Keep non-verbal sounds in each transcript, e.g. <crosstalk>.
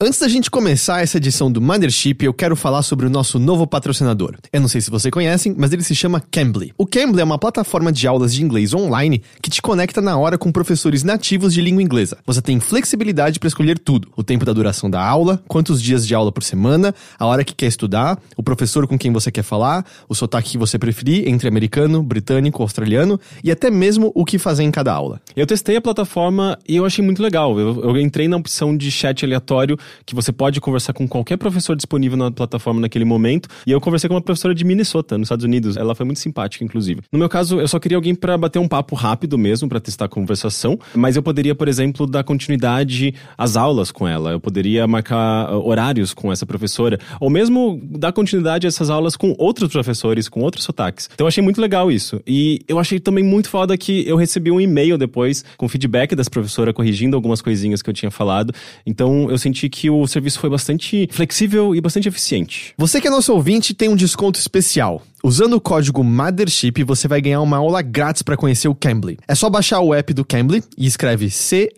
Antes da gente começar essa edição do Mothership, eu quero falar sobre o nosso novo patrocinador. Eu não sei se vocês conhecem, mas ele se chama Cambly. O Cambly é uma plataforma de aulas de inglês online que te conecta na hora com professores nativos de língua inglesa. Você tem flexibilidade para escolher tudo: o tempo da duração da aula, quantos dias de aula por semana, a hora que quer estudar, o professor com quem você quer falar, o sotaque que você preferir entre americano, britânico, australiano e até mesmo o que fazer em cada aula. Eu testei a plataforma e eu achei muito legal. Eu, eu entrei na opção de chat aleatório que você pode conversar com qualquer professor disponível na plataforma naquele momento. E eu conversei com uma professora de Minnesota, nos Estados Unidos. Ela foi muito simpática, inclusive. No meu caso, eu só queria alguém para bater um papo rápido mesmo, para testar a conversação. Mas eu poderia, por exemplo, dar continuidade às aulas com ela. Eu poderia marcar uh, horários com essa professora. Ou mesmo dar continuidade a essas aulas com outros professores, com outros sotaques. Então eu achei muito legal isso. E eu achei também muito foda que eu recebi um e-mail depois com feedback das professoras corrigindo algumas coisinhas que eu tinha falado. Então eu senti que o serviço foi bastante flexível e bastante eficiente. Você que é nosso ouvinte tem um desconto especial. Usando o código Mothership, você vai ganhar uma aula grátis para conhecer o Cambly. É só baixar o app do Cambly e escreve C-A-M-B-L-Y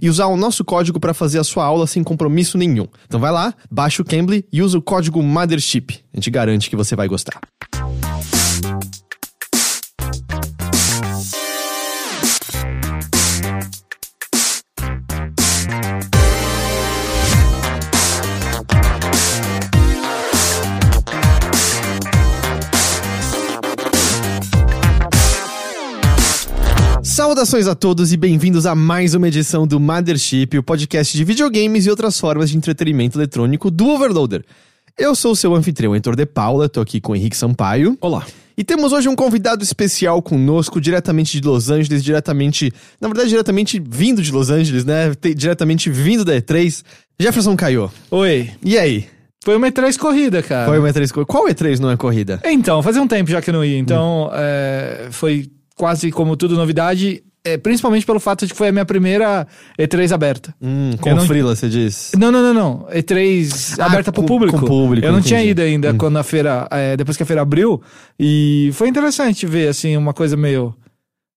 e usar o nosso código para fazer a sua aula sem compromisso nenhum. Então vai lá, baixa o Cambly e usa o código Mothership. A gente garante que você vai gostar. Saudações a todos e bem-vindos a mais uma edição do Mothership, o podcast de videogames e outras formas de entretenimento eletrônico do Overloader. Eu sou o seu anfitrião, Heitor de Paula, tô aqui com o Henrique Sampaio. Olá. E temos hoje um convidado especial conosco, diretamente de Los Angeles, diretamente, na verdade, diretamente vindo de Los Angeles, né? Diretamente vindo da E3, Jefferson Caio. Oi. E aí? Foi uma E3 corrida, cara. Foi uma E3 corrida. Qual E3 não é corrida? Então, fazia um tempo já que eu não ia. Então, hum. é, foi quase como tudo novidade. É, principalmente pelo fato de que foi a minha primeira E3 aberta. Hum, com não... frila, você diz? Não, não, não, não. E3 ah, aberta com, pro público. Com público. Eu não entendi. tinha ido ainda hum. quando a feira, é, depois que a feira abriu. E foi interessante ver, assim, uma coisa meio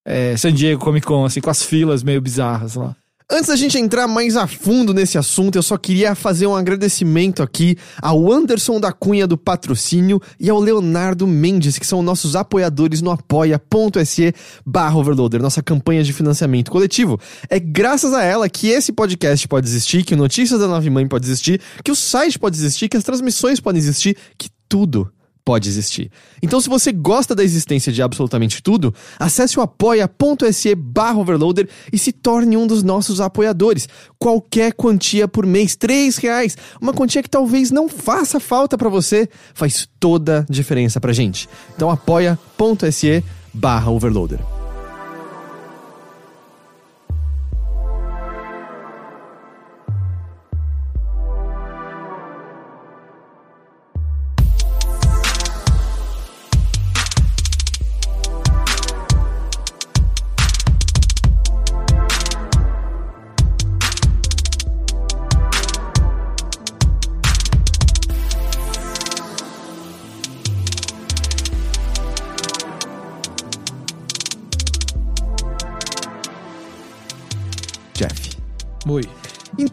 é, San Diego Comic Con, assim, com as filas meio bizarras lá. Antes da gente entrar mais a fundo nesse assunto, eu só queria fazer um agradecimento aqui ao Anderson da Cunha do Patrocínio e ao Leonardo Mendes, que são nossos apoiadores no apoia.se barra overloader, nossa campanha de financiamento coletivo. É graças a ela que esse podcast pode existir, que o Notícias da Nove Mãe pode existir, que o site pode existir, que as transmissões podem existir, que tudo pode existir. Então, se você gosta da existência de absolutamente tudo, acesse o apoia.se barra overloader e se torne um dos nossos apoiadores. Qualquer quantia por mês, três reais, uma quantia que talvez não faça falta para você, faz toda a diferença pra gente. Então, apoia.se barra overloader.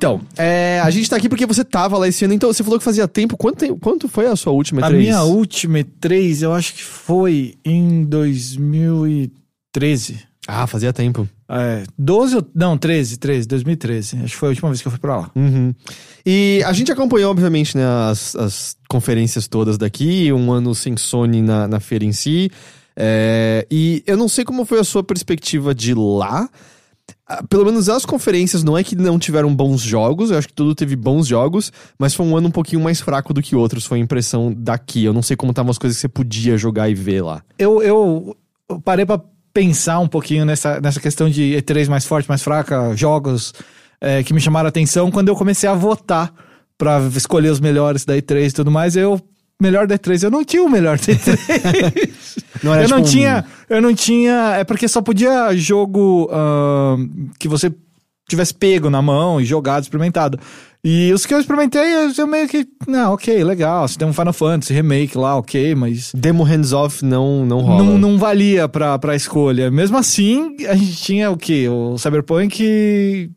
Então, é, a gente tá aqui porque você tava lá esse ano, então você falou que fazia tempo. Quanto, quanto foi a sua última E3? A minha última E3, eu acho que foi em 2013. Ah, fazia tempo. É, 12, não, 13, 13, 2013. Acho que foi a última vez que eu fui pra lá. Uhum. E a gente acompanhou, obviamente, né, as, as conferências todas daqui, um ano sem Sony na, na feira em si. É, e eu não sei como foi a sua perspectiva de lá, pelo menos as conferências não é que não tiveram bons jogos, eu acho que tudo teve bons jogos, mas foi um ano um pouquinho mais fraco do que outros, foi a impressão daqui. Eu não sei como estavam as coisas que você podia jogar e ver lá. Eu, eu, parei para pensar um pouquinho nessa, nessa questão de E3 mais forte, mais fraca, jogos. é, que me chamaram a atenção quando eu comecei a votar pra escolher os melhores da E3 e tudo mais. Eu, melhor da E3, eu não tinha o melhor da <laughs> E3. Não eu não tipo um- tinha, eu não tinha, é porque só podia jogo ahn, que você tivesse pego na mão e jogado, experimentado. E os que eu experimentei, eu- meio que, não, ok, legal, você tem um Final Fantasy remake lá, ok, mas Demo hands-off não, não rola. não, não valia pra, pra escolha. Mesmo assim, a gente tinha o quê? O Cyberpunk.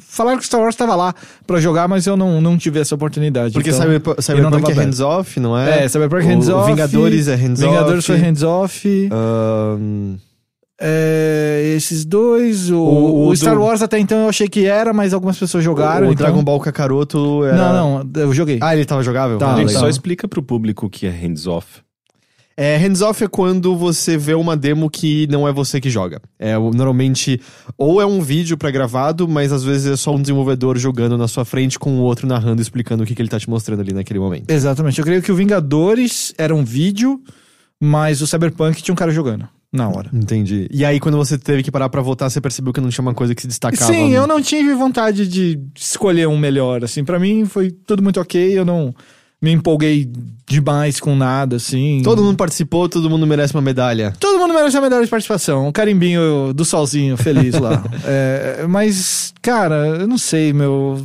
Falaram que Star Wars tava lá pra jogar, mas eu não, não tive essa oportunidade. Porque então, Cyberpunk tava é hands-off, não é? É, Cyberpunk O- hands-off. Vingadores é hands-off. Vingadores foi hands-off. Ahn, É, esses dois. O, O- o Star do- Wars até então eu achei que era, mas algumas pessoas jogaram. o então... Dragon Ball Kakaroto era... Não, não, eu joguei. Ah, ele tava jogável? Tá, Ah, Gente, legal. só explica pro público o que é hands-off. É, hands-off é quando você vê uma demo que não é você que joga. É, normalmente, ou é um vídeo pré-gravado, mas às vezes é só um desenvolvedor jogando na sua frente com o outro narrando, explicando o que, que ele tá te mostrando ali naquele momento. Exatamente. Eu creio que o Vingadores era um vídeo, mas o Cyberpunk tinha um cara jogando na hora. Entendi. E aí, quando você teve que parar pra votar, você percebeu que não tinha uma coisa que se destacava. Sim, eu não tive vontade de escolher um melhor, assim, Pra mim foi tudo muito ok, eu não me empolguei demais com nada, assim. Todo mundo participou, todo mundo merece uma medalha. Todo mundo merece a medalha de participação, um carimbinho do solzinho feliz lá. <laughs> É, mas, cara, eu não sei, meu.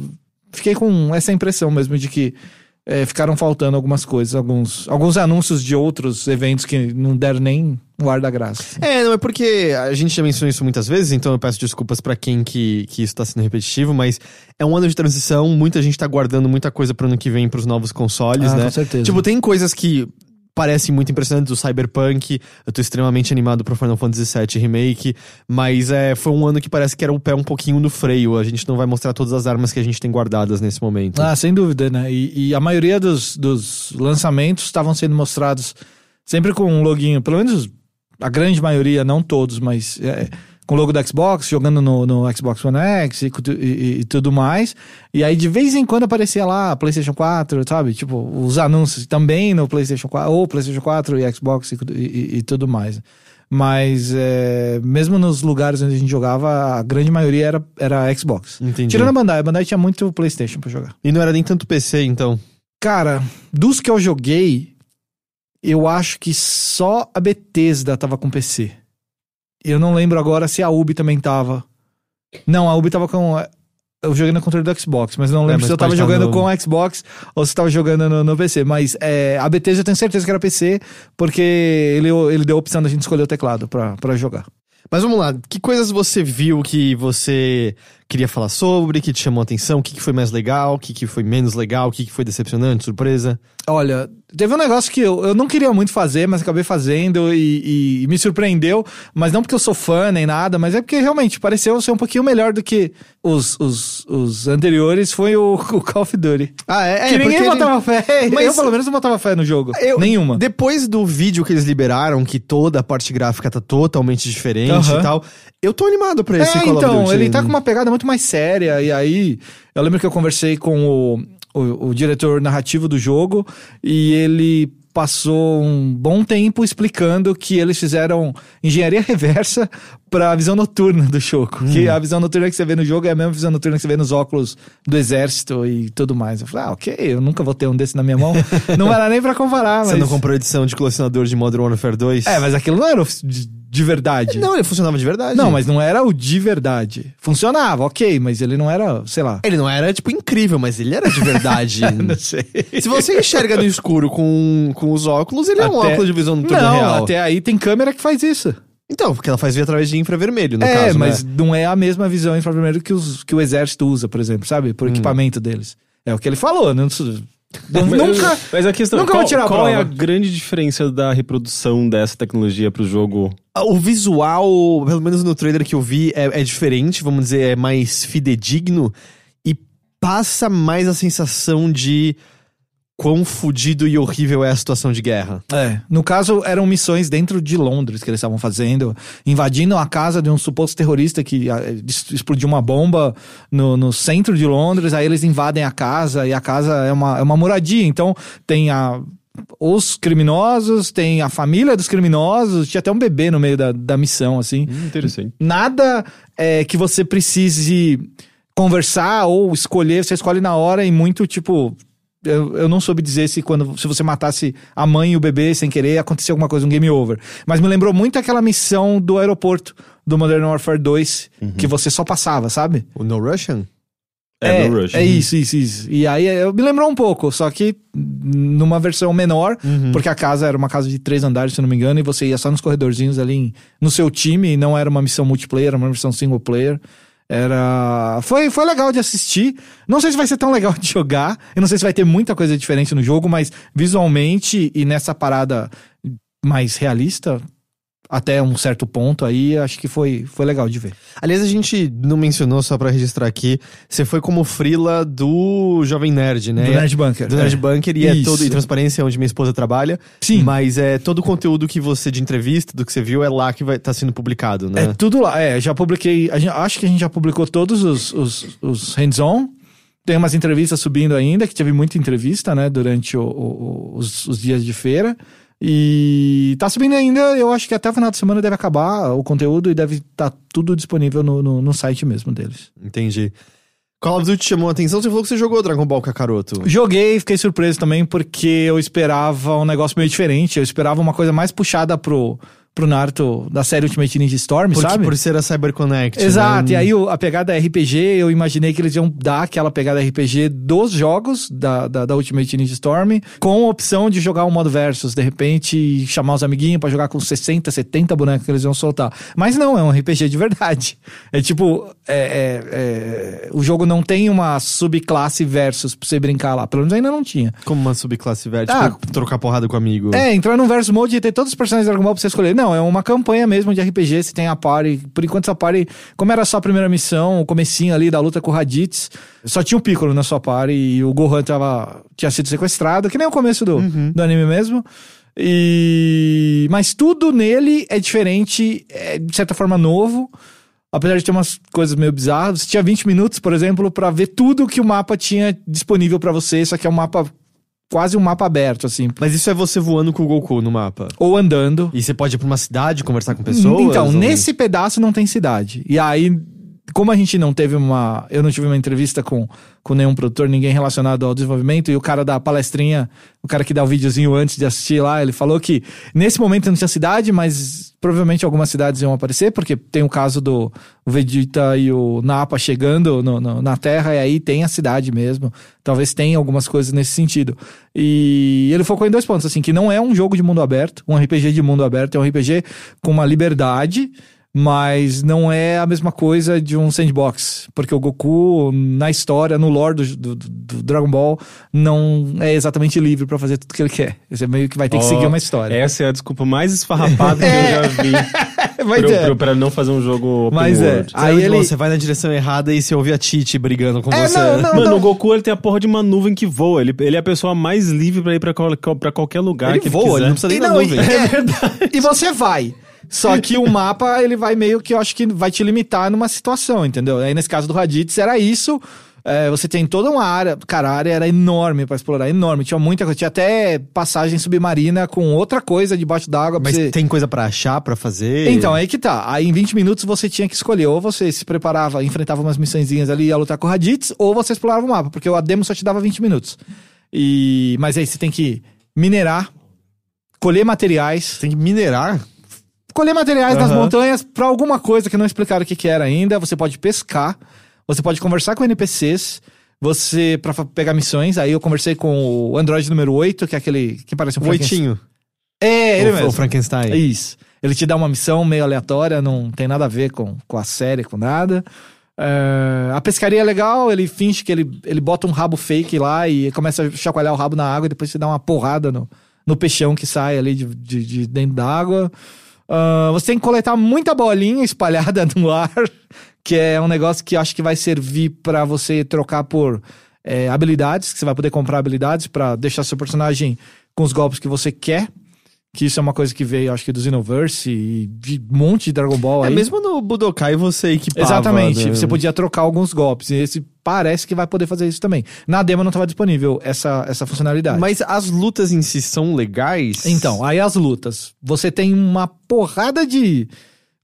Fiquei com essa impressão mesmo de que é, ficaram faltando algumas coisas, alguns, alguns anúncios de outros eventos que não deram nem o ar da graça. É, não é porque a gente já mencionou isso muitas vezes, então eu peço desculpas pra quem que, que isso tá sendo repetitivo, mas é um ano de transição, muita gente tá guardando muita coisa pro ano que vem pros novos consoles, Ah, né? com certeza. Tipo, tem coisas que parecem muito impressionantes, o Cyberpunk, eu tô extremamente animado pro Final Fantasy VII Remake, mas é, foi um ano que parece que era o pé um pouquinho no freio, a gente não vai mostrar todas as armas que a gente tem guardadas nesse momento. Ah, sem dúvida, né? E, e a maioria dos, dos lançamentos estavam sendo mostrados sempre com um loginho, pelo menos a grande maioria, não todos, mas é, com o logo da Xbox, jogando no, no Xbox One X e, e- e- tudo mais. E aí de vez em quando aparecia lá PlayStation 4, sabe? Tipo, os anúncios também no PlayStation 4, ou PlayStation 4 e Xbox e, e- e tudo mais. Mas é, mesmo nos lugares onde a gente jogava, a grande maioria era, era Xbox. Entendi. Tirando a Bandai, a Bandai tinha muito PlayStation pra jogar. E não era nem tanto PC, então. Cara, dos que eu joguei, eu acho que só a Bethesda tava com PC. Eu não lembro agora se a Ubi também tava. Não, a Ubi tava com. Eu joguei no controle do Xbox, mas não lembro mas se eu tava estar jogando no- com o Xbox ou se tava jogando no, no PC. Mas é, a Bethesda eu tenho certeza que era PC, porque ele, ele deu a opção da gente escolher o teclado pra, pra jogar. Mas vamos lá, que coisas você viu que você queria falar sobre, que te chamou a atenção, o que, que foi mais legal, o que, que foi menos legal, o que, que foi decepcionante, surpresa? Olha, teve um negócio que eu, eu não queria muito fazer, mas acabei fazendo e, e me surpreendeu. Mas não porque eu sou fã nem nada, mas é porque realmente pareceu ser um pouquinho melhor do que os, os, os anteriores. Foi o, <laughs> o Call of Duty. Ah, é, que ninguém porque ele- botava fé. <laughs> Mas- Eu, pelo menos, não botava fé no jogo. Eu- Nenhuma. Depois do vídeo que eles liberaram, que toda a parte gráfica tá totalmente diferente e tal, eu tô animado pra esse É, Call of então, Duty. ele tá com uma pegada muito mais séria. E aí, eu lembro que eu conversei com o, o, o diretor narrativo do jogo e ele passou um bom tempo explicando que eles fizeram engenharia <laughs> reversa pra visão noturna do jogo. Hum. Que a visão noturna que você vê no jogo é a mesma visão noturna que você vê nos óculos do exército e tudo mais. Eu falei, ah, ok, eu nunca vou ter um desse na minha mão. <laughs> não era nem pra comparar, Você mas... não comprou edição de colecionador de Modern Warfare 2? É, mas aquilo não era de, de verdade. Não, ele funcionava de verdade. Não, mas não era o de verdade. Funcionava, ok, mas ele não era, sei lá. Ele não era, tipo, incrível, mas ele era de verdade. <laughs> Não sei. Se você enxerga no escuro com, com os óculos, ele é um Até- óculos de visão noturna Não, real. até aí tem câmera que faz isso. Então, porque ela faz ver através de infravermelho, no é, caso, mas né? não é a mesma visão infravermelho que, os, que o exército usa, por exemplo, sabe? Hum. Por equipamento deles. É o que ele falou, né? Nunca. Mas a questão nunca qual, vou tirar a qual é a prova. grande diferença da reprodução dessa tecnologia pro jogo? O visual, pelo menos no trailer que eu vi, é, é diferente, vamos dizer, é mais fidedigno e passa mais a sensação de quão fudido e horrível é a situação de guerra. É, no caso, eram missões dentro de Londres que eles estavam fazendo, invadindo a casa de um suposto terrorista que ah, explodiu uma bomba no, no centro de Londres, aí eles invadem a casa e a casa é uma, é uma moradia, então tem a. Os criminosos, tem a família dos criminosos, tinha até um bebê no meio da, da missão, assim. Hum, interessante. Nada é, que você precise conversar ou escolher, você escolhe na hora e muito tipo. Eu, eu não soube dizer se quando se você matasse a mãe e o bebê sem querer, acontecia alguma coisa, um game over. Mas me lembrou muito aquela missão do aeroporto do Modern Warfare 2, que você só passava, sabe? O No Russian? É, no Rush. É isso, isso, isso. E aí eu me lembrou um pouco, só que numa versão menor, porque a casa era uma casa de três andares, se não me engano, e você ia só nos corredorzinhos ali em- no seu time, e não era uma missão multiplayer, era uma missão single player. Era. Foi, foi legal de assistir. Não sei se vai ser tão legal <laughs> de jogar. Eu não sei se vai ter muita coisa diferente no jogo, mas visualmente e nessa parada mais realista, até um certo ponto aí, acho que foi, foi legal de ver. Aliás, a gente não mencionou, só pra registrar aqui, você foi como frila do Jovem Nerd, né? Do Nerd Bunker. Do Nerd É. Bunker, e é Isso. todo, e Transparência, é onde minha esposa trabalha. Sim. Mas é todo o conteúdo que você, de entrevista, do que você viu, é lá que vai tá sendo publicado, né? É tudo lá. É, já publiquei. a gente- acho que a gente já publicou todos os, os, os hands-on. Tem umas entrevistas subindo ainda, que teve muita entrevista, né, durante o- o- os, os dias de feira. E tá subindo ainda, eu acho que até o final de semana deve acabar o conteúdo e deve estar tudo disponível no, no, no site mesmo deles. Entendi. Call of Duty chamou a atenção, você falou que você jogou Dragon Ball Kakaroto. Joguei, fiquei surpreso também, porque eu esperava um negócio meio diferente. Eu esperava uma coisa mais puxada pro, pro Naruto da série Ultimate Ninja Storm, Porque, sabe? por ser a CyberConnect. Exato, né? e aí o- a pegada RPG, eu imaginei que eles iam dar aquela pegada RPG dos jogos da, da, da Ultimate Ninja Storm, com a opção de jogar o modo versus, de repente, chamar os amiguinhos pra jogar com 60, 70 bonecos que eles iam soltar. Mas não, é um RPG de verdade. É tipo, é, é, é, o jogo não tem uma subclasse versus pra você brincar lá, pelo menos ainda não tinha. Como uma subclasse velha, Ah. tipo, trocar porrada com o amigo. É, entrar num versus mode e ter todos os personagens de Dragon Ball pra você escolher. Não, é uma campanha mesmo de RPG, você tem a party. Por enquanto essa party, como era só a primeira missão, o comecinho ali da luta com o Raditz, só tinha o Piccolo na sua party e o Gohan tava, tinha sido sequestrado, que nem o começo do, do anime mesmo. E... Mas tudo nele é diferente, é de certa forma novo. Apesar de ter umas coisas meio bizarras, você tinha 20 minutos, por exemplo, pra ver tudo que o mapa tinha disponível pra você. Isso aqui é um mapa, quase um mapa aberto, assim. Mas isso é você voando com o Goku no mapa. Ou andando. E você pode ir pra uma cidade, conversar com pessoas? Então, ou- nesse pedaço não tem cidade. E aí, como a gente não teve uma. Eu não tive uma entrevista com, com nenhum produtor, ninguém relacionado ao desenvolvimento, e o cara da palestrinha, o cara que dá o videozinho antes de assistir lá, ele falou que nesse momento não tinha cidade, mas provavelmente algumas cidades iam aparecer, porque tem o caso do Vegeta e o Napa chegando no- no- na Terra, e aí tem a cidade mesmo. Talvez tenha algumas coisas nesse sentido. E ele focou em dois pontos, assim, que não é um jogo de mundo aberto, um RPG de mundo aberto, é um RPG com uma liberdade, mas não é a mesma coisa de um sandbox. Porque o Goku, na história, no lore do, do- do Dragon Ball, não é exatamente livre pra fazer tudo que ele quer. Você meio que vai ter que Ó, seguir uma história. Essa é a desculpa mais esfarrapada que eu já vi. <laughs> Mas pro, é. pro- pra não fazer um jogo open Mas é. world. Aí Aí ele- você vai na direção errada e você ouve a Titi brigando com É, você. não, não, Mano, não. o Goku ele tem a porra de uma nuvem que voa. Ele, ele é a pessoa mais livre pra ir pra, qual- pra qualquer lugar Ele que voa, ele ele quiser. não precisa nem E da nuvem. E, é, <laughs> e você vai. Só que o mapa, ele vai meio que, eu acho que vai te limitar numa situação, entendeu? Aí nesse caso do Raditz era isso. É, você tem toda uma área. Cara, a área era enorme pra explorar, enorme. Tinha muita coisa. Tinha até passagem submarina com outra coisa debaixo d'água. Mas você... tem coisa pra achar, pra fazer? Então, aí que tá. Aí em 20 minutos você tinha que escolher. Ou você se preparava, enfrentava umas missõezinhas ali e ia lutar com o Raditz, ou você explorava o mapa, porque o demo só te dava 20 minutos. E... Mas aí você tem que minerar, colher materiais. Tem que minerar? Colher materiais nas Aham. montanhas pra alguma coisa que não explicaram o que, que era ainda. Você pode pescar, você pode conversar com NPCs, você pra fa- pegar missões. Aí eu conversei com o Android número 8, que é aquele que parece um O Frankenstein. Oitinho. É, ele o, mesmo. o Frankenstein. Isso. Ele te dá uma missão meio aleatória, não tem nada a ver com, com a série, com nada. É, a pescaria é legal, ele finge que ele, ele bota um rabo fake lá e começa a chacoalhar o rabo na água e depois você dá uma porrada no, no peixão que sai ali de, de, de dentro da água. Ah, você tem que coletar muita bolinha espalhada <laughs> no ar, que é um negócio que acho que vai servir pra você trocar por é, habilidades, que você vai poder comprar habilidades pra deixar seu personagem com os golpes que você quer. Que isso é uma coisa que veio, acho que, do Xenoverse e de um monte de Dragon Ball É, aí. mesmo no Budokai você equipava. Exatamente, né? você podia trocar alguns golpes. E esse parece que vai poder fazer isso também. Na demo não estava disponível essa, essa funcionalidade. Mas as lutas em si são legais? Então, aí as lutas. Você tem uma porrada de,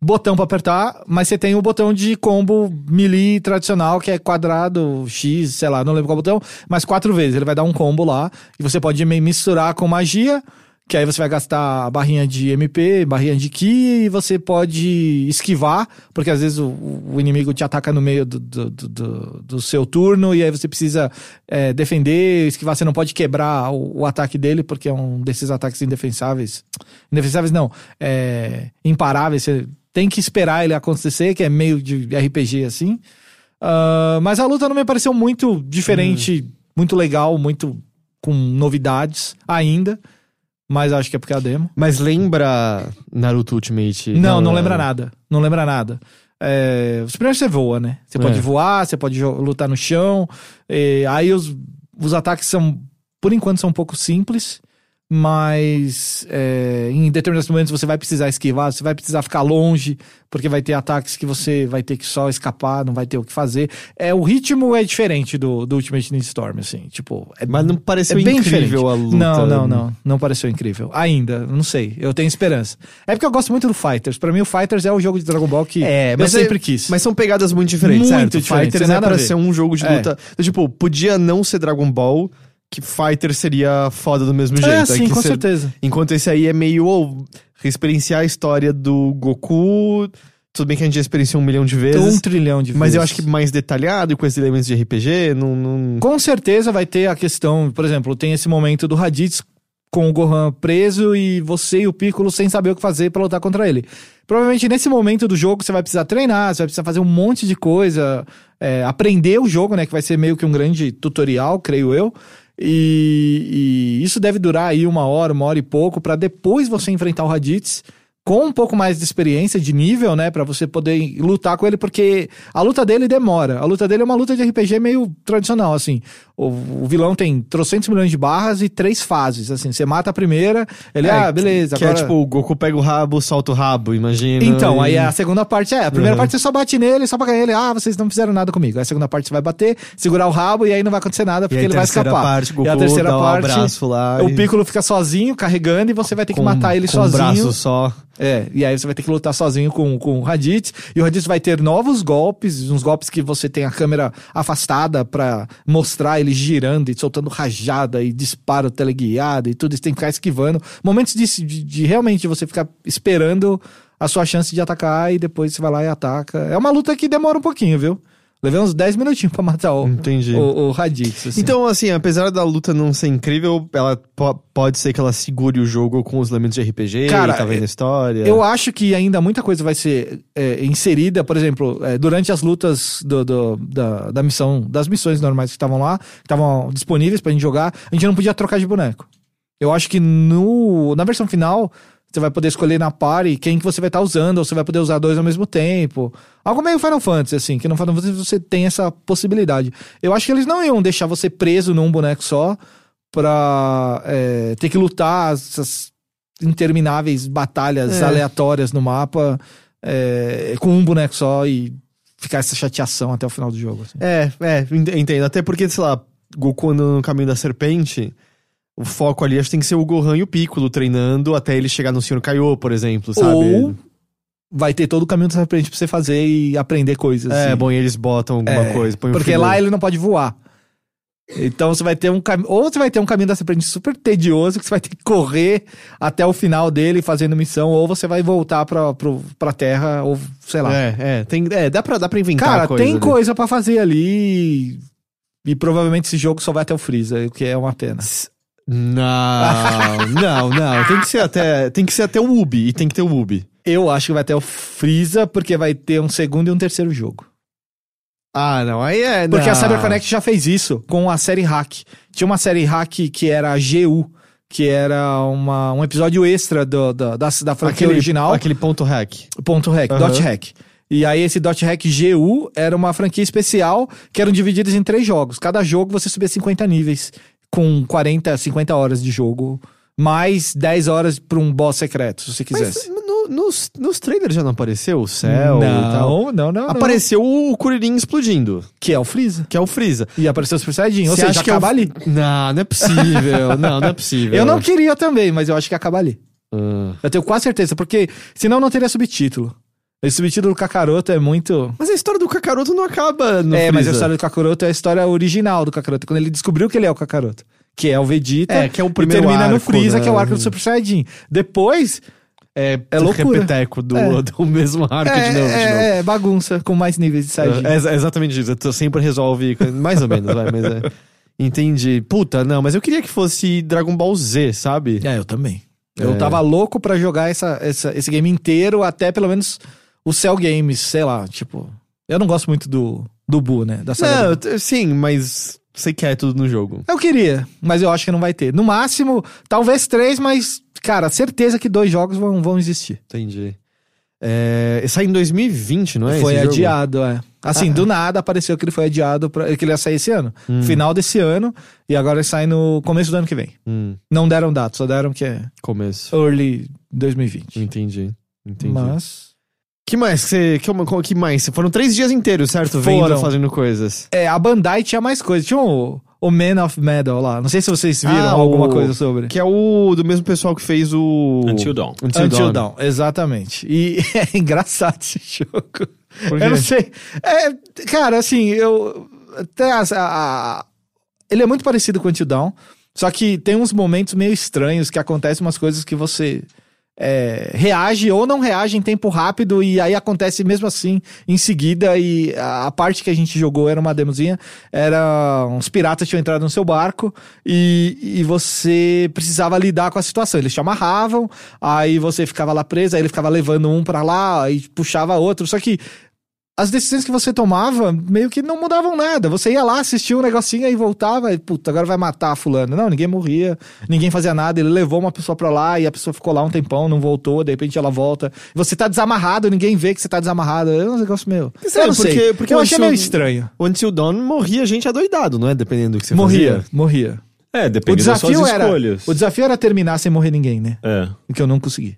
botão pra apertar, mas você tem o botão de combo melee tradicional, que é quadrado, X, sei lá, não lembro qual botão, mas quatro vezes. Ele vai dar um combo lá, e você pode misturar com magia, que aí você vai gastar barrinha de MP, barrinha de Ki, e você pode esquivar, porque às vezes o, o inimigo te ataca no meio do, do, do- do- seu turno, e aí você precisa é, defender, esquivar, você não pode quebrar o, o ataque dele, porque é um desses ataques indefensáveis. Indefensáveis não, é, imparáveis, você tem que esperar ele acontecer, que é meio de RPG assim. Ah, mas a luta não me pareceu muito diferente, muito legal, muito com novidades ainda. Mas acho que é porque é a demo. Mas lembra Naruto Ultimate? Não, não é- lembra nada. Não lembra nada. É, primeiro você voa, né? Você É. pode voar, você pode lutar no chão. aí os, os ataques são, por enquanto, são um pouco simples. Mas é, em determinados momentos você vai precisar esquivar, você vai precisar ficar longe, porque vai ter ataques que você vai ter que só escapar, não vai ter o que fazer. É, o ritmo é diferente do, do Ultimate Ninja Storm, assim. Tipo, é Mas não pareceu é bem incrível diferente. a luta. Não, não, não. Não pareceu incrível. Ainda, não sei. Eu tenho esperança. É porque eu gosto muito do Fighters. Pra mim, o Fighters é o jogo de Dragon Ball que É, eu mas sempre é- quis. Mas são pegadas muito diferentes, Muito certo? Fighters é pra ser um jogo de É. luta. Tipo, podia não ser Dragon Ball, que Fighter seria foda do mesmo jeito. é, É sim, que com cê- certeza. Enquanto esse aí é meio, ou experienciar a história do Goku. Tudo bem que a gente já experienciou um milhão de Um vezes. trilhão de mas eu vezes. acho que mais detalhado e com esses elementos de RPG, não. não... Com certeza vai ter a questão, por exemplo, tem esse momento do Raditz com o Gohan preso e você e o Piccolo sem saber o que fazer pra lutar contra ele. Provavelmente nesse momento do jogo você vai precisar treinar, você vai precisar fazer um monte de coisa, é, aprender o jogo, né? Que vai ser meio que um grande tutorial, creio eu. E, e isso deve durar aí uma hora, uma hora e pouco, pra depois você enfrentar o Raditz com um pouco mais de experiência, de nível, né? Pra você poder lutar com ele, porque a luta dele demora. A luta dele é uma luta de RPG meio tradicional, assim. O, o vilão tem trocentos milhões de barras e três fases, assim. Você mata a primeira, ele, É, ah, beleza, Que agora... é tipo, o Goku pega o rabo, solta o rabo, imagina. Então, e- aí a segunda parte é. A primeira Uhum. parte você só bate nele, só pra ganhar ele. Ah, vocês não fizeram nada comigo. Aí a segunda parte você vai bater, segurar o rabo e aí não vai acontecer nada porque ele vai escapar. parte, Goku e a terceira dá um parte. abraço lá o e- Piccolo fica sozinho, carregando, e você vai ter que com- matar ele com um sozinho. braço só. É, e aí você vai ter que lutar sozinho com, com o Raditz. E o Raditz vai ter novos golpes, uns golpes que você tem a câmera afastada pra mostrar ele girando e soltando rajada e disparo teleguiado e tudo. Você tem que ficar esquivando. Momentos de, de, de realmente você ficar esperando a sua chance de atacar e depois você vai lá e ataca. É uma luta que demora um pouquinho, viu? Levei uns 10 minutinhos pra matar o, Entendi. o, o Raditz. assim. Então, assim, apesar da luta não ser incrível, ela po- pode ser que ela segure o jogo com os elementos de RPG, Cara, tá vendo a história. Eu acho que ainda muita coisa vai ser é, inserida, por exemplo, é, durante as lutas do, do- da, da missão, das missões normais que estavam lá, que estavam disponíveis pra gente jogar, a gente não podia trocar de boneco. Eu acho que no, na versão final, você vai poder escolher na party quem que você vai estar usando, ou você vai poder usar dois ao mesmo tempo. Algo meio Final Fantasy, assim, que no Final Fantasy você tem essa possibilidade. Eu acho que eles não iam deixar você preso num boneco só pra é, ter que lutar essas intermináveis batalhas É. aleatórias no mapa é, com um boneco só e ficar essa chateação até o final do jogo. assim. É, é, ent- entendo. Até porque, sei lá, Goku andando no caminho da serpente, o foco ali acho que tem que ser o Gohan e o Piccolo treinando até ele chegar no Sr. Kaiô, por exemplo, sabe? Ou vai ter todo o caminho da serpente pra você fazer e aprender coisas. É, assim. bom, e eles botam alguma É, coisa. põe um Porque figure. lá ele não pode voar. Então você vai ter um caminho. Ou você vai ter um caminho da serpente super tedioso, que você vai ter que correr até o final dele fazendo missão, ou você vai voltar pra, pro, pra terra, ou sei lá. É, é, tem, é dá, pra, dá pra inventar Cara, coisa tem ali. coisa pra fazer ali. E provavelmente esse jogo só vai até o Freeza, o que é uma pena. Não, <laughs> não, não. Tem que ser até, tem que ser até o Ubi, e tem que ter o Ubi. Eu acho que vai até o Freeza, porque vai ter um segundo e um terceiro jogo. Ah, não, aí é. Porque não. a CyberConnect já fez isso com a série Hack. Tinha uma série Hack que era a GU, que era uma, um episódio extra do, do- da, da franquia aquele, original, Aquele ponto hack. ponto hack, Aham. dot hack. E aí esse dot hack GU era uma franquia especial que eram divididas em três jogos. Cada jogo você subia 50 níveis, com 40, 50 horas de jogo, mais 10 horas pra um boss secreto, se você Mas quisesse. no- nos, nos trailers já não apareceu o céu e tal? não, não, não, não. Apareceu o Kuririn explodindo, Que é o Freeza. que é o Freeza. E apareceu o Super Saiyajin, ou Você seja, acha que é acaba o- ali. Não, não é possível. <laughs> não, não é possível. Eu não queria também, mas eu acho que acaba ali. Ah. Eu tenho quase certeza, porque senão não teria subtítulo. Esse vestido do Kakaroto é muito. Mas a história do Kakaroto não acaba no é, mas a Freeza. história do Kakaroto é a história original do Kakaroto, quando ele descobriu que ele é o Kakaroto. Que é o Vegeta. É, que é o e primeiro termina no arco, Freeza, né? que é o arco do Super Saiyajin. Depois. É, É loucura. repeteco do, É. <laughs> do mesmo arco é, de novo, de é, novo. é, bagunça, com mais níveis de Saiyajin. É, é exatamente isso. Tu sempre resolve. Mais ou menos, vai, mas é. Entendi. Puta, não, mas eu queria que fosse Dragon Ball Z, sabe? É, eu também. Eu É. tava louco pra jogar essa, essa- esse game inteiro, até pelo menos o Cell Games, sei lá, tipo. Eu não gosto muito do, do Buu, né? Da saga Não, do sim, mas você quer tudo no jogo. Eu queria, mas eu acho que não vai ter. No máximo, talvez três, mas, cara, certeza que dois jogos vão, vão existir. Entendi. É, sai em 2020, não é? foi esse jogo? adiado, é. Assim, Ah. do nada apareceu que ele foi adiado, pra, que ele ia sair esse ano. Hum. Final desse ano, e agora ele sai no começo do ano que vem. Hum, Não deram data, só deram que é começo. early 2020. Entendi. Entendi. Mas. Que mais que você. Que, que mais? Foram três dias inteiros, certo? Foram. Vendo, fazendo coisas. É, a Bandai tinha mais coisa. Tinha o, o Man of Metal lá. Não sei se vocês viram Ah, alguma o- coisa sobre. Que é o do mesmo pessoal que fez o. Until Dawn. Until, Until Dawn. Dawn, exatamente. E <laughs> é engraçado esse jogo. Por quê? Eu não sei. É, cara, assim, eu. Até as- a, a- ele é muito parecido com Until Dawn, só que tem uns momentos meio estranhos que acontecem umas coisas que você. É, reage ou não reage em tempo rápido e aí acontece mesmo assim em seguida. E a, a parte que a gente jogou era uma demozinha era uns piratas tinham entrado no seu barco e, e você precisava lidar com a situação. Eles te amarravam aí você ficava lá preso aí ele ficava levando um pra lá e puxava outro. Só que as decisões que você tomava meio que não mudavam nada. Você ia lá, assistia um negocinho e voltava e, puta, agora vai matar fulano. Não, ninguém morria, ninguém fazia nada. Ele levou uma pessoa pra lá e a pessoa ficou lá um tempão, não voltou, de repente ela volta. Você tá desamarrado, ninguém vê que você tá desamarrado. É um negócio meu. Sério, eu não sei. porque- porque eu achei meio estranho. O Until Dawn morria gente adoidado, não é? Dependendo do que você Morria, fazia. morria. É, O depende das suas era, escolhas. o desafio era terminar sem morrer ninguém, né? É. O que eu não consegui.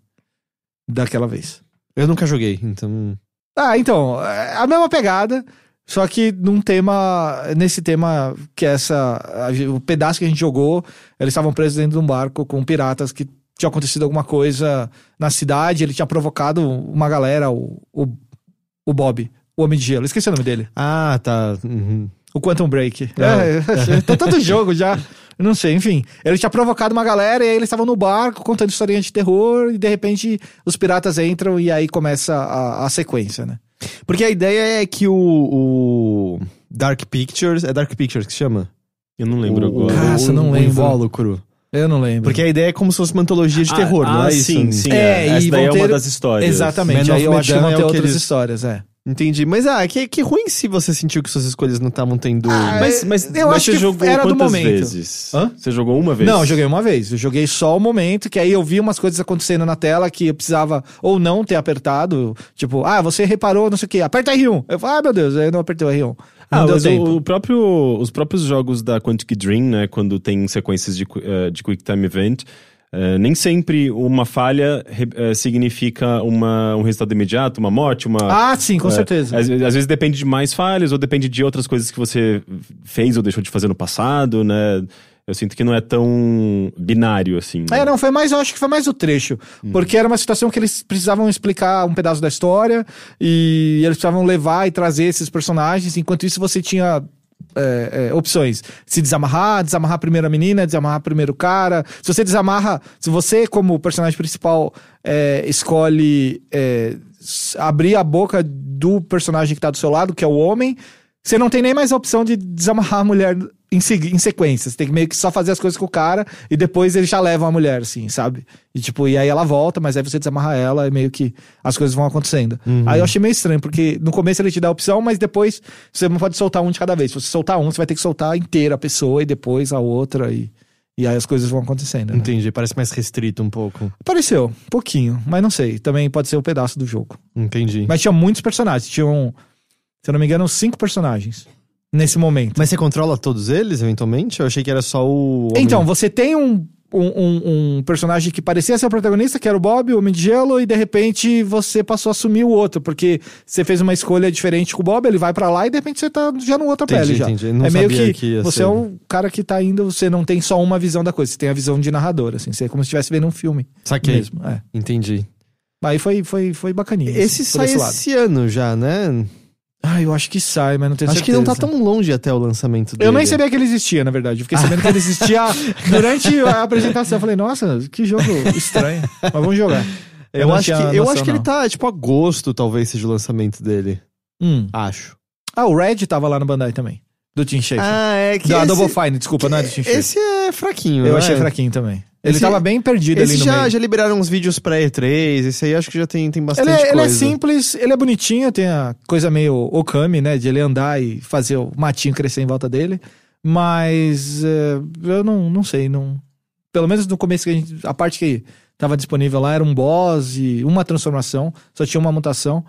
Daquela vez. Eu nunca joguei, então. Ah, então, é a mesma pegada, só que num tema, nesse tema que é essa, a- o pedaço que a gente jogou, eles estavam presos dentro de um barco com piratas que tinha acontecido alguma coisa na cidade, ele tinha provocado uma galera, o, o, o Bob, o Homem de Gelo, esqueci o nome dele, Ah, tá. Uhum. o Quantum Break. É. <laughs> É, tá todo jogo já. <laughs> Não sei, enfim. Ele tinha provocado uma galera e aí eles estavam no barco contando historinha de terror e de repente os piratas entram e aí começa a, a sequência, né? Porque a ideia é que o, o Dark Pictures. É Dark Pictures que chama? Eu não lembro o, agora. Nossa, o, não o lembro. invólucro. Eu não lembro. Porque a ideia é como se fosse uma antologia de Ah, terror, não ah, é isso? Sim, sim. É, É, Essa e daí é vão uma ter- das histórias. Exatamente, Man aí eu acho que vão é ter o outras eles- histórias, é. Entendi. Mas ah, é que, que ruim se você sentiu que suas escolhas não estavam tendo. Mas, mas, Eu mas acho você que jogou era do momento. vezes? Hã? Você jogou uma vez? Não, eu joguei uma vez. Eu joguei só o momento, que aí eu vi umas coisas acontecendo na tela que eu precisava ou não ter apertado. Tipo, ah, você reparou, não sei o quê, aperta R1. Eu falei, ah, meu Deus, aí não apertei o R1. Não Ah, deu mas tempo. o, o próprio, os próprios jogos da Quantic Dream, né, quando tem sequências de, eh, de Quick Time Event, eh, nem sempre uma falha eh, significa uma, um resultado imediato, uma morte, uma... Ah, sim, com É, certeza. Às, às vezes depende de mais falhas, ou depende de outras coisas que você fez ou deixou de fazer no passado, né? Eu sinto que não é tão binário assim. né? É, não, foi mais, eu acho que foi mais o trecho. Porque era uma situação que eles precisavam explicar um pedaço da história e eles precisavam levar e trazer esses personagens. Enquanto isso, você tinha é, é, opções. Se desamarrar, desamarrar primeiro a menina, desamarrar primeiro cara. Se você desamarra, se você, como personagem principal, é, escolhe é, abrir a boca do personagem que tá do seu lado, que é o homem, você não tem nem mais a opção de desamarrar a mulher em, em sequência. Você tem que meio que só fazer as coisas com o cara e depois eles já levam a mulher, assim, sabe? E tipo, e aí ela volta, mas aí você desamarra ela e meio que as coisas vão acontecendo. Aí eu achei meio estranho, porque no começo ele te dá a opção, mas depois você não pode soltar um de cada vez. Se você soltar um, você vai ter que soltar inteira a pessoa e depois a outra e. E aí as coisas vão acontecendo. Né? Entendi, parece mais restrito um pouco. Apareceu, um pouquinho, mas não sei. Também pode ser um pedaço do jogo. Entendi. Mas tinha muitos personagens. Tinham, se eu não me engano, cinco personagens nesse momento. Mas você controla todos eles, eventualmente? Eu achei que era só o. homem- Então, você tem um, um, um- um personagem que parecia ser o protagonista, que era o Bob, o Homem de Gelo, e de repente você passou a assumir o outro, porque você fez uma escolha diferente com o Bob, ele vai pra lá e de repente você tá já no outra Entendi, pele já. entendi. Não é meio que, que você ser. é o cara que tá indo, você não tem só uma visão da coisa, você tem a visão de narrador, assim, você é como se estivesse vendo um filme Saquei. mesmo. É. Entendi. Aí foi, foi, foi bacaninha. Esse por sai esse esse ano já, né? Ah, eu acho que sai, mas não tenho Acho que certeza. não tá tão longe até o lançamento dele. Eu nem sabia que ele existia, na verdade. Eu fiquei sabendo que ele existia <laughs> durante a apresentação. Eu falei, nossa, que jogo estranho. Mas vamos jogar. Eu, não acho, que, eu acho que ele tá, tipo, agosto talvez seja o lançamento dele. Hum. Acho. Ah, o Red tava lá no Bandai também. Do Team Schafer. Ah, é que da esse, Double Fine, desculpa, não é do Team Schafer. esse é fraquinho, Eu achei é? fraquinho também. Ele Esse- tava bem perdido Esse ali no já, meio. já liberaram uns vídeos pra E3, esse aí acho que já tem, tem bastante Ele é, ele é coisa. simples, ele é bonitinho, tem a coisa meio Okami, né? De ele andar e fazer o matinho crescer em volta dele. Mas é, eu não, não sei, não. Pelo menos no começo que a gente. A parte que tava disponível lá era um boss e uma transformação, só tinha uma mutação.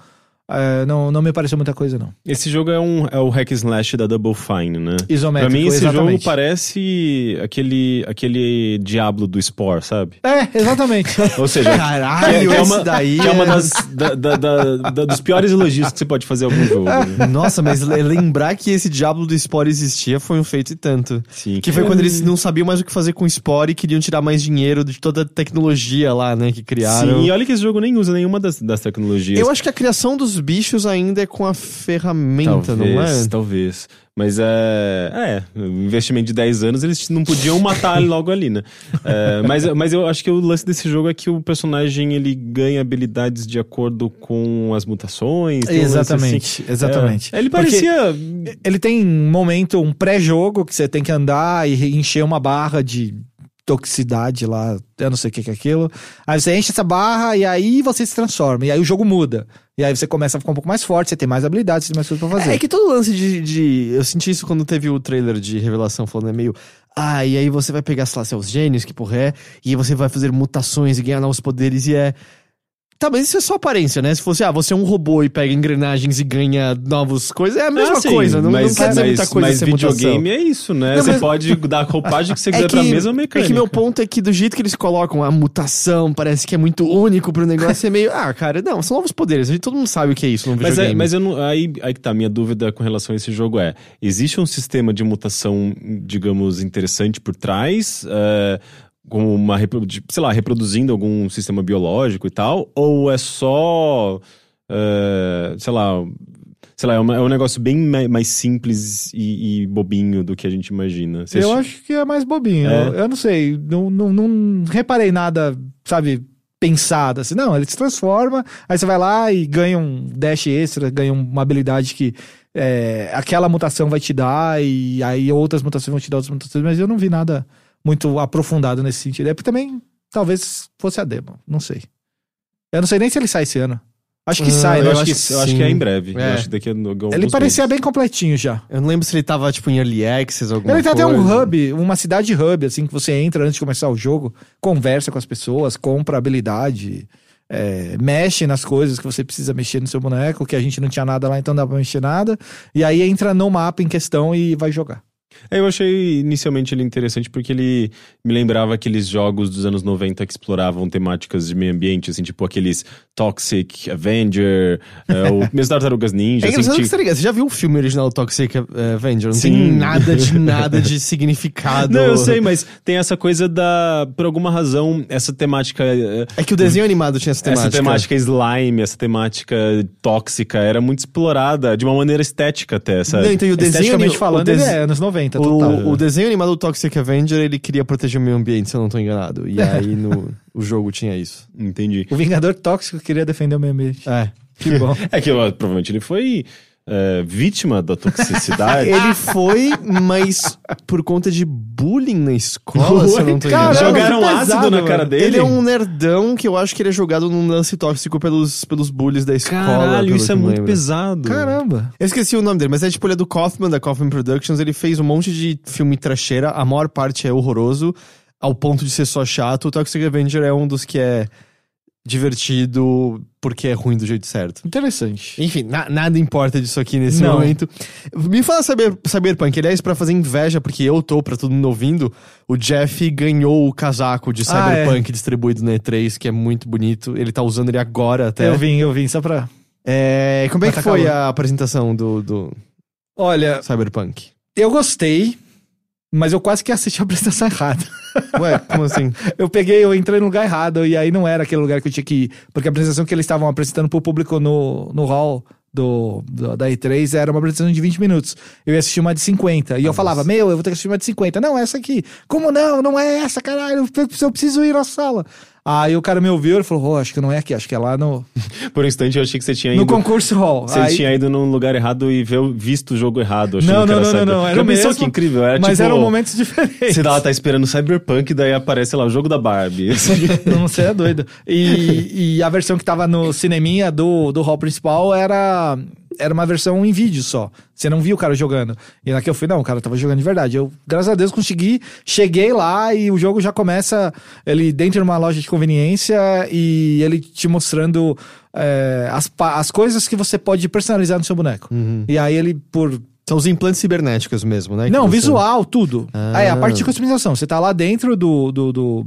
É, não, não me pareceu muita coisa, não. Esse jogo é, um, é o hack slash da Double Fine, né? Isométrico, Pra mim, esse jogo exatamente. parece aquele, aquele Diablo do Spore, sabe? É, exatamente. <laughs> Ou seja, Caralho, que é esse uma, daí que é uma é- das, da- da- da- dos piores elogios que você pode fazer a algum jogo. né? <laughs> Nossa, mas le- lembrar que esse Diablo do Spore existia foi um feito e tanto. Sim. Que foi quando eles não sabiam mais o que fazer com o Spore e queriam tirar mais dinheiro de toda a tecnologia lá, né, que criaram. Sim, e olha que esse jogo nem usa nenhuma das, das tecnologias. Eu acho que a criação dos bichos ainda é com a ferramenta, talvez, não é? Talvez. Mas é. É, investimento de 10 anos, eles não podiam matar <laughs> logo ali, né? É, mas, mas eu acho que o lance desse jogo é que o personagem ele ganha habilidades de acordo com as mutações. tem um Exatamente, assim. exatamente. É, ele Porque- parecia. Ele tem um momento, um pré-jogo que você tem que andar e encher uma barra de toxicidade lá, eu não sei o que que é aquilo. Aí você enche essa barra e aí você se transforma. E aí o jogo muda. E aí você começa a ficar um pouco mais forte, você tem mais habilidades, você tem mais coisas pra fazer. É que todo lance de, de- Eu senti isso quando teve o trailer de revelação falando, é meio. Ah, e aí você vai pegar, sei lá, seus gênios, que porra é, e aí você vai fazer mutações e ganhar novos poderes, e é. Tá, mas isso é só aparência, né? Se fosse, ah, você é um robô e pega engrenagens e ganha novas coisas, é a mesma Ah, sim, coisa. Não, mas, não quer dizer mas, muita coisa mas ser mutação. videogame é isso, né? Não, você mas- pode dar a roupagem que você <laughs> quiser É pra que, mesma é mecânica. que meu ponto é que do jeito que eles colocam a mutação, parece que é muito único pro negócio, é meio, ah, cara, não, são novos poderes, a gente, todo mundo sabe o que é isso no Mas, videogame. é, mas eu não, aí, aí que tá, minha dúvida com relação a esse jogo é: existe um sistema de mutação, digamos, interessante por trás? É, como uma, sei lá, reproduzindo algum sistema biológico e tal? Ou é só, é, sei lá, sei lá, é, uma- é um negócio bem ma- mais simples e, e bobinho do que a gente imagina? Você Eu acha- acho que é mais bobinho. É. Eu, eu não sei, não, não, não reparei nada, sabe, pensado assim. Não, ele se transforma, aí você vai lá e ganha um dash extra, ganha uma habilidade que é, aquela mutação vai te dar, e aí outras mutações vão te dar outras mutações, mas eu não vi nada muito aprofundado nesse sentido. É porque também talvez fosse a demo, não sei. Eu não sei nem se ele sai esse ano. Acho que Ah, sai, né? eu, acho acho que, que eu acho que é em breve. Eu É. acho daqui a alguns Ele parecia meses. bem completinho já. Eu não lembro se ele tava, tipo, em Early Access, alguma Ele tem coisa. até um hub, uma cidade hub, assim, que você entra antes de começar o jogo, conversa com as pessoas, compra habilidade, é, mexe nas coisas que você precisa mexer no seu boneco, que a gente não tinha nada lá, então não dá pra mexer nada. E aí entra no mapa em questão e vai jogar. É, eu achei inicialmente ele interessante porque ele me lembrava aqueles jogos dos anos 90 que exploravam temáticas de meio ambiente, assim, tipo aqueles Toxic Avenger, é, o <laughs> mesmo Tartarugas Ninja. É assim, que você tá? Você já viu o filme original Toxic eh, Avenger? Não Sim. tem nada de <laughs> nada de significado. Não, eu sei, mas tem essa coisa da. Por alguma razão, essa temática. é, É que o desenho animado tinha essa temática. Essa temática slime, essa temática tóxica, era muito explorada de uma maneira estética até, sabe? Não, então, e o desenho Esteticamente ani- falando, o des- é anos 90, total. O, o desenho animado do Toxic Avenger, ele queria proteger o meio ambiente, se eu não tô enganado. E <laughs> aí no o jogo tinha isso. Entendi. O Vingador Tóxico queria defender o meio ambiente. É. Que bom. <laughs> É que ó, provavelmente ele foi é, vítima da toxicidade. <laughs> Ele foi, mas por conta de bullying na escola, se eu não tô. Caramba, Jogaram ácido na cara dele. Ele é um nerdão que eu acho que ele é jogado num lance tóxico pelos, pelos bullies da escola. Caralho, isso é muito lembro. pesado. Caramba. Eu esqueci o nome dele, mas é tipo, ele é do Kaufman, da Kaufman Productions. Ele fez um monte de filme trecheira, a maior parte é horroroso, ao ponto de ser só chato. O Toxic Avenger é um dos que é divertido porque é ruim do jeito certo. Interessante. Enfim, na- nada importa disso aqui nesse Não. momento. Me fala saber, Cyberpunk, aliás, pra fazer inveja, porque eu tô, pra todo mundo ouvindo, o Jeff ganhou o casaco de Ah, é. Cyberpunk distribuído na E3, que é muito bonito. Ele tá usando ele agora até. Eu vim, eu vim, só pra. É, como é que foi calor. a apresentação do, do Olha, Cyberpunk? eu gostei, mas eu quase que assisti a apresentação <laughs> errada. Ué, como assim? Eu peguei, eu entrei no lugar errado e aí não era aquele lugar que eu tinha que ir. Porque a apresentação que eles estavam apresentando pro público no, no hall do, do- da E3 era uma apresentação de 20 minutos. Eu ia assistir uma de 50. E eu falava, meu, eu vou ter que assistir uma de 50. Não, essa aqui. Como não? Não é essa, caralho. Eu eu preciso ir na sala. Aí o cara me ouviu e falou, oh, acho que não é aqui, acho que é lá no, <laughs> Por um instante eu achei que você tinha no ido. concurso hall. Você Aí- tinha ido num lugar errado e visto o jogo errado. Não, não, não, não, não. Era mesmo, que incrível? Era, mas tipo, eram momentos diferentes. Você lá, tá esperando Cyberpunk, daí aparece lá o jogo da Barbie. <laughs> Não, você é doido. E, e a versão que tava no cineminha do, do hall principal era, era uma versão em vídeo só. Você não viu o cara jogando. E na que eu fui, não, o cara tava jogando de verdade. Eu, graças a Deus, consegui. Cheguei lá e o jogo já começa ele dentro de uma loja de conveniência e ele te mostrando é, as, as coisas que você pode personalizar no seu boneco. E aí ele, por São os implantes cibernéticos mesmo, né? não, você- visual, tudo. Ah. Aí a parte de customização. Você tá lá dentro do, do, do-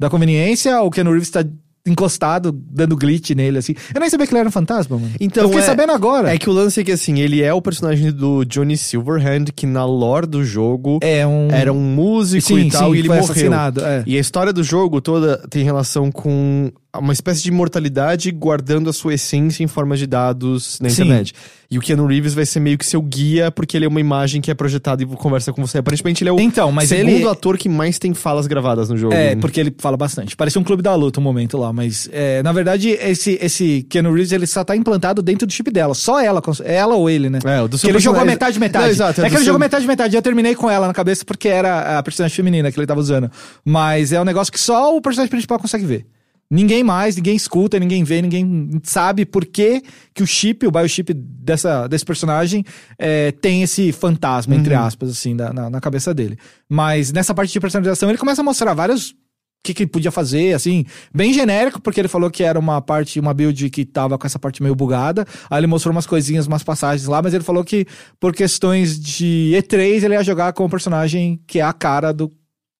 da conveniência, o Keanu Reeves tá encostado, dando glitch nele, assim. Eu nem sabia que ele era um fantasma, mano. Então, eu fiquei é- sabendo agora. É que o lance é que, assim, ele é o personagem do Johnny Silverhand, que na lore do jogo É um... era um músico Sim, e tal, sim, e ele foi morreu. é. E a história do jogo toda tem relação com uma espécie de imortalidade guardando a sua essência em forma de dados na Sim. internet. E o Keanu Reeves vai ser meio que seu guia, porque ele é uma imagem que é projetada e conversa com você. Aparentemente ele é o Então, mas segundo ele- ator que mais tem falas gravadas no jogo. É, porque ele fala bastante. Parece um clube da luta um momento lá, mas é, na verdade esse, esse Keanu Reeves ele só tá implantado dentro do chip dela. Só ela, ela ou ele, né? É, o do seu que ele jogou metade, metade. Não, exato, é é que ele seu- jogou metade, metade. Eu terminei com ela na cabeça porque era a personagem feminina que ele tava usando. Mas é um negócio que só o personagem principal consegue ver. Ninguém mais, ninguém escuta, ninguém vê, ninguém sabe por que, que o chip, o biochip dessa, desse personagem é, tem esse fantasma, entre Uhum. aspas, assim, da- na, na cabeça dele. Mas nessa parte de personalização, ele começa a mostrar vários. O que, que ele podia fazer, assim, bem genérico, porque ele falou que era uma parte, uma build que tava com essa parte meio bugada. Aí ele mostrou umas coisinhas, umas passagens lá, mas ele falou que por questões de E3 ele ia jogar com o personagem que é a cara do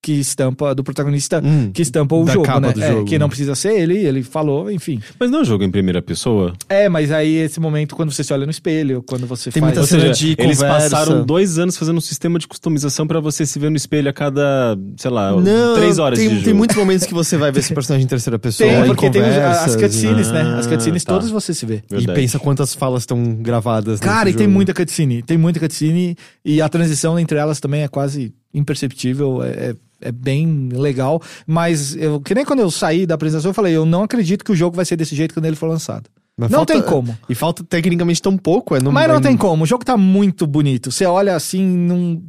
que estampa, do protagonista Hum, que estampa o jogo, né? É, jogo. que não precisa ser ele, ele falou, enfim. Mas não é um jogo em primeira pessoa? É, mas aí esse momento quando você se olha no espelho, quando você Tem faz... muita cena seja, de eles conversa. passaram dois anos fazendo um sistema de customização pra você se ver no espelho a cada, sei lá, Não, três horas tem, de tem jogo. muitos momentos que você vai ver esse <laughs> personagem em terceira pessoa. Tem, em porque tem as cutscenes, né? As Ah, cutscenes tá. todas você se vê. E Verdade. pensa quantas falas estão gravadas. Cara, e tem jogo. muita cutscene. Tem muita cutscene e a transição entre elas também é quase imperceptível. É, é, é bem legal. Mas eu, que nem quando eu saí da apresentação, eu falei, eu não acredito que o jogo vai ser desse jeito quando ele for lançado. Mas não falta- tem como. E falta tecnicamente tão pouco. É, não, Mas não é- tem como. O jogo tá muito bonito. Você olha assim, não.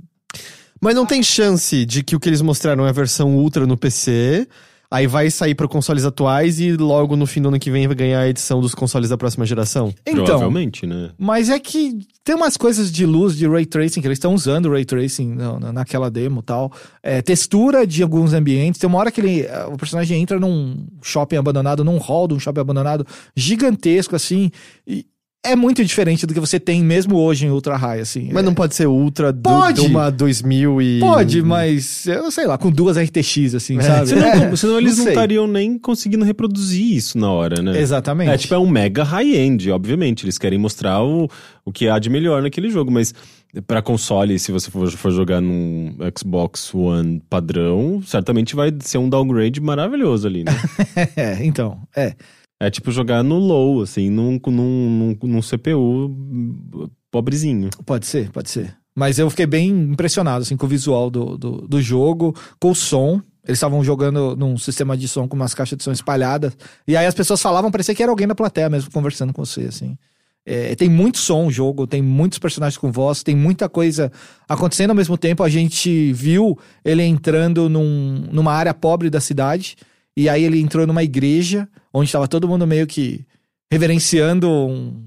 Mas não tem chance de que o que eles mostraram é a versão Ultra no PC. Aí vai sair para consoles atuais e logo no fim do ano que vem vai ganhar a edição dos consoles da próxima geração. Então. Provavelmente, né? Mas é que tem umas coisas de luz, de ray tracing, que eles estão usando ray tracing na- na- naquela demo e tal. É, textura de alguns ambientes. Tem uma hora que ele, o personagem entra num shopping abandonado, num hall de um shopping abandonado gigantesco, assim. E é muito diferente do que você tem mesmo hoje em Ultra High, assim. Mas não pode ser Ultra do, Pode! de uma 2000 e... Pode, mas eu sei lá, com duas RTX, assim, sabe? Senão, É, senão eles não estariam nem conseguindo reproduzir isso na hora, né? Exatamente. É, tipo, é um mega high-end, obviamente. Eles querem mostrar o, o que há de melhor naquele jogo, mas pra console, se você for, for jogar num Xbox One padrão, certamente vai ser um downgrade maravilhoso ali, né? <laughs> É, então, é. É tipo jogar no low, assim, num, num, num, num CPU pobrezinho. Pode ser, pode ser. Mas eu fiquei bem impressionado assim, com o visual do, do, do jogo, com o som. Eles estavam jogando num sistema de som com umas caixas de som espalhadas. E aí as pessoas falavam, parecia que era alguém da plateia mesmo conversando com você, assim. É, tem muito som o jogo, tem muitos personagens com voz, tem muita coisa acontecendo ao mesmo tempo. A gente viu ele entrando num, numa área pobre da cidade. E aí ele entrou numa igreja, onde estava todo mundo meio que reverenciando um,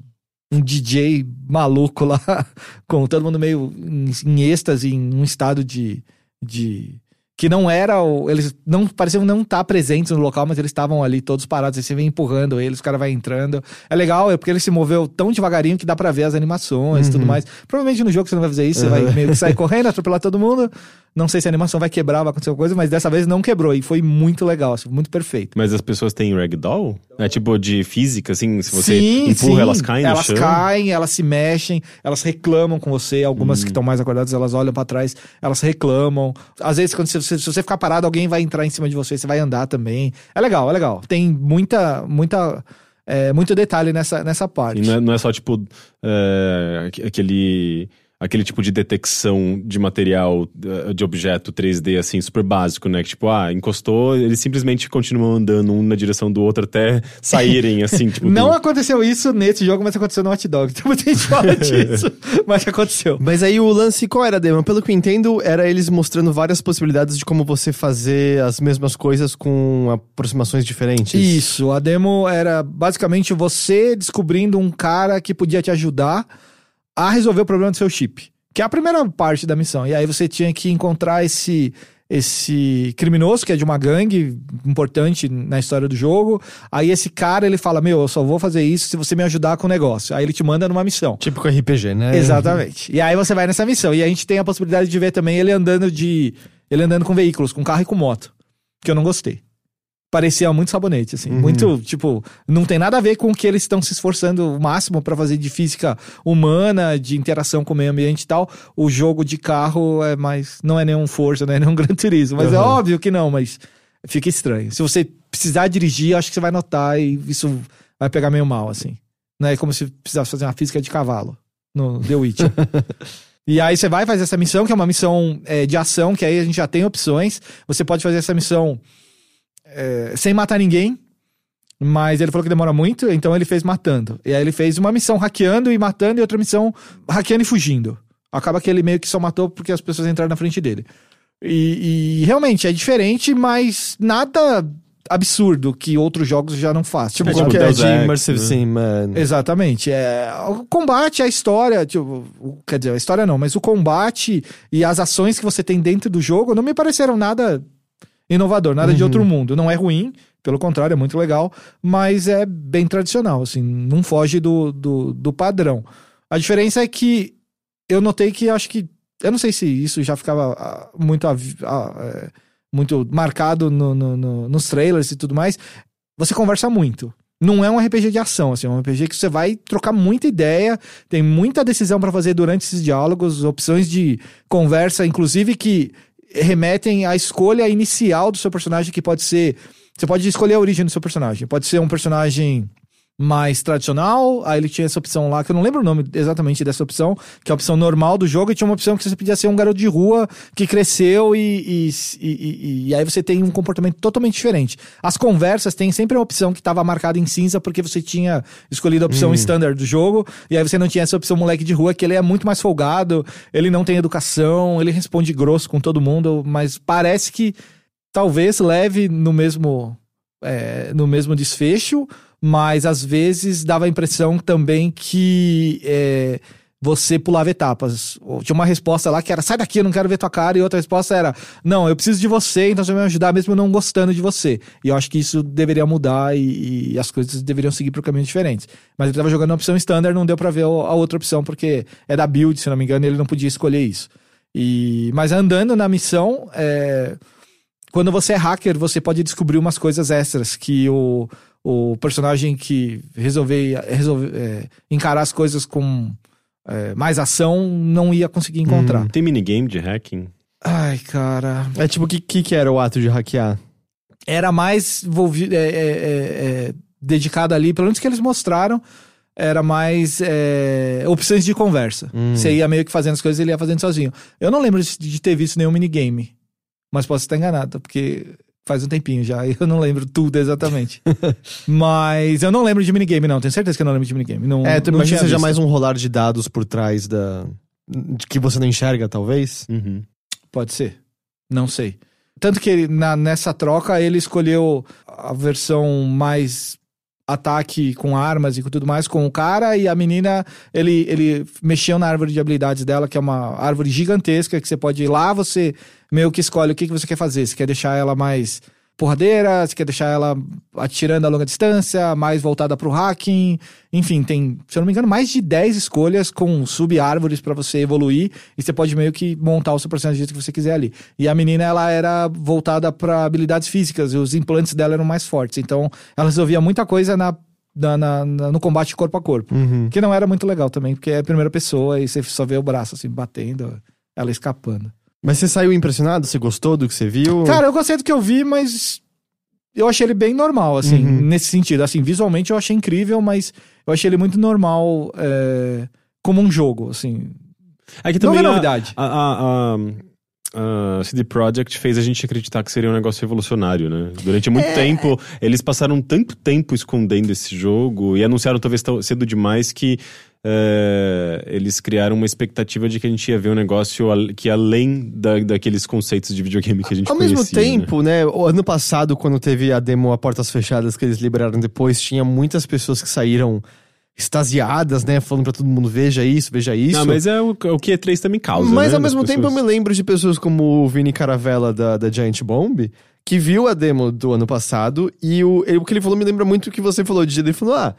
um DJ maluco lá, <laughs> com todo mundo meio em, em êxtase, em um estado de. de que não era o. Eles não pareciam não estar presentes no local, mas eles estavam ali todos parados. Aí você vem empurrando eles, o cara vai entrando. É legal, é porque ele se moveu tão devagarinho que dá pra ver as animações e tudo mais. Provavelmente no jogo você não vai fazer isso, você vai <laughs> meio que sair correndo, atropelar todo mundo. Não sei se a animação vai quebrar, vai acontecer alguma coisa, mas dessa vez não quebrou. E foi muito legal, assim, muito perfeito. Mas as pessoas têm ragdoll? É tipo de física, assim, se você sim, empurra, sim. elas caem no Elas chão? caem, elas se mexem, elas reclamam com você. Algumas Hum. que estão mais acordadas, elas olham pra trás, elas reclamam. Às vezes, quando você, se você ficar parado, alguém vai entrar em cima de você, você vai andar também. É legal, é legal. Tem muita, muita, é, muito detalhe nessa, nessa parte. E não é, não é só, tipo, é, aqu- aquele, aquele tipo de detecção de material, eh, de objeto 3D, assim, super básico, né? Que, tipo, ah, encostou, eles simplesmente continuam andando um na direção do outro até <laughs> saírem, assim, tipo... Não do- aconteceu isso nesse jogo, mas aconteceu no Hot Dog. Então muita gente fala disso, mas aconteceu. Mas aí o lance, qual era a demo? Pelo que eu entendo, era eles mostrando várias possibilidades de como você fazer as mesmas coisas com aproximações diferentes. Isso, a demo era basicamente você descobrindo um cara que podia te ajudar a resolver o problema do seu chip. Que é a primeira parte da missão. E aí você tinha que encontrar esse esse criminoso, que é de uma gangue importante na história do jogo. Aí esse cara, ele fala: Meu, eu só vou fazer isso se você me ajudar com o negócio. Aí ele te manda numa missão. Típico RPG, né? Exatamente. E aí você vai nessa missão. E a gente tem a possibilidade de ver também ele andando de. Ele andando com veículos, com carro e com moto. Que eu não gostei. Parecia muito sabonete, assim. Muito, tipo, não tem nada a ver com o que eles estão se esforçando o máximo pra fazer de física humana, de interação com o meio ambiente e tal. O jogo de carro é mais. Não é nenhum Forza, não é nenhum <laughs> Gran Turismo. Mas é Uhum. óbvio que não, mas fica estranho. Se você precisar dirigir, acho que você vai notar e isso vai pegar meio mal, assim. Não é como se precisasse fazer uma física de cavalo no The Witcher. <laughs> E aí você vai fazer essa missão, que é uma missão é, de ação, que aí a gente já tem opções. Você pode fazer essa missão é, sem matar ninguém, mas ele falou que demora muito, então ele fez matando. E aí ele fez uma missão hackeando e matando, e outra missão hackeando e fugindo. Acaba que ele meio que só matou porque as pessoas entraram na frente dele. E, e realmente é diferente, mas nada absurdo que outros jogos já não fazem. Tipo, É, tipo que é Deus de Immersive né? Sim, mano. Exatamente. É, o combate, a história, tipo, o- quer dizer, a história não, mas o combate e as ações que você tem dentro do jogo não me pareceram nada inovador, nada de outro mundo. Não é ruim, pelo contrário, é muito legal, mas é bem tradicional, assim, não foge do, do, do padrão. A diferença é que eu notei que acho que. Eu não sei se isso já ficava ah, muito, é, muito marcado no- no- no- nos trailers e tudo mais. Você conversa muito. Não é um RPG de ação, assim, é um RPG que você vai trocar muita ideia, tem muita decisão pra fazer durante esses diálogos, opções de conversa, inclusive que remetem à escolha inicial do seu personagem, que pode ser. Você pode escolher a origem do seu personagem. Pode ser um personagem mais tradicional, aí ele tinha essa opção lá, que eu não lembro o nome exatamente dessa opção, que é a opção normal do jogo, e tinha uma opção que você podia ser um garoto de rua que cresceu e, e, e, e- aí você tem um comportamento totalmente diferente. As conversas tem sempre uma opção que estava marcada em cinza porque você tinha escolhido a opção standard do jogo, e aí você não tinha essa opção moleque de rua, que ele é muito mais folgado, ele não tem educação, ele responde grosso com todo mundo, mas parece que talvez leve no mesmo é, no mesmo desfecho, mas às vezes dava a impressão também que é, você pulava etapas. Tinha uma resposta lá que era sai daqui, eu não quero ver tua cara, e outra resposta era não, eu preciso de você, então você vai me ajudar mesmo não gostando de você. E eu acho que isso deveria mudar e, e as coisas deveriam seguir por caminhos diferentes. Mas ele tava jogando a opção standard, não deu pra ver a outra opção, porque é da build, se não me engano, e ele não podia escolher isso. E, mas andando na missão, é, quando você é hacker, você pode descobrir umas coisas extras que o, o personagem que resolver, resolver é, encarar as coisas com é, mais ação não ia conseguir encontrar. Tem minigame de hacking? Ai, cara. É tipo, o que, que, que era o ato de hackear? Era mais envolvido, é, é, é, é, dedicado ali, pelo menos que eles mostraram, era mais é, opções de conversa. Você ia meio que fazendo as coisas e ele ia fazendo sozinho. Eu não lembro de, de ter visto nenhum minigame, mas posso estar enganado, porque faz um tempinho já, e <laughs> eu não lembro tudo exatamente. <laughs> mas eu não lembro de minigame, não. Tenho certeza que eu não lembro de minigame. Não, É, tu não imagina seja visto. mais um rolar de dados por trás da. de que você não enxerga, talvez? Uhum. Pode ser. Não sei. Tanto que ele, na, nessa troca ele escolheu a versão mais ataque com armas e com tudo mais com o cara e a menina ele, ele mexeu na árvore de habilidades dela que é uma árvore gigantesca que você pode ir lá você meio que escolhe o que, que você quer fazer se quer deixar ela mais porradeira, você quer deixar ela atirando a longa distância, mais voltada pro hacking. Enfim, tem, se eu não me engano, mais de 10 escolhas com sub-árvores pra você evoluir. E você pode meio que montar o seu personagem do jeito que você quiser ali. E a menina, ela era voltada pra habilidades físicas e os implantes dela eram mais fortes. Então, ela resolvia muita coisa na na, na- no combate corpo a corpo. Que não era muito legal também, porque é a primeira pessoa e você só vê o braço assim batendo, ela escapando. Mas você saiu impressionado? Você gostou do que você viu? Cara, eu gostei do que eu vi, mas eu achei ele bem normal, assim, Uhum. nesse sentido. Assim, visualmente eu achei incrível, mas eu achei ele muito normal é, como um jogo, assim. É que Não também é a- novidade. A, a, a, a CD Projekt fez a gente acreditar que seria um negócio revolucionário, né? Durante muito É. tempo, eles passaram tanto tempo escondendo esse jogo e anunciaram talvez tão cedo demais que é, eles criaram uma expectativa de que a gente ia ver um negócio que além da, daqueles conceitos de videogame que a gente Ao mesmo conhecia, né? tempo, né? O ano passado, quando teve a demo a portas fechadas que eles liberaram depois, tinha muitas pessoas que saíram extasiadas, né? Falando pra todo mundo, veja isso, veja isso. Não, mas é o, o que E3 também causa, Mas né, ao mesmo tempo eu me lembro de pessoas como o Vini Caravella da, da Giant Bomb, que viu a demo do ano passado e o, ele- o que ele falou me lembra muito o que você falou de ele falou, ah,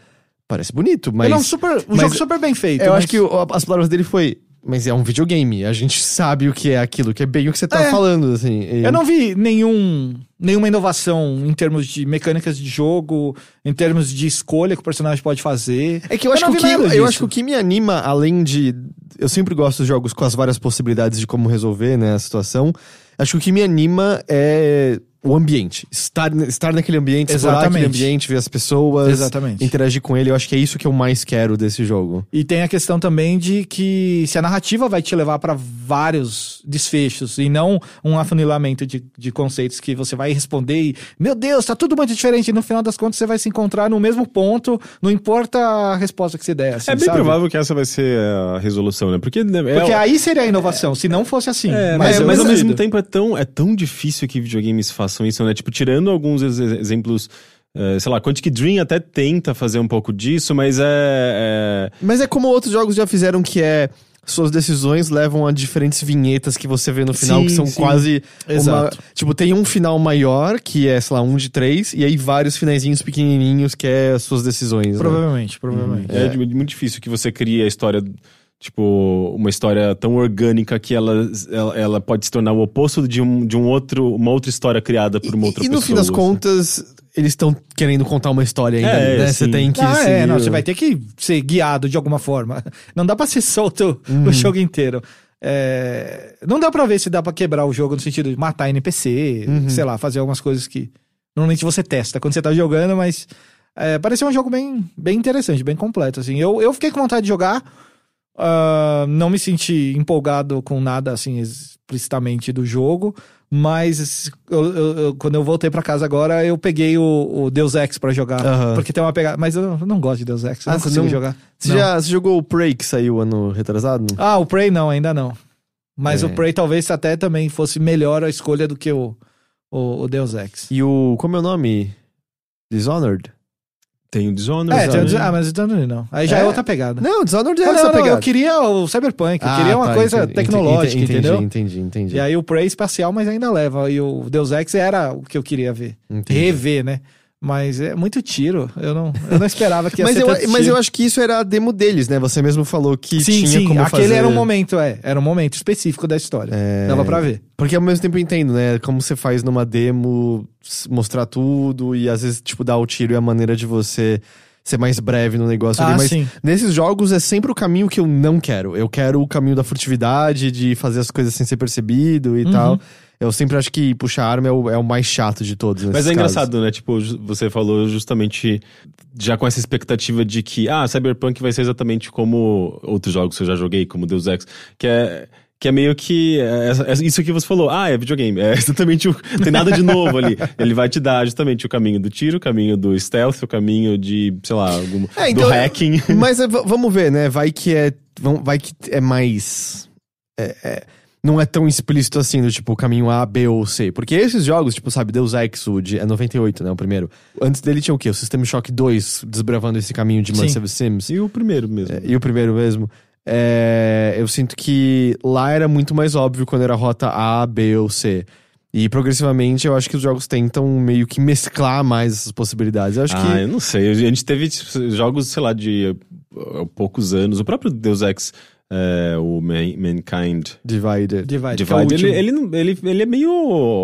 parece bonito, mas... ele é um, super, um mas jogo super bem feito. Eu mas- acho que o- as palavras dele foi, mas é um videogame, a gente sabe o que é aquilo, que é bem o que você tá É. falando, assim. E- Eu não vi nenhum, nenhuma inovação em termos de mecânicas de jogo, em termos de escolha que o personagem pode fazer. É que eu, acho não que, que eu disso. acho que o que me anima, além de. Eu sempre gosto dos jogos com as várias possibilidades de como resolver né, a situação. Acho que o que me anima é o ambiente. Estar, estar naquele ambiente, explorar aquele ambiente, ver as pessoas, Exatamente. interagir com ele. Eu acho que é isso que eu mais quero desse jogo. E tem a questão também de que se a narrativa vai te levar pra vários desfechos e não um afunilamento de, de conceitos que você vai responder e, meu Deus, tá tudo muito diferente. E no final das contas você vai se encontrar no mesmo ponto, não importa a resposta que você der. assim, É bem sabe? provável que essa vai ser a resolução, né? Porque, né, é Porque aí seria a inovação, se não fosse assim. É, mas, eu mas ao mesmo tempo é tão, é tão difícil que videogames façam isso, né? Tipo, tirando alguns ex- exemplos, eh, sei lá, Quantic Dream até tenta fazer um pouco disso, mas é. é- Mas é como outros jogos já fizeram, que é. Suas decisões levam a diferentes vinhetas que você vê no final, Sim, que são sim. quase. Uma, Exato. tipo, tem um final maior, que é, sei lá, um de três, e aí vários finaizinhos pequenininhos, que é as suas decisões. né? Provavelmente, provavelmente. é de- muito difícil que você crie a história. Tipo, uma história tão orgânica que ela, ela, ela pode se tornar o oposto de, um, de um outro, uma outra história criada por uma outra e, e pessoa. no fim das assim. contas, eles estão querendo contar uma história ainda, É, né? Você tem que. Ah, é, seguir não, o- você vai ter que ser guiado de alguma forma. <laughs> Não dá pra ser solto Uhum. o jogo inteiro. É, não dá pra ver se dá pra quebrar o jogo no sentido de matar NPC, Uhum. sei lá, fazer algumas coisas que normalmente você testa quando você tá jogando, mas é, pareceu um jogo bem, bem interessante, bem completo. Assim. Eu, eu fiquei com vontade de jogar, ah, não me senti empolgado com nada assim explicitamente do jogo, mas eu- eu- eu- quando eu voltei pra casa agora, eu peguei o, o Deus Ex pra jogar, porque tem uma pegada, mas eu não, gosto de Deus Ex, eu Ah, não consigo não- jogar. Você Não. já você jogou o Prey que saiu ano retrasado? Ah, o Prey não, ainda não. Mas É. o Prey talvez até também fosse melhor a escolha do que o, o, o Deus Ex. E o. Como é o nome? Dishonored? Tem o Dishonored. É, tem o né? Dis- ah, mas o Dishonored não. Aí já é, É? outra pegada. Não, Dishonored é Ah, essa não, não, pegada. eu queria o Cyberpunk, eu Ah, queria uma tá, coisa entendi, tecnológica, entendi, entendeu? Entendi, entendi. E aí o Prey espacial, mas ainda leva. E o Deus Ex era o que eu queria ver. Entendi. Rever, né? Mas é muito tiro. Eu não, eu não esperava que ia <laughs> Mas ser eu, mas eu acho que isso era a demo deles, né? Você mesmo falou que Sim, tinha sim, como aquele fazer... era um momento, é. Era um momento específico da história. É. Dava pra ver. Porque ao mesmo tempo eu entendo, né? Como você faz numa demo, mostrar tudo e às vezes, tipo, dar o tiro é a maneira de você ser mais breve no negócio Ah, ali. Mas sim. nesses jogos é sempre o caminho que eu não quero. Eu quero o caminho da furtividade, de fazer as coisas sem ser percebido Uhum. e tal. Eu sempre acho que puxar arma é o, é o mais chato de todos. Mas é casos. engraçado, né? Tipo, você falou justamente já com essa expectativa de que, ah, Cyberpunk vai ser exatamente como outros jogos que eu já joguei, como Deus Ex, que é. Que é meio que. é, é isso que você falou. Ah, é videogame. É <laughs> exatamente o. Tem nada de novo ali. Ele vai te dar justamente o caminho do tiro, o caminho do stealth, o caminho de, sei lá, algum, É, então, do hacking. Mas é, vamos ver, né? Vai que é. Vai que é mais. é- é- não é tão explícito assim, do tipo caminho A, B ou C. Porque esses jogos, tipo, sabe, Deus Ex, o de, é 98, né? O primeiro. Antes dele tinha o quê? O System Shock 2 desbravando esse caminho de. Massive Sims. E o primeiro mesmo. É, E o primeiro mesmo. É, eu sinto que lá era muito mais óbvio quando era rota A, B ou C. E progressivamente eu acho que os jogos tentam meio que mesclar mais essas possibilidades. Eu acho ah, que. eu não sei. A gente teve jogos, sei lá, de uh, poucos anos. O próprio Deus Ex, é, o Man- Mankind. Divided. Divide. que é ele, ele, ele, ele é meio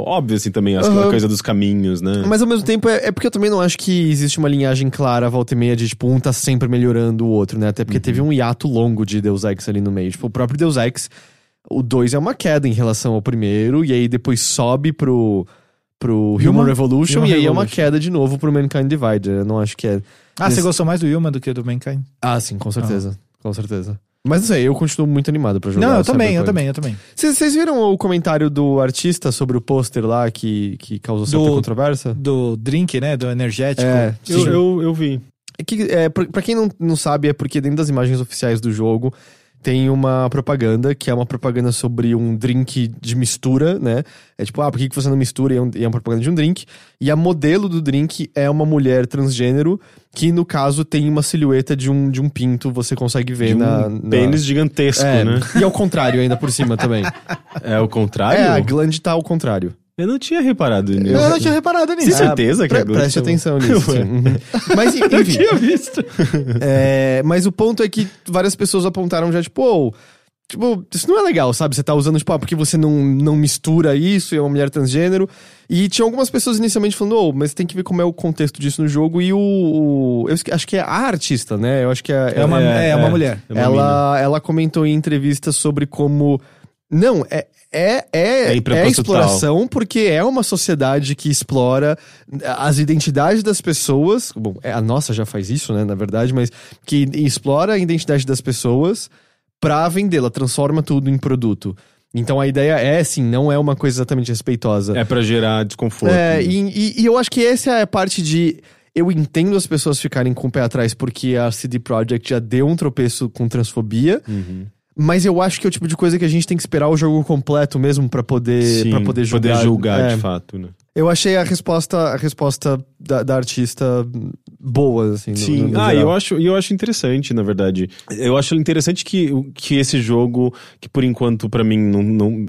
óbvio, assim, também, as- a coisa dos caminhos, né? Mas ao mesmo tempo, é, é porque eu também não acho que existe uma linhagem clara, volta e meia, de tipo, um tá sempre melhorando o outro, né? Até porque teve um hiato longo de Deus Ex ali no meio. Tipo, o próprio Deus Ex, o 2 é uma queda em relação ao primeiro, e aí depois sobe pro, pro Human, Human- Revolution, Human e aí é uma Revolution. queda de novo pro Mankind Divided. Eu não acho que é. Ah, Nesse- você gostou mais do Yuma do que do Mankind? Ah, sim, com certeza. Com certeza. Mas não sei, eu continuo muito animado pra jogar. Não, eu também, eu também, eu também. Vocês viram o comentário do artista sobre o pôster lá que, que causou certa Do- controvérsia? Do drink, né? Do energético. É, eu, eu, eu vi. É que, é, pra, pra quem não, não sabe, é porque dentro das imagens oficiais do jogo tem uma propaganda, que é uma propaganda sobre um drink de mistura, né? É tipo, ah, por que, que você não mistura? E é, um- e é uma propaganda de um drink. E a modelo do drink é uma mulher transgênero, que no caso tem uma silhueta de um, de um pinto, você consegue ver De um na, na- pênis gigantesco, É, né? E ao contrário ainda por cima também. <laughs> É o contrário? é, a glande tá ao contrário. Eu não tinha reparado nisso. Eu não tinha reparado nisso. Tem certeza que Pre- a glande Preste atenção nisso. Uhum. Mas, <laughs> Eu enfim. tinha visto. <laughs> É, mas o ponto é que várias pessoas apontaram já, tipo, "Ô, tipo, isso não é legal, sabe? Você tá usando, tipo, ah, porque você não, não mistura isso e é uma mulher transgênero. E tinha algumas pessoas inicialmente falando, ô, mas tem que ver como é o contexto disso no jogo. E o. o- eu acho que é a artista, né? Eu acho que é. É uma, É, é, uma é. mulher. É uma ela, ela comentou em entrevista sobre como. Não, é. É, é, É é, exploração, porque é uma sociedade que explora as identidades das pessoas. Bom, é, a nossa já faz isso, né, na verdade, mas que explora a identidade das pessoas pra vendê-la, transforma tudo em produto. Então a ideia é, sim, não é uma coisa exatamente respeitosa. É pra gerar desconforto. É, e, e- e eu acho que essa é a parte de. Eu entendo as pessoas ficarem com o pé atrás porque a CD Projekt já deu um tropeço com transfobia. Uhum. Mas eu acho que é o tipo de coisa que a gente tem que esperar o jogo completo mesmo pra poder, Sim, pra poder julgar. julgar, É, de fato, né? Eu achei a resposta, a resposta da, da artista boa, assim. Sim, no, no ah, eu acho, eu acho interessante, na verdade. Eu acho interessante que, que esse jogo, que por enquanto pra mim não, não-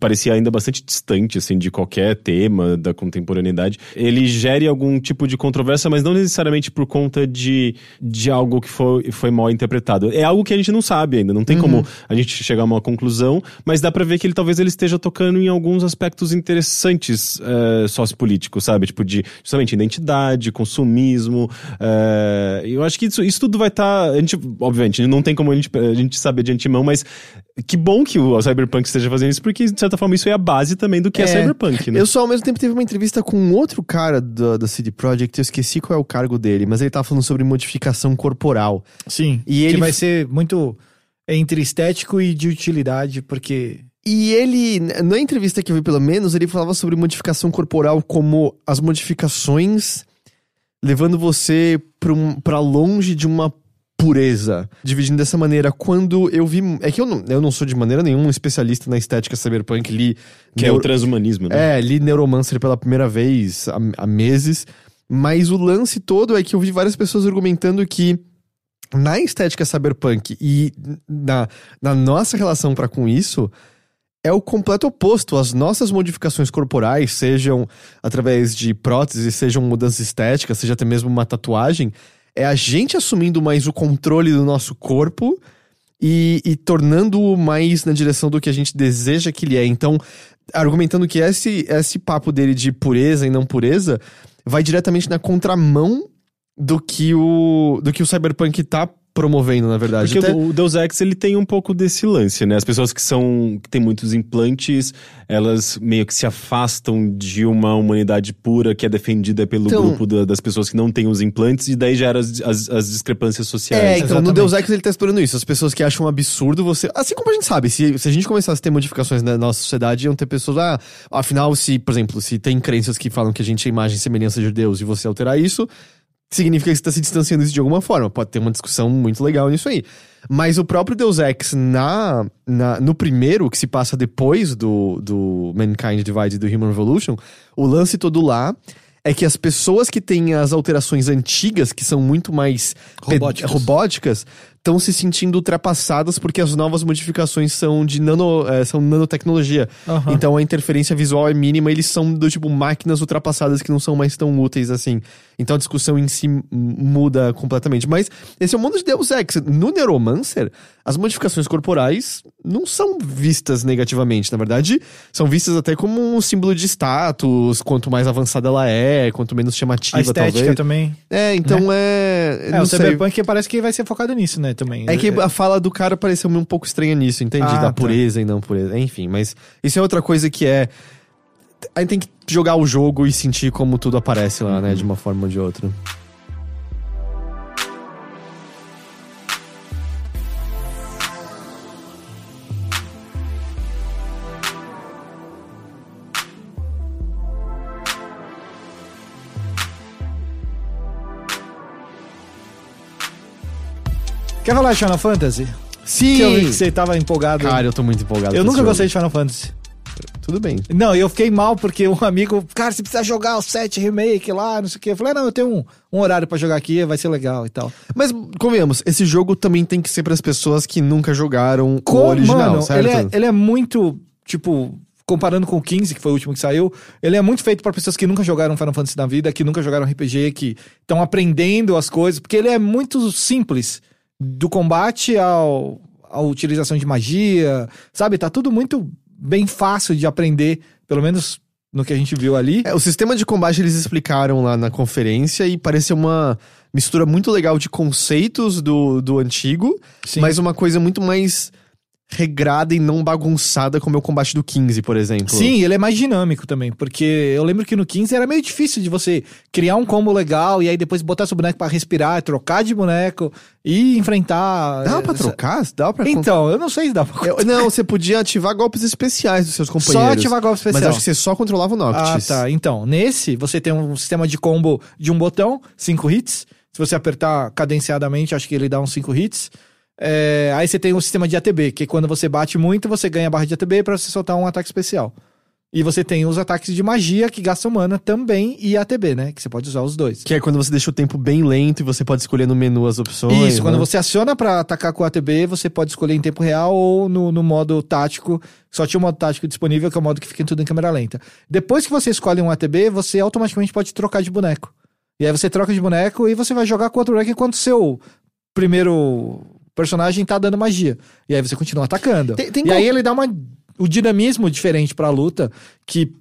parecia ainda bastante distante assim de qualquer tema da contemporaneidade, ele gere algum tipo de controvérsia, mas não necessariamente por conta de, de algo que foi, foi mal interpretado. É algo que a gente não sabe ainda, não tem como a gente chegar a uma conclusão, mas dá pra ver que ele talvez ele esteja tocando em alguns aspectos interessantes eh, sociopolíticos, sabe? Tipo de justamente identidade, consumismo. eh, eu acho que isso, isso tudo vai estar. a gente, obviamente, não tem como a gente, a gente saber de antemão, mas que bom que o Cyberpunk esteja fazendo isso, porque de certa forma isso é a base também do que é, É, Cyberpunk, né? Eu só ao mesmo tempo teve uma entrevista com um outro cara da, da CD Projekt, eu esqueci qual é o cargo dele, mas ele tava falando sobre modificação corporal. Sim. E que ele- vai ser muito entre estético e de utilidade, porque. E ele, na entrevista que eu vi pelo menos, ele falava sobre modificação corporal como as modificações levando você pra, um, longe de uma pureza. Dividindo dessa maneira, quando eu vi. É que eu não, eu não sou de maneira nenhuma um especialista na estética cyberpunk, li. Que é o transhumanismo, né? É, li Neuromancer pela primeira vez há, há meses. Mas o lance todo é que eu vi várias pessoas argumentando que na estética cyberpunk e na, na nossa relação para com isso é o completo oposto. As nossas modificações corporais, sejam através de próteses, sejam mudanças estéticas, seja até mesmo uma tatuagem, é a gente assumindo mais o controle do nosso corpo e, e tornando-o mais na direção do que a gente deseja que ele é. Então, argumentando que esse, esse papo dele de pureza e não pureza vai diretamente na contramão do que o, do que o Cyberpunk tá promovendo, na verdade. Porque Até- o Deus Ex ele tem um pouco desse lance, né? As pessoas que são que têm muitos implantes, elas meio que se afastam de uma humanidade pura que é defendida pelo Então- grupo da- das pessoas que não têm os implantes e daí gera as, as, as discrepâncias sociais. É, então no Exatamente. Deus Ex ele tá explorando isso. As pessoas que acham um absurdo você. Assim como a gente sabe, se, se a gente começasse a ter modificações na nossa sociedade, iam ter pessoas. Ah, afinal, se, por exemplo, se tem crenças que falam que a gente é imagem e semelhança de Deus e você alterar isso, significa que você tá se distanciando disso de alguma forma. Pode ter uma discussão muito legal nisso aí. Mas o próprio Deus Ex, na, na, no primeiro, que se passa depois do, do Mankind Divided do Human Revolution, o lance todo lá é que as pessoas que têm as alterações antigas, que são muito mais Robóticas. robóticas, estão se sentindo ultrapassadas porque as novas modificações são de nano, é, são nanotecnologia. Aham. Então a interferência visual é mínima, eles são do tipo máquinas ultrapassadas que não são mais tão úteis assim. Então a discussão em si muda completamente. Mas esse é o mundo de Deus Ex. No Neuromancer, as modificações corporais não são vistas negativamente. Na verdade, são vistas até como um símbolo de status. Quanto mais avançada ela é, quanto menos chamativa, A estética talvez. também. É, então é. É, não o sei. Cyberpunk parece que vai ser focado nisso, né, também. É que a fala do cara pareceu um pouco estranha nisso, entendi? Ah, da tá. pureza e não pureza. Enfim, mas isso é outra coisa que é. A gente tem que jogar o jogo e sentir como tudo aparece lá, né? De uma forma ou de outra. Quer falar de Final Fantasy? Sim! Que eu vi que você tava empolgado. Cara, eu tô muito empolgado. eu nunca jogo. gostei de Final Fantasy. Tudo bem. Não, eu fiquei mal porque um amigo, cara, você precisa jogar o 7 remake lá, não sei o quê. Eu falei, não, eu tenho um, um horário pra jogar aqui, vai ser legal e tal. Mas, convenhamos, esse jogo também tem que ser para as pessoas que nunca jogaram o Com- original, mano, certo? Ele é, ele é muito, tipo, comparando com o 15, que foi o último que saiu, ele é muito feito pra pessoas que nunca jogaram Final Fantasy na vida, que nunca jogaram RPG, que estão aprendendo as coisas, porque ele é muito simples. Do combate ao, à utilização de magia, sabe? Tá tudo muito bem fácil de aprender, pelo menos no que a gente viu ali. É, o sistema de combate eles explicaram lá na conferência e pareceu uma mistura muito legal de conceitos do, do antigo, Sim. mas uma coisa muito mais regrada e não bagunçada como é o combate do 15, por exemplo. Sim, ele é mais dinâmico também, porque eu lembro que no 15 era meio difícil de você criar um combo legal e aí depois botar seu boneco pra respirar, trocar de boneco e enfrentar. Dá pra essa- trocar? Dá pra... Então, eu não sei se dá pra. Eu- não, você podia ativar golpes especiais dos seus companheiros. Só ativar golpe especial. Mas acho que você só controlava o Ah, Noctis. tá. Então, nesse, você tem um sistema de combo de um botão, cinco hits. Se você apertar cadenciadamente, acho que ele dá uns cinco hits. É, aí você tem um sistema de ATB, que quando você bate muito, você ganha barra de ATB pra você soltar um ataque especial. E você tem os ataques de magia, que gastam mana também, e ATB, né? Que você pode usar os dois. Que é quando você deixa o tempo bem lento e você pode escolher no menu as opções. Isso, quando né? você aciona pra atacar com o ATB, você pode escolher em tempo real ou no, no modo tático. Só tinha o modo tático disponível, que é o modo que fica tudo em câmera lenta. Depois que você escolhe um ATB, você automaticamente pode trocar de boneco. E aí você troca de boneco e você vai jogar com outro boneco enquanto seu primeiro personagem tá dando magia. E aí você continua atacando. Tem- tem e aí ele dá uma, o dinamismo diferente pra luta, que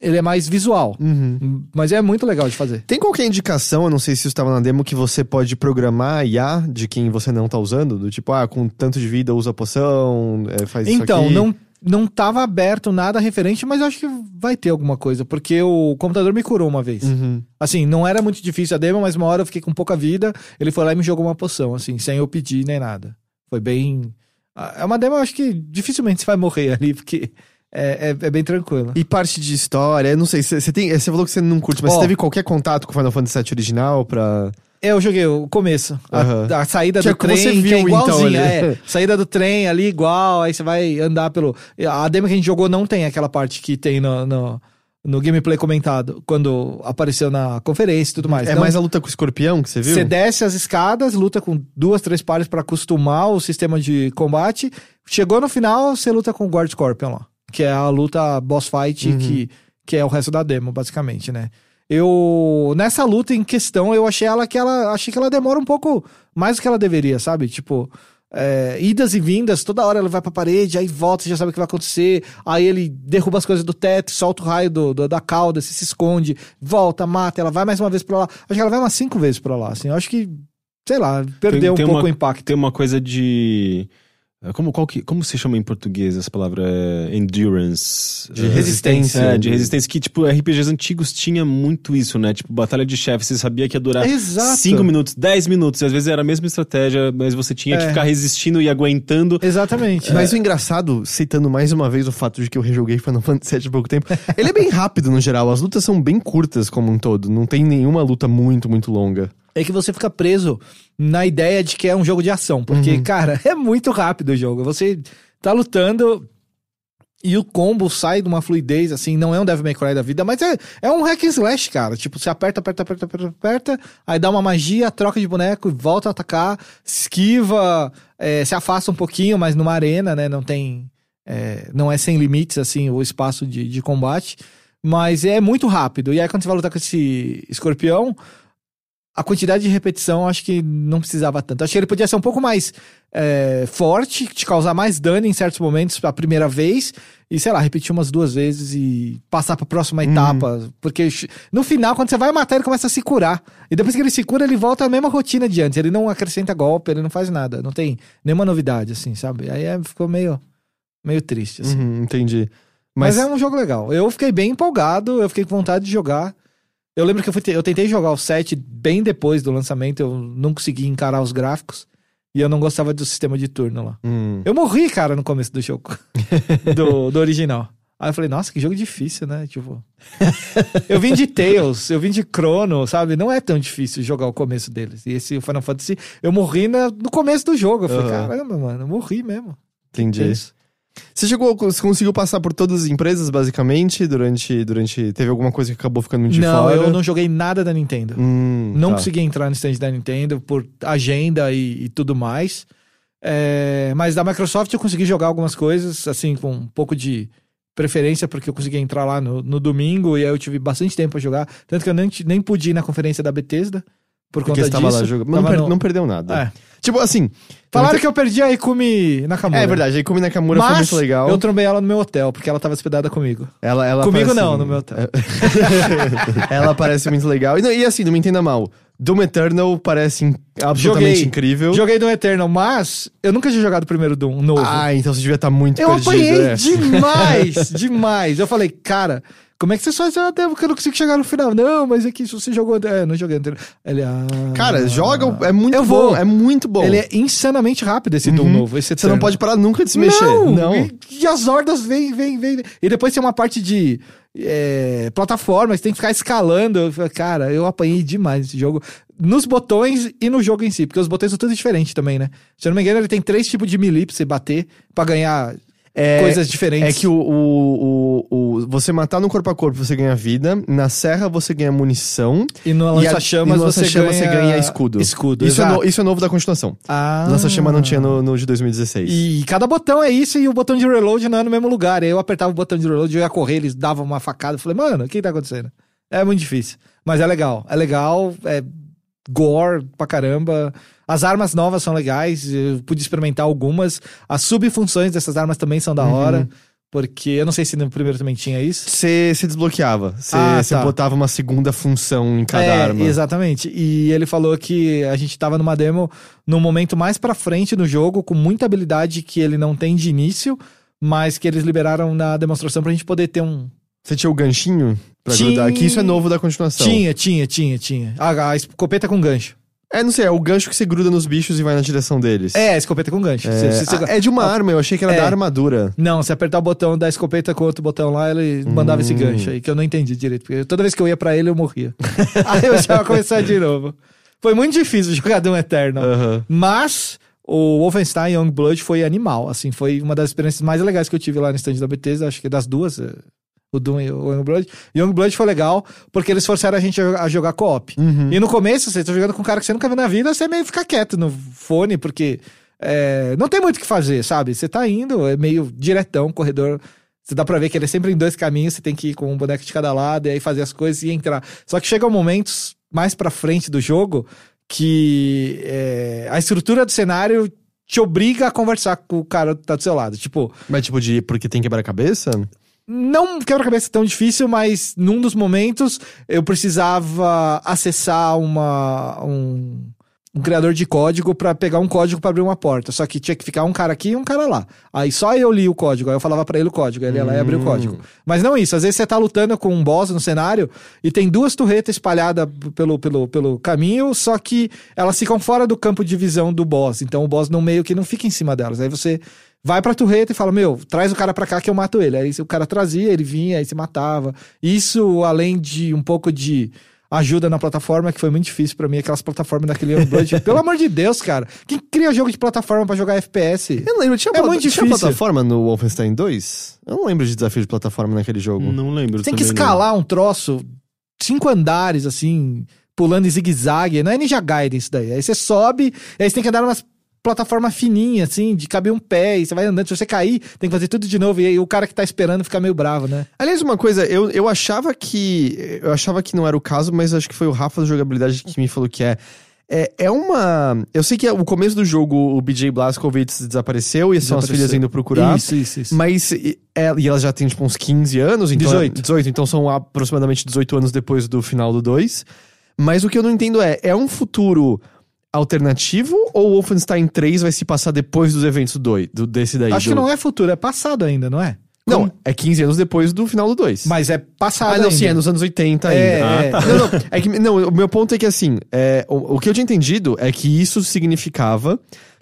ele é mais visual. Uhum. Mas é muito legal de fazer. Tem qualquer indicação, eu não sei se isso estava na demo, que você pode programar a IA de quem você não tá usando? Do tipo, ah, com tanto de vida usa poção, é, faz isso Então, não, não tava aberto nada referente, mas eu acho que vai ter alguma coisa, porque o computador me curou uma vez. Uhum. Assim, não era muito difícil a demo, mas uma hora eu fiquei com pouca vida, ele foi lá e me jogou uma poção, assim, sem eu pedir nem nada. Foi bem. ah, É uma demo, eu acho que dificilmente você vai morrer ali, porque é, é, é bem tranquilo. E parte de história, eu não sei, você tem, você falou que você não curte, mas Ó. você teve qualquer contato com o Final Fantasy VII original pra... Eu joguei o começo. A- Aham. A, saída Que é do que trem, você que é viu, então, igualzinha. ali. é. <laughs> Saída do trem ali igual, aí você vai andar pelo. A demo que a gente jogou não tem aquela parte que tem no, no, no gameplay comentado, quando apareceu na conferência e tudo mais. é Não, mais a luta com o escorpião que você viu? Você desce as escadas, luta com duas, três pares pra acostumar o sistema de combate. Chegou no final, você luta com o Guard Scorpion lá. Que é a luta boss fight, Uhum. que, que é o resto da demo, basicamente, né? Eu. Nessa luta em questão, eu achei ela que ela. Achei que ela demora um pouco mais do que ela deveria, sabe? Tipo. é, idas e vindas, toda hora ela vai pra parede, aí volta, já sabe o que vai acontecer. Aí ele derruba as coisas do teto, solta o raio do, do- da cauda, se, se esconde, volta, mata, ela vai mais uma vez pra lá. Acho que ela vai umas cinco vezes pra lá, assim. Eu acho que, sei lá, perdeu Tem- tem um pouco uma- o impacto. Tem uma coisa de. É, Como, qual que, como se chama em português essa palavra? É endurance. De É, resistência. É, de resistência. Que, tipo, RPGs antigos tinha muito isso, né? Tipo, batalha de chefe, você sabia que ia durar Exato. 5 minutos, 10 minutos. E às vezes era a mesma estratégia, mas você tinha que É. ficar resistindo e aguentando. Exatamente. Mas o engraçado, citando mais uma vez o fato de que eu rejoguei Final Fantasy VII há pouco tempo, ele é bem rápido no geral, as lutas são bem curtas como um todo, não tem nenhuma luta muito, muito longa. É que você fica preso na ideia de que é um jogo de ação. Porque, cara, <laughs> é muito rápido o jogo. Você tá lutando E o combo sai de uma fluidez, assim, não é um Devil May Cry da vida, mas é, é um hack and slash, cara. Tipo, você aperta, aperta, aperta, aperta, aperta, aí dá uma magia, troca de boneco e volta a atacar, esquiva, é, se afasta um pouquinho, mas numa arena, né? Não tem. é, não é sem limites, assim, o espaço de, de combate. Mas é muito rápido. E aí, quando você vai lutar com esse escorpião, a quantidade de repetição acho que não precisava tanto. Acho que ele podia ser um pouco mais é, forte, te causar mais dano em certos momentos a primeira vez, e sei lá, repetir umas duas vezes e passar pra próxima etapa. Porque no final, quando você vai matar, ele começa a se curar. E depois que ele se cura, ele volta à mesma rotina de antes. Ele não acrescenta golpe, ele não faz nada. Não tem nenhuma novidade, assim, sabe? Aí é- ficou meio, meio triste, assim. Uhum, entendi. Mas, Mas, é um jogo legal. Eu fiquei bem empolgado, eu fiquei com vontade de jogar. Eu lembro que eu, fui eu tentei jogar o 7 bem depois do lançamento, eu não consegui encarar os gráficos. E eu não gostava do sistema de turno lá. Hum. Eu morri, cara, no começo do jogo. <laughs> do, do original. Aí eu falei, nossa, que jogo difícil, né? Tipo. <laughs> eu vim de Tails, eu vim de Chrono, sabe? Não é tão difícil jogar o começo deles. E esse Final Fantasy, eu morri na- no começo do jogo. Eu falei, Aham. caramba, mano, eu morri mesmo. Entendi. É isso. Você chegou, você conseguiu passar por todas as empresas, basicamente, durante. durante teve alguma coisa que acabou ficando de não, fora? eu não joguei nada da Nintendo. Hum, Não tá. consegui entrar no stand da Nintendo por agenda e, e tudo mais. É, mas da Microsoft eu consegui jogar algumas coisas, assim, com um pouco de preferência, porque eu consegui entrar lá no, no domingo e aí eu tive bastante tempo pra jogar. Tanto que eu nem, nem pude ir na conferência da Bethesda por Porque conta disso. lá jogando. Não, per- no- não perdeu nada. É. Tipo assim. Falaram que eu perdi a Ikumi Nakamura. É verdade, a Ikumi Nakamura foi Mas muito legal. eu trombei ela no meu hotel, porque ela tava hospedada comigo. Ela, ela Comigo parece- não, no meu hotel. <laughs> ela parece muito legal. E, e assim, não me entenda mal. Doom Eternal parece in- absolutamente Joguei. incrível. Joguei do Eternal, mas eu nunca tinha jogado o primeiro Doom novo. Ah, então você devia estar muito Eu perdido. apanhei é. demais, <laughs> demais. Eu falei, cara, como é que você só já deve que eu não consigo chegar no final? Não, mas é que você jogou. É, não joguei anterior. Ele, ah, Cara, joga, é muito Eu bom, vou. é muito bom. Ele é insanamente rápido esse Doom Uhum. novo. Esse Você não pode parar nunca de se mexer. Não, E, e as hordas vêm, vêm, vêm. E depois tem uma parte de é, plataforma, você tem que ficar escalando. Cara, eu apanhei demais nesse jogo. Nos botões e no jogo em si, porque os botões são tudo diferentes também, né? Se eu não me engano, ele tem três tipos de melee pra você bater, pra ganhar É- coisas diferentes. É que o, o, o, o- você matar no corpo a corpo você ganha vida, na serra você ganha munição. E no lança-chamas você, lança-chama ganha... você ganha escudo. Escudo, Isso é, no- isso é novo da continuação. Ah. Lança-chama não tinha no, no de 2016. E cada botão é isso e o botão de reload não é no mesmo lugar. Eu apertava o botão de reload, eu ia correr, eles davam uma facada. Eu falei, mano, o que tá acontecendo? É muito difícil. Mas é legal. É legal, é gore pra caramba. As armas novas são legais, eu pude experimentar algumas. As subfunções dessas armas também são da Uhum. hora. Porque eu não sei se no primeiro também tinha isso. Você se desbloqueava. Você Ah, tá. botava uma segunda função em cada é, arma. Exatamente. E ele falou que a gente tava numa demo no momento mais pra frente do jogo, com muita habilidade que ele não tem de início, mas que eles liberaram na demonstração pra gente poder ter um. Você tinha o ganchinho pra Tinha. grudar? Que isso é novo da continuação. Tinha, tinha, tinha, tinha. A, a escopeta com gancho. É, não sei, é o gancho que você gruda nos bichos e vai na direção deles. É, a escopeta com gancho. É, Você- você- ah, é de uma arma, eu achei que era É. da armadura. Não, se apertar o botão da escopeta com outro botão lá, ele mandava esse Hum. gancho aí, que eu não entendi direito. Porque toda vez que eu ia pra ele, eu morria. <laughs> aí eu já ia começar de novo. Foi muito difícil jogar Doom Eternal. Aham. Mas o Wolfenstein Youngblood foi animal, assim, foi uma das experiências mais legais que eu tive lá no stand da Bethesda, acho que das duas, eh, o Doom e o Youngblood. Youngblood foi legal, porque eles forçaram a gente a jogar, a jogar co-op. E no começo, você tá jogando com um cara que você nunca viu na vida, você meio fica quieto no fone, porque eh, não tem muito o que fazer, sabe? Você tá indo, é meio diretão, corredor... Você dá pra ver que ele é sempre em dois caminhos, você tem que ir com um boneco de cada lado, e aí fazer as coisas e entrar. Só que chegam momentos mais pra frente do jogo que é, a estrutura do cenário te obriga a conversar com o cara que tá do seu lado. Tipo, Mas tipo de porque tem quebra-cabeça? Não um quebra-cabeça tão difícil, mas num dos momentos eu precisava acessar uma, um, um criador de código pra pegar um código pra abrir uma porta. Só que tinha que ficar um cara aqui e um cara lá. Aí só eu li o código, aí eu falava pra ele o código, aí ele ia lá e abria o Hum. código. Mas não isso, às vezes você tá lutando com um boss no cenário e tem duas torretas espalhadas pelo, pelo, pelo caminho, só que elas ficam fora do campo de visão do boss. Então o boss no meio que não fica em cima delas. Aí você vai pra torreta e fala, meu, traz o cara pra cá que eu mato ele. Aí o cara trazia, ele vinha, aí se matava. Isso, além de um pouco de ajuda na plataforma, que foi muito difícil pra mim, aquelas plataformas daquele Youngblood. <laughs> Pelo amor de Deus, cara. Quem cria jogo de plataforma pra jogar FPS? Eu não lembro, tinha, É muito tinha difícil. plataforma no Wolfenstein 2? Eu não lembro de desafio de plataforma naquele jogo. Não lembro. Tem que também, não. escalar um troço, cinco andares, assim, pulando em zigue-zague. Não é Ninja Gaiden isso daí. Aí você sobe, aí você tem que andar numas plataforma fininha, assim, de caber um pé, e você vai andando. Se você cair, tem que fazer tudo de novo. E aí o cara que tá esperando fica meio bravo, né? Aliás, uma coisa, eu, eu achava que. Eu achava que não era o caso, mas acho que foi o Rafa da jogabilidade que me falou que é. É, é uma. Eu sei que o começo do jogo o BJ Blazkowicz desapareceu e são as filhas indo procurar. Isso, isso, isso. Mas e, é- e ela já tem tipo uns 15 anos, então 18. 18, então são aproximadamente 18 anos depois do final do 2. Mas o que eu não entendo é, é um futuro alternativo ou o Wolfenstein 3 vai se passar depois dos eventos do, do, desse daí? Acho do- que não é futuro, é passado ainda, não é? Não, Como- é 15 anos depois do final do 2. Mas é passado Ah, não, ainda. sim, é nos anos 80 ainda. É, Ah, é. tá. Não, não, é que, não, o meu ponto é que assim, é, o, o que eu tinha entendido é que isso significava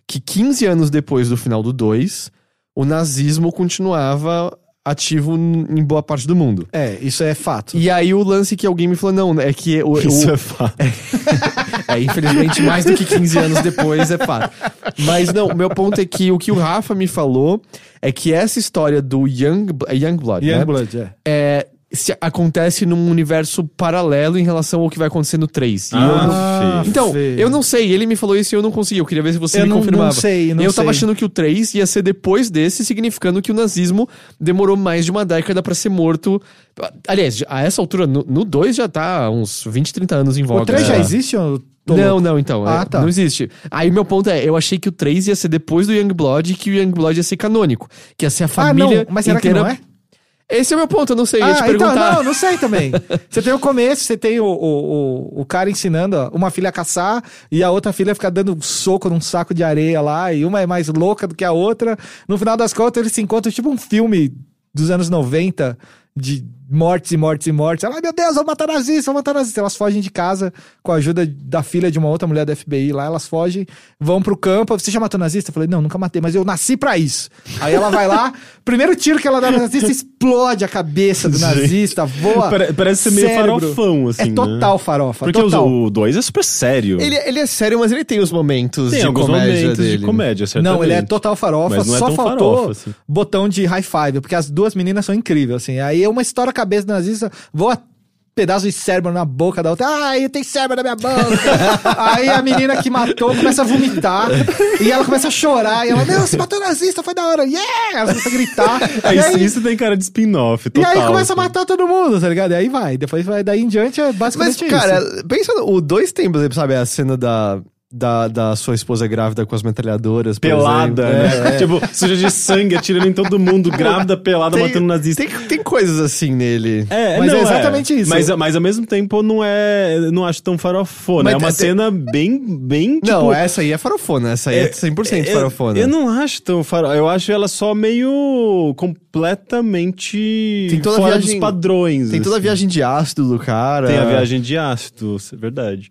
que 15 anos depois do final do 2, o nazismo continuava ativo em boa parte do mundo. É, isso é fato. E aí o lance que alguém me falou, não, é que o, Isso o- é fato. <laughs> é, infelizmente, mais do que 15 anos depois é fato. Mas não, o meu ponto é que o que o Rafa me falou é que essa história do Young, é Youngblood, né? Youngblood, é. é, se acontece num universo paralelo em relação ao que vai acontecer no 3. E eu não- Ah, feio. Então, eu não sei, ele me falou isso e eu não consegui. Eu queria ver se você Eu me não- confirmava. não sei, não eu tava sei. achando que o 3 ia ser depois desse, significando que o nazismo demorou mais de uma década pra ser morto. Aliás, a essa altura, no, no 2 já tá uns 20, 30 anos em voga. O 3 já né? existe? ou eu tô Não, louco? não, então. Ah, é, tá. Não existe. Aí meu ponto é, eu achei que o 3 ia ser depois do Youngblood e que o Youngblood ia ser canônico. Que ia ser a Ah, família não, mas será inteira... que não é? Esse é o meu ponto, eu não sei. Eu ia te Ah, perguntar. então, não, não sei também. Você tem o começo, você tem o, o, o, o cara ensinando ó, uma filha a caçar e a outra filha fica dando um soco num saco de areia lá e uma é mais louca do que a outra. No final das contas, eles se encontram tipo um filme dos anos 90 de mortes e mortes e mortes. Ela, ai meu Deus, vou matar nazista, vou matar nazista. Elas fogem de casa com a ajuda da filha de uma outra mulher da FBI lá. Elas fogem, vão pro campo. Você já matou nazista? Eu falei, não, nunca matei, mas eu nasci pra isso. Aí ela vai lá, <laughs> primeiro tiro que ela dá no nazista, explode a cabeça do nazista, voa. Pare- parece ser meio cérebro. farofão, assim, É né? total farofa. Porque total. o 2 é super sério. Ele, ele é sério, mas ele tem os momentos tem de alguns comédia momentos dele. de comédia, certamente. Não, ele é total farofa, Mas não é só tão faltou farofa, assim. botão de high five, porque as duas meninas são incríveis, assim. Aí uma estoura a cabeça do nazista, voa pedaço de cérebro na boca da outra. Ai, tem cérebro na minha boca. <laughs> Aí a menina que matou começa a vomitar e ela começa a chorar. E ela, não, você matou nazista, foi da hora. Yeah! Ela começa a gritar. É, e, isso, aí, isso tem cara de spin-off, e total. aí começa a assim. matar todo mundo, tá ligado? E aí vai. Depois vai daí em diante é Mas, basicamente cara, isso. pensa no, o 2 tem, por exemplo, sabe, a cena da, da, da sua esposa grávida com as metralhadoras, Pelada, né? É, é. Tipo, suja de sangue, atirando em todo mundo, grávida, pelada, Tem- matando nazista. Tem, tem coisas assim nele. É, Mas não, é exatamente isso. Mas, mas ao mesmo tempo não é. Não acho tão farofona. Mas é uma tem- cena bem. bem tipo, não, essa aí é farofona, essa aí é, 100% eu- farofona. Eu não acho tão farofona. Eu acho ela só meio completamente Tem toda a fora viagem- dos padrões. Tem toda a assim. viagem de ácido do cara. Tem a viagem de ácido, é verdade.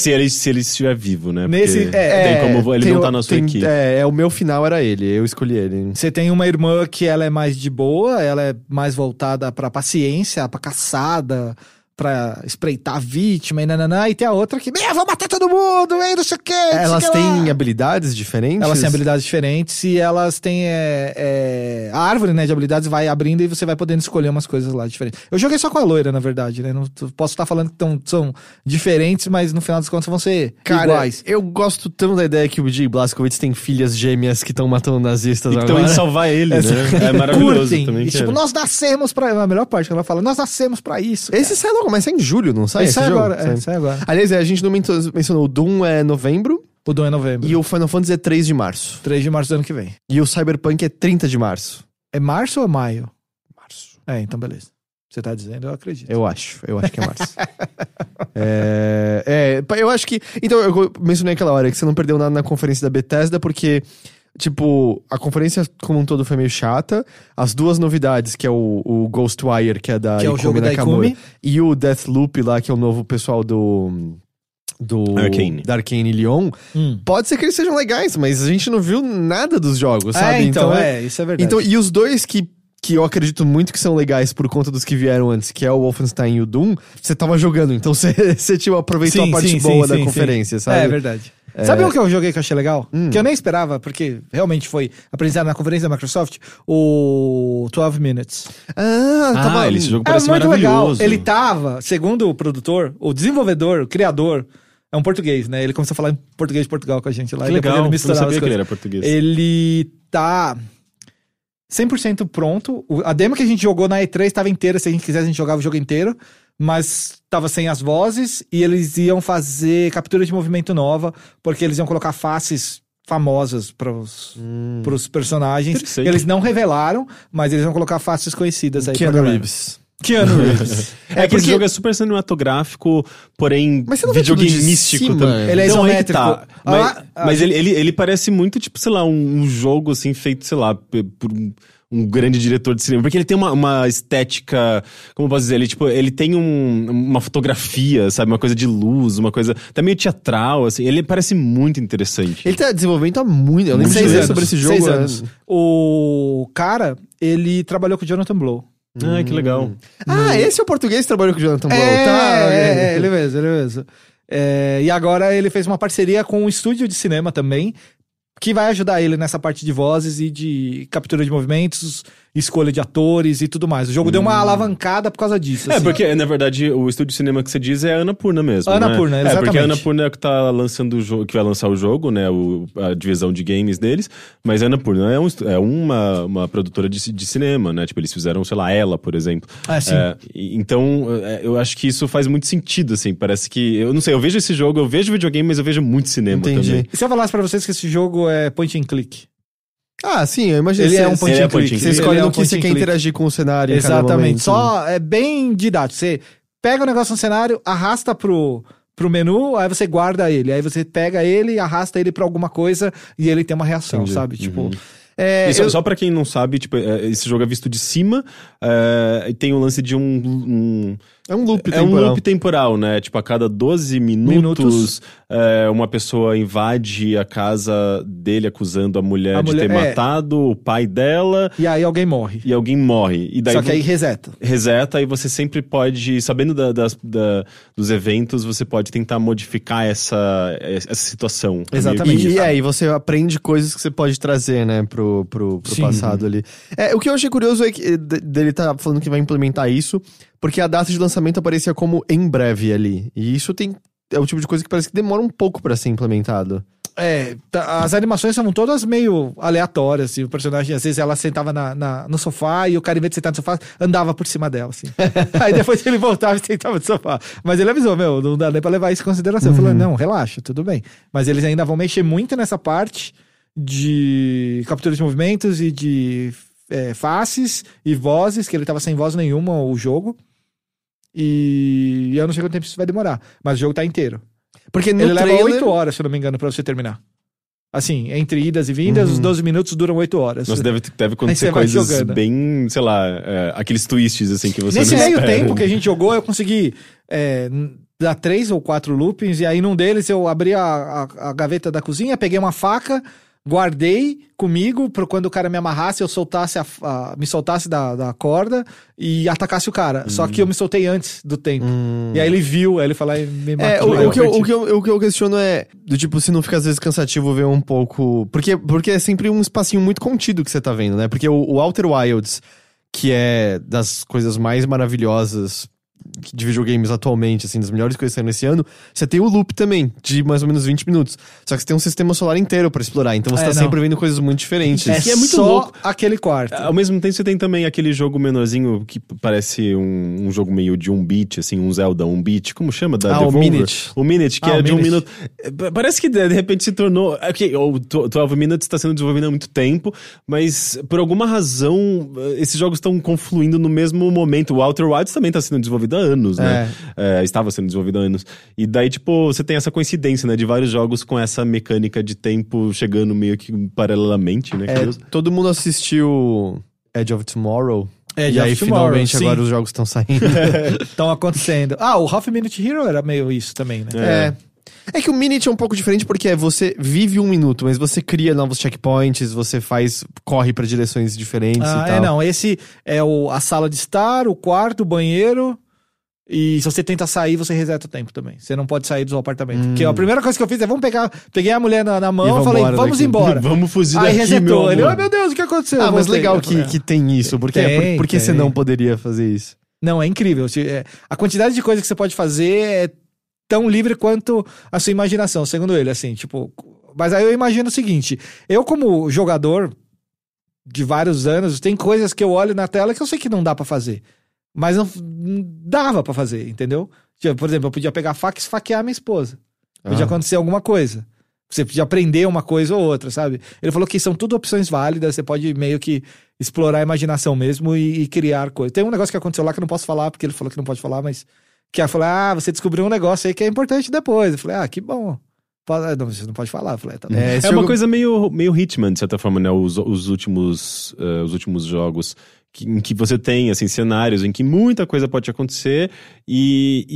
Se ele, se ele estiver vivo, né? Porque Nesse- é, tem como ele tem não o- tá na sua tem- equipe. É, é, o meu final era ele, eu escolhi ele. Você tem uma irmã que ela é mais de boa, ela é mais voltada pra paciência, pra caçada, pra espreitar a vítima e nananã. E tem a outra que, meu, vou matar todo mundo, hein, não sei o sei Elas que lá." têm habilidades diferentes? Elas têm habilidades diferentes e elas têm. é, é, a árvore né, de habilidades vai abrindo e você vai podendo escolher umas coisas lá diferentes. Eu joguei só com a loira, na verdade, né? Não, posso estar falando que tão, são diferentes, mas no final das contas vão ser Cara, iguais. eu gosto tanto da ideia que o J. Blazkowicz tem filhas gêmeas que estão matando nazistas E que estão agora. indo salvar ele, né? <laughs> É maravilhoso Curtem. também. E, tipo, nós nascemos pra. A melhor parte que ela fala, nós nascemos pra isso. Esse sai logo, mas sai em julho, não sai? Sai jogo? agora, é, Sai. agora. Aliás, a gente não mencionou, o Doom é novembro O Dom é novembro. e o Final Fantasy é 3 de março. 3 de março do ano que vem. E o Cyberpunk é 30 de março. É março ou é maio? Março. É, então beleza. Você tá dizendo, eu acredito. Eu acho, eu acho que é março. <laughs> é, é, eu acho que. Então, eu mencionei aquela hora que você não perdeu nada na conferência da Bethesda, porque, tipo, a conferência como um todo foi meio chata. As duas novidades, que é o, o Ghostwire, que é da Que é o Ikumi jogo da Nakamura, Ikumi. e o Deathloop lá, que é o novo pessoal do. Do Arcane. da Arcane Lyon. Hum. Pode ser que eles sejam legais, mas a gente não viu nada dos jogos, sabe? É, então, é- é, isso é verdade. então, e os dois que que eu acredito muito que são legais por conta dos que vieram antes, que é o Wolfenstein e o Doom, você tava jogando, então <laughs> você, você tipo, aproveitou Sim, a parte sim, boa sim, da sim, conferência, sim. sabe? É verdade. Sabe um que eu joguei que eu achei legal? Que eu nem esperava, porque realmente foi apresentado na conferência da Microsoft, o 12 Minutes. Ah, Ah, tava... ele, esse jogo É parece muito legal. maravilhoso. Ele tava, segundo o produtor, o desenvolvedor, o criador, é um português, né? Ele começou a falar em português de Portugal com a gente lá. Que legal, ele eu não misturava sabia as que ele era português. Ele tá 100% pronto. O- A demo que a gente jogou na E3 estava inteira. Se a gente quisesse, a gente jogava o jogo inteiro. Mas tava sem as vozes. E eles iam fazer captura de movimento nova. Porque eles iam colocar faces famosas para os Hum. personagens. Eles não revelaram, mas eles vão colocar faces conhecidas aí Keanu. Reeves. Keanu <laughs> Reeves. É, que esse porque- jogo é super cinematográfico, porém Mas videogame de místico cima? também. Ele é Então, aí que isométrico. tá. Ah, Mas, ah, mas ele, ele, ele parece muito, tipo, sei lá, um, um jogo assim feito, sei lá, por um, grande diretor de cinema. Porque ele tem uma, uma estética, como eu posso dizer, ele, tipo, ele tem um- uma fotografia, sabe? Uma coisa de luz, uma coisa até meio teatral, assim. Ele parece muito interessante. Ele tá desenvolvendo há muito. Eu de Seis ler anos. sobre esse jogo. Seis é- anos. O cara, ele trabalhou com o Jonathan Blow. Ah, que legal. Ah, esse é o português que trabalhou com o Jonathan Blow. É, tá, é, é, ele mesmo, ele mesmo. É, e agora ele fez uma parceria com um estúdio de cinema também, que vai ajudar ele nessa parte de vozes e de captura de movimentos, escolha de atores e tudo mais. O jogo deu uma alavancada por causa disso. É, assim. porque, na verdade, o estúdio de cinema que você diz é a Annapurna mesmo. Annapurna, né? É, porque exatamente. a Annapurna é que tá lançando o jogo, que vai lançar o jogo, né? O, a divisão de games deles. Mas a Annapurna é, um, é uma, uma produtora de, de cinema, né? Tipo, eles fizeram, sei lá, ela, por exemplo. Ah, sim. É, então, é, eu acho que isso faz muito sentido, assim. Parece que. Eu não sei, eu vejo esse jogo, eu vejo videogame, mas eu vejo muito cinema Entendi. também. E se eu falasse pra vocês que esse jogo é point and click? Ah, sim, eu imagino. Ele Você- é um point Ele é and click. and Você escolhe é no um que você quer interagir com o cenário. Exatamente. Só é bem didático. Você pega o negócio no cenário, arrasta pro, pro menu, aí você guarda ele. Aí você pega ele, arrasta ele pra alguma coisa e ele tem uma reação, Entendi. sabe? Tipo. Uhum. É, só, eu- só pra quem não sabe, tipo, é, esse jogo é visto de cima é, e tem o lance de um- um é um loop É um temporal. loop temporal, né? Tipo, a cada 12 minutos, Minutos. é, uma pessoa invade a casa dele acusando a mulher A de mulher- ter é. matado o pai dela E aí alguém morre. e alguém morre. E daí Só que aí reseta. reseta e você sempre pode, sabendo da- das- da- dos eventos, você pode tentar modificar essa, essa situação. Exatamente. E, e aí, você aprende coisas que você pode trazer, né, pro, pro, pro passado ali. É, o que eu achei curioso é que eh, de- dele tá falando que vai implementar isso, porque a data de lançamento aparecia como em breve ali. E isso tem. É o tipo de coisa que parece que demora um pouco pra ser implementado. É, tá- as animações são todas meio aleatórias, assim. O personagem, às vezes, ela sentava na, na- no sofá e o cara, em vez de sentar no sofá, andava por cima dela, assim. <laughs> Aí depois ele voltava e sentava no sofá. Mas ele avisou, meu, não dá nem pra levar isso em consideração. Eu falei, não, relaxa, tudo bem. Mas eles ainda vão mexer muito nessa parte de captura de movimentos e de é, faces e vozes, que ele tava sem voz nenhuma o jogo. E eu não sei quanto tempo isso vai demorar, mas o jogo tá inteiro. Porque no Ele leva trailer... 8 horas, se eu não me engano, pra você terminar. Assim, entre idas e vindas, os 12 minutos duram 8 horas. Nossa, deve, deve acontecer coisas bem, sei lá, é, aqueles twists assim que você Nesse não meio espera. tempo que a gente jogou, eu consegui é, dar três ou quatro loopings, e aí num deles eu abri a, a- a gaveta da cozinha, peguei uma faca, guardei comigo para quando o cara me amarrasse, eu soltasse a, a- me soltasse da, da corda e atacasse o cara. Só que eu me soltei antes do tempo. E aí ele viu, aí ele falou e me matou. É, o, o que eu, o, que eu, o que eu questiono é, do tipo, se não fica às vezes cansativo ver um pouco. Porque, porque é sempre um espacinho muito contido que você tá vendo, né? Porque o, o Outer Wilds, que é das coisas mais maravilhosas de videogames atualmente, assim, das melhores coisas que saíram nesse ano, você tem o loop também, de mais ou menos 20 minutos. Só que você tem um sistema solar inteiro pra explorar, então você É, tá não. sempre vendo coisas muito diferentes. É, é muito só louco. aquele quarto. Ao mesmo tempo, você tem também aquele jogo menorzinho que parece um, um jogo meio de um beat, assim, um Zelda, um beat. Como chama? Da Ah, o? Minute. O Minute, que Ah, é de um Minute. minuto. É, pa- Parece que de repente se tornou. Ok, o Tw- 12 Minutes está sendo desenvolvido há muito tempo, mas por alguma razão eh, esses jogos estão confluindo no mesmo momento. O Outer Wilds também está sendo desenvolvido anos, né? É, estava sendo desenvolvido há anos. E daí, tipo, você tem essa coincidência, né? De vários jogos com essa mecânica de tempo chegando meio que paralelamente, né? É, todo mundo assistiu Edge of Tomorrow. Edge e of aí, Tomorrow, finalmente, sim. agora os jogos estão saindo. <laughs> Estão acontecendo. Ah, o Half Minute Hero era meio isso também, né? É. É que o Minute é um pouco diferente porque você vive um minuto, mas você cria novos checkpoints, você faz. corre pra direções diferentes Ah, e tal. é, não. Esse é o, a sala de estar, o quarto, o banheiro. E se você tenta sair, você reseta o tempo também. Você não pode sair do seu apartamento. Porque a primeira coisa que eu fiz é: vamos pegar. Peguei a mulher na, na mão Hum. E falei, vamos daqui." embora. <laughs> Vamos fugir Aí daqui, resetou. meu Ele, oh meu Deus, o que aconteceu? Ah, mas legal Eu falei, que, que tem isso. Porque, Tem, por, por que você tem. não poderia fazer isso? Não, é incrível. É, A quantidade de coisa que você pode fazer é tão livre quanto a sua imaginação, segundo ele, assim, tipo. Mas aí eu imagino o seguinte: eu, como jogador de vários anos, tem coisas que eu olho na tela que eu sei que não dá pra fazer. Mas não, não dava pra fazer, entendeu? Tipo, Por exemplo, eu podia pegar a faca e esfaquear minha esposa. Podia Ah. acontecer alguma coisa. Você podia aprender uma coisa ou outra, sabe? Ele falou que são tudo opções válidas, você pode meio que explorar a imaginação mesmo e, e criar coisas. Tem um negócio que aconteceu lá que eu não posso falar, porque ele falou que não pode falar, mas. Que ela falou: ah, você descobriu um negócio aí que é importante depois. Eu falei: ah, que bom. Ah, Não, você não pode falar. Eu falei: tá bom. É, É jogo- uma coisa meio, meio Hitman, de certa forma, né? Os, os, últimos, eh, os últimos jogos que- em que você tem, assim, cenários em que muita coisa pode acontecer e,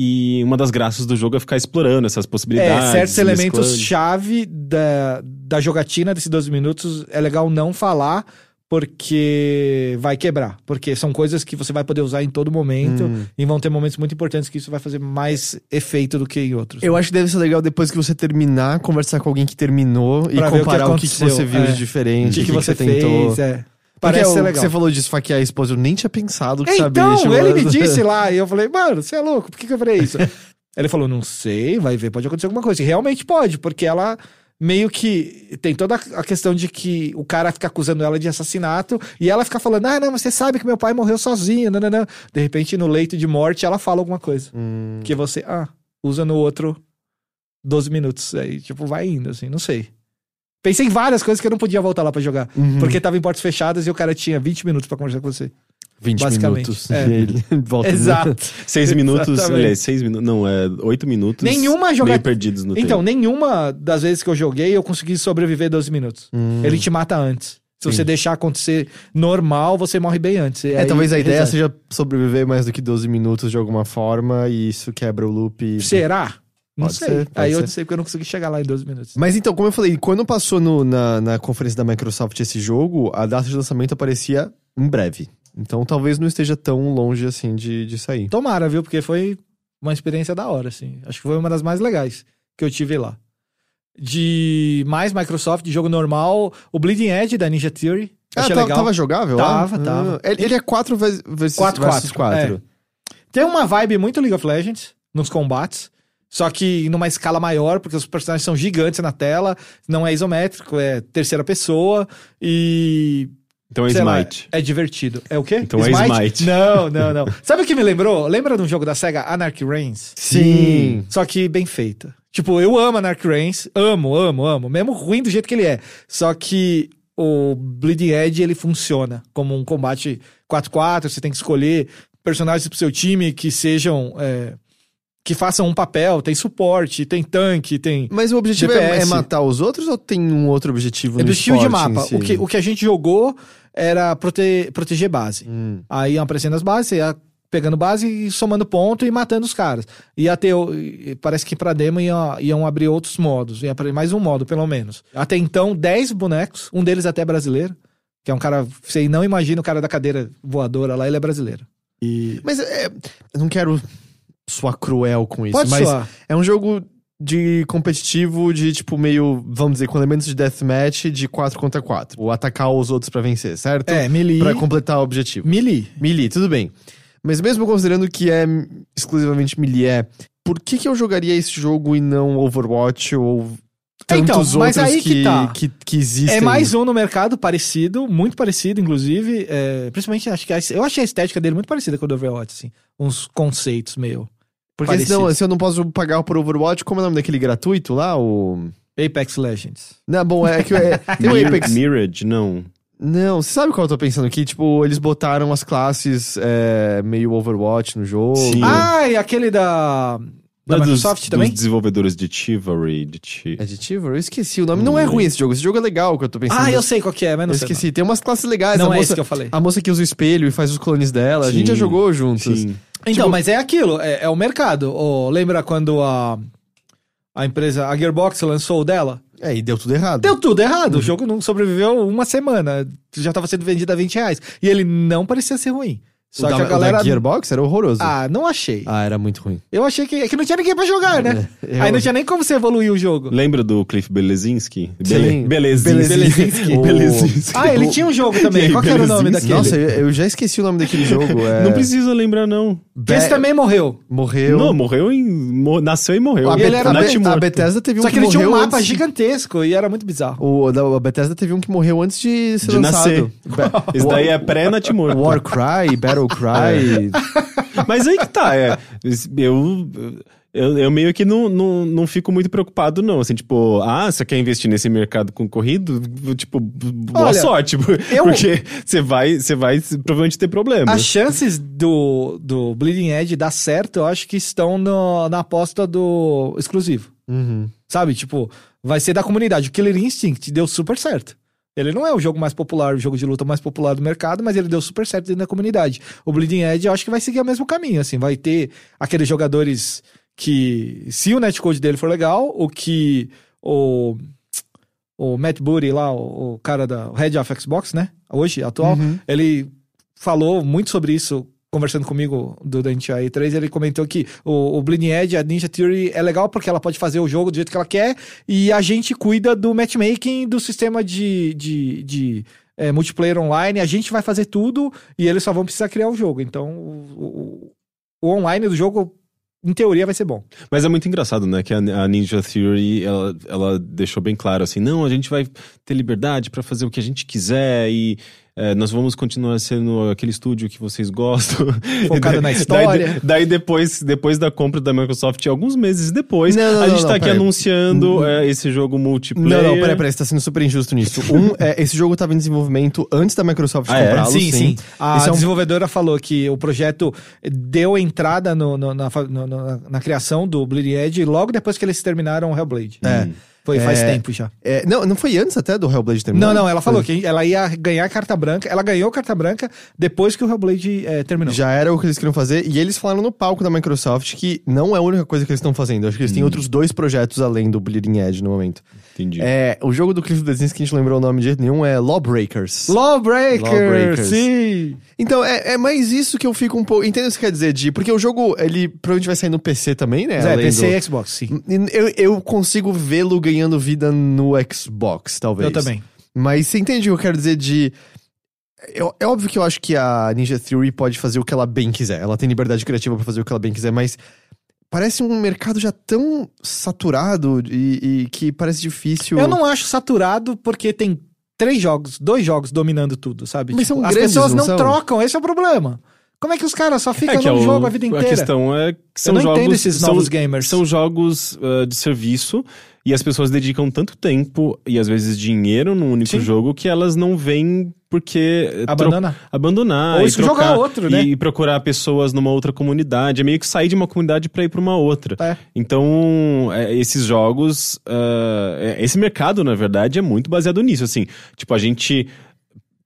e uma das graças do jogo é ficar explorando essas possibilidades. É, certos mesclando. elementos-chave da, da jogatina desses 12 minutos é legal não falar, porque vai quebrar. Porque são coisas que você vai poder usar em todo momento Hum. e vão ter momentos muito importantes que isso vai fazer mais efeito do que em outros. Eu acho que deve ser legal depois que você terminar, conversar com alguém que terminou e Pra ver o que comparar o que, que você viu é. de diferente, o que, que você tentou. fez, é. Porque Parece o ser que legal. você falou de esfaquear a esposa, eu nem tinha pensado que Então, sabia. ele me disse lá, e eu falei, mano, você é louco, por que, que eu falei isso? <laughs> ele falou, não sei, vai ver, pode acontecer alguma coisa. E realmente pode, porque ela meio que tem toda a questão de que o cara fica acusando ela de assassinato e ela fica falando, ah, não, você sabe que meu pai morreu sozinho, não, não, não. De repente, no leito de morte, ela fala alguma coisa. Hum. Que você, ah, usa no outro 12 minutos. Aí, tipo, vai indo, assim, não sei. Pensei em várias coisas que eu não podia voltar lá pra jogar. Uhum. Porque tava em portas fechadas e o cara tinha 20 minutos pra conversar com você. 20 basicamente, minutos. é. <laughs> E ele <laughs> volta Exato. Seis minutos, Exatamente. aliás, seis minutos, não, é oito minutos. Nenhuma jogada- Meio perdidos no Então, tempo. nenhuma das vezes que eu joguei eu consegui sobreviver 12 minutos. Hum. Ele te mata antes. Se você Sim. deixar acontecer normal, você morre bem antes. É, aí talvez a ideia seja sobreviver mais do que 12 minutos de alguma forma e isso quebra o loop. e- Será? Não Pode sei. ser, aí eu ser. não sei porque eu não consegui chegar lá em 12 minutos. Mas então, como eu falei, quando passou no- na, na conferência da Microsoft esse jogo, a data de lançamento aparecia em breve. Então talvez não esteja tão longe assim de, de sair. Tomara, viu? Porque foi uma experiência da hora, assim. Acho que foi uma das mais legais que eu tive lá. De mais Microsoft, de jogo normal, o Bleeding Edge da Ninja Theory. Ah, tava, legal. tava jogável? Tava, tava. Ah, ele, ele é 4 vezes, vezes 4 versus 4. 4. Tem uma vibe muito League of Legends nos combates. Só que numa escala maior, porque os personagens são gigantes na tela, não é isométrico, é terceira pessoa e. Então é sei lá, Smite. é divertido. É o quê? Então é Smite. Não, não, não. <laughs> Sabe o que me lembrou? Lembra de um jogo da SEGA, Anarchy Reigns? Sim. Só que bem feita. Tipo, eu amo Anarchy Reigns, amo, amo, amo. Mesmo ruim do jeito que ele é. Só que o Bleeding Edge, ele funciona como um combate 4x4, você tem que escolher personagens pro seu time que sejam... é, que façam um papel, tem suporte, tem tanque, tem... Mas o objetivo é, é matar os outros ou tem um outro objetivo no objetivo de mapa. si? O, que, o que a gente jogou era prote- proteger base. Hum. Aí iam aparecendo as bases, você ia pegando base e somando ponto e matando os caras. Ia ter, parece que pra demo iam, iam abrir outros modos, ia abrir mais um modo, pelo menos. Até então, 10 bonecos, um deles até brasileiro, que é um cara, você não imagina o cara da cadeira voadora lá, ele é brasileiro. E... Mas é, eu não quero soar cruel com isso, Pode mas soar. é um jogo de competitivo, de tipo meio, vamos dizer, com elementos de deathmatch de 4 contra 4. Ou atacar os outros pra vencer, certo? É, melee. Pra completar o objetivo. Melee. Melee, tudo bem. Mas mesmo considerando que é exclusivamente melee, por que que eu jogaria esse jogo e não Overwatch ou tantos Então, mas outros aí que que, tá. que, que existem? É mais um no mercado parecido, muito parecido, inclusive. é, principalmente, acho que a- eu achei a estética dele muito parecida com o do Overwatch, assim. Uns conceitos meio. Porque parecidos. senão, se eu não posso pagar por Overwatch, como é o nome daquele gratuito lá? O... Apex Legends. Não, bom, é que é, <laughs> tem o Apex. Mirage, não. Não, você sabe qual eu tô pensando aqui? Tipo, eles botaram as classes é, meio Overwatch no jogo. Sim. Ah, e aquele da. Da Não é Microsoft dos, também? Dos desenvolvedores de Chivalry, de Chi... É de Chivalry? Eu esqueci o nome. Não é ruim esse jogo. Esse jogo é legal, que eu tô pensando. Ah, eu sei qual que é, mas não Eu sei. esqueci. Tem umas classes legais. Não a é moça, esse que eu falei. A moça que usa o espelho e faz os clones dela. a Sim. gente já jogou juntos. Sim. Então, Tipo- mas é aquilo, é, é o mercado. Ô, lembra quando a. A empresa, a Gearbox lançou o dela. É, e deu tudo errado. Deu tudo errado. O jogo não sobreviveu uma semana. Já estava sendo vendido a 20 reais. E ele não parecia ser ruim. Só o que da, a galera. o da Gearbox era horroroso. Ah, não achei. Ah, era muito ruim. Eu achei que, é que não tinha ninguém pra jogar, né? É, eu- Aí não tinha nem como você evoluir o jogo. Lembra do Cliff Belezinski? Sim. Belezinski. Belezinski. <laughs> O- Belezinski. Ah, ele tinha um jogo também. <laughs> Qual que era o nome daquele? Nossa, eu, eu já esqueci o nome daquele jogo. <laughs> É... Não precisa lembrar, não. Que esse também morreu. Morreu. Não, morreu em. mo- nasceu e morreu. a, E ele Be- era Be- a. Bethesda teve um Só que ele tinha um mapa antes- gigantesco e era muito bizarro. O, da, a Bethesda teve um que morreu antes de ser De nascer. lançado. Be- <laughs> Esse daí é pré-Natimorto. Warcry, Battlecry. <laughs> Mas aí que tá, é. Eu. Eu, eu meio que não, não, não fico muito preocupado, não. Assim, tipo, ah, você quer investir nesse mercado concorrido? Tipo, boa Olha, sorte. <laughs> eu- Porque você vai, você vai provavelmente ter problemas. As chances do, do Bleeding Edge dar certo, eu acho que estão no- na aposta do exclusivo. Uhum. Sabe? Tipo, vai ser da comunidade. O Killer Instinct deu super certo. Ele não é o jogo mais popular, o jogo de luta mais popular do mercado, mas ele deu super certo dentro da comunidade. O Bleeding Edge, eu acho que vai seguir o mesmo caminho, assim. Vai ter aqueles jogadores que, se o netcode dele for legal, o que o, o Matt Booty lá, o, o cara da o Head of Xbox, né? Hoje, atual, ele falou muito sobre isso conversando comigo durante a E3, ele comentou que o, o Bleeding Edge, a Ninja Theory, é legal porque ela pode fazer o jogo do jeito que ela quer e a gente cuida do matchmaking, do sistema de, de, de é, multiplayer online, a gente vai fazer tudo e eles só vão precisar criar o jogo. Então, o, o, o online do jogo, em teoria, vai ser bom. Mas é muito engraçado, né? Que a, Ninja Theory, ela, ela deixou bem claro assim: não, a gente vai ter liberdade pra fazer o que a gente quiser e. é, nós vamos continuar sendo aquele estúdio que vocês gostam. <laughs> Focado E na daí- história. Daí, daí depois, depois da compra da Microsoft, alguns meses depois, Não, não, a gente não, tá não, aqui peraí. anunciando é, esse jogo multiplayer. Não, não, peraí, peraí, você tá sendo super injusto nisso. Um, é, esse jogo tava em desenvolvimento antes da Microsoft Ah, é? comprá-lo, sim. A Esse é um- desenvolvedora falou que o projeto deu entrada no- no- na, no- no- na criação do Bleeding Edge logo depois que eles terminaram o Hellblade. É. Foi faz É, tempo já. É, não, não foi antes até do Hellblade terminar? Não, não, ela falou que ela ia ganhar carta branca. Ela ganhou carta branca depois que o Hellblade eh, terminou. Já era o que eles queriam fazer, e eles falaram no palco da Microsoft que não é a única coisa que eles estão fazendo. Acho que eles têm outros dois projetos além do Bleeding Edge no momento. Entendi. É, o jogo do Cliff Bleszinski que a gente lembrou o nome de jeito nenhum é Lawbreakers. Lawbreaker, Lawbreakers. sim! Então, é, é mais isso que eu fico um pouco. Entendo o que você quer dizer, de. Porque o jogo, ele provavelmente vai sair no PC também, né? É, Além PC do- e Xbox, sim. Eu, eu consigo vê-lo ganhando vida no Xbox, talvez. Eu também. Mas você entende o que eu quero dizer de. É óbvio que eu acho que a Ninja Theory pode fazer o que ela bem quiser. Ela tem liberdade criativa pra fazer o que ela bem quiser, mas parece um mercado já tão saturado e, e que parece difícil. Eu não acho saturado porque tem três jogos, dois jogos dominando tudo, sabe? Mas são as grandes, pessoas não não são? trocam, esse é o problema. Como é que os caras só ficam É que é no o- jogo a vida inteira? A questão é que são não jogos. entendo esses são, novos gamers. São jogos ah, de serviço e as pessoas dedicam tanto tempo e às vezes dinheiro num único Sim. jogo que elas não vêm porque. eh, Abandonar. Abandonar. Ou e isso jogar trocar- outro, né? E, procurar pessoas numa outra comunidade. É meio que sair de uma comunidade pra ir pra uma outra. É. Então, é, esses jogos. é, esse mercado, na verdade, é muito baseado nisso. Assim, tipo, a gente.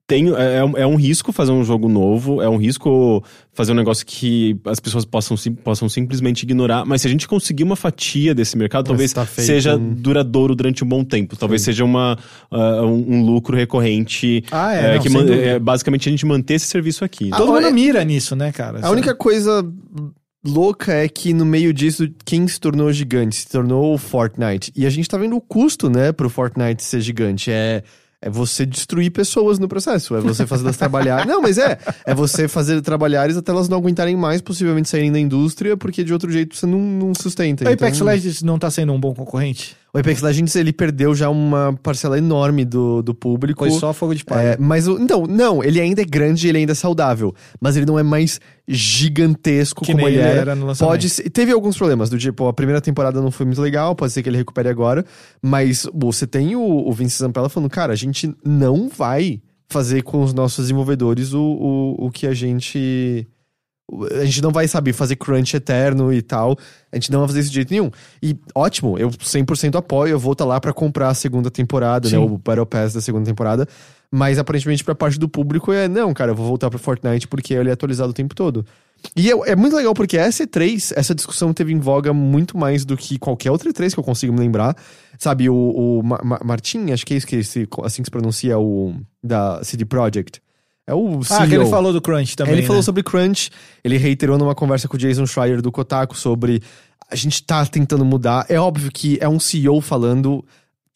Tem, é, é um- é um risco fazer um jogo novo, é um risco fazer um negócio que as pessoas possam, sim- possam simplesmente ignorar, mas se a gente conseguir uma fatia desse mercado, talvez tá feito seja um- duradouro durante um bom tempo. Talvez seja uma, ah, um, um lucro recorrente. Ah, é, não, que man- é, basicamente a gente manter esse serviço aqui. Ah, Todo mundo mira nisso, né, cara? A única coisa louca é que no meio disso, quem se tornou gigante? Se tornou o Fortnite. E a gente tá vendo o custo, né, pro Fortnite ser gigante. É. É você destruir pessoas no processo, é você fazer elas trabalhar. Não, mas é. É você fazer trabalhares até elas não aguentarem mais, possivelmente saírem da indústria, porque de outro jeito você não, não sustenta. O Apex Então, Legends não tá sendo um bom concorrente? O Apex Legends, ele perdeu já uma parcela enorme do, do público. Foi só fogo de palha. É, mas o, então, não, ele ainda é grande, ele ainda é saudável, mas ele não é mais gigantesco Que como ele era. era no lançamento. Pode ser, teve alguns problemas, do tipo, a primeira temporada não foi muito legal, pode ser que ele recupere agora, mas você tem o, o Vince Zampella falando, cara, a gente não vai fazer com os nossos desenvolvedores o, o, o que a gente A gente não vai, saber fazer crunch eterno e tal. A gente não vai fazer isso de jeito nenhum. E ótimo, eu 100% apoio, eu vou estar lá pra comprar a segunda temporada, né? Sim. O Battle Pass da segunda temporada. Mas aparentemente pra parte do público é, não, cara, eu vou voltar pro Fortnite porque ele é atualizado o tempo todo. E é, é muito legal porque essa E3, essa discussão teve em voga muito mais do que qualquer outra E3 que eu consigo me lembrar. Sabe, o, o Ma- Ma- Martin, acho que é isso que se- assim que se pronuncia, o da CD Projekt. É o CEO. Ah, que ele falou do Crunch também. ele né? falou sobre Crunch, ele reiterou numa conversa com o Jason Schreier do Kotaku sobre a gente tá tentando mudar. É óbvio que é um CEO falando,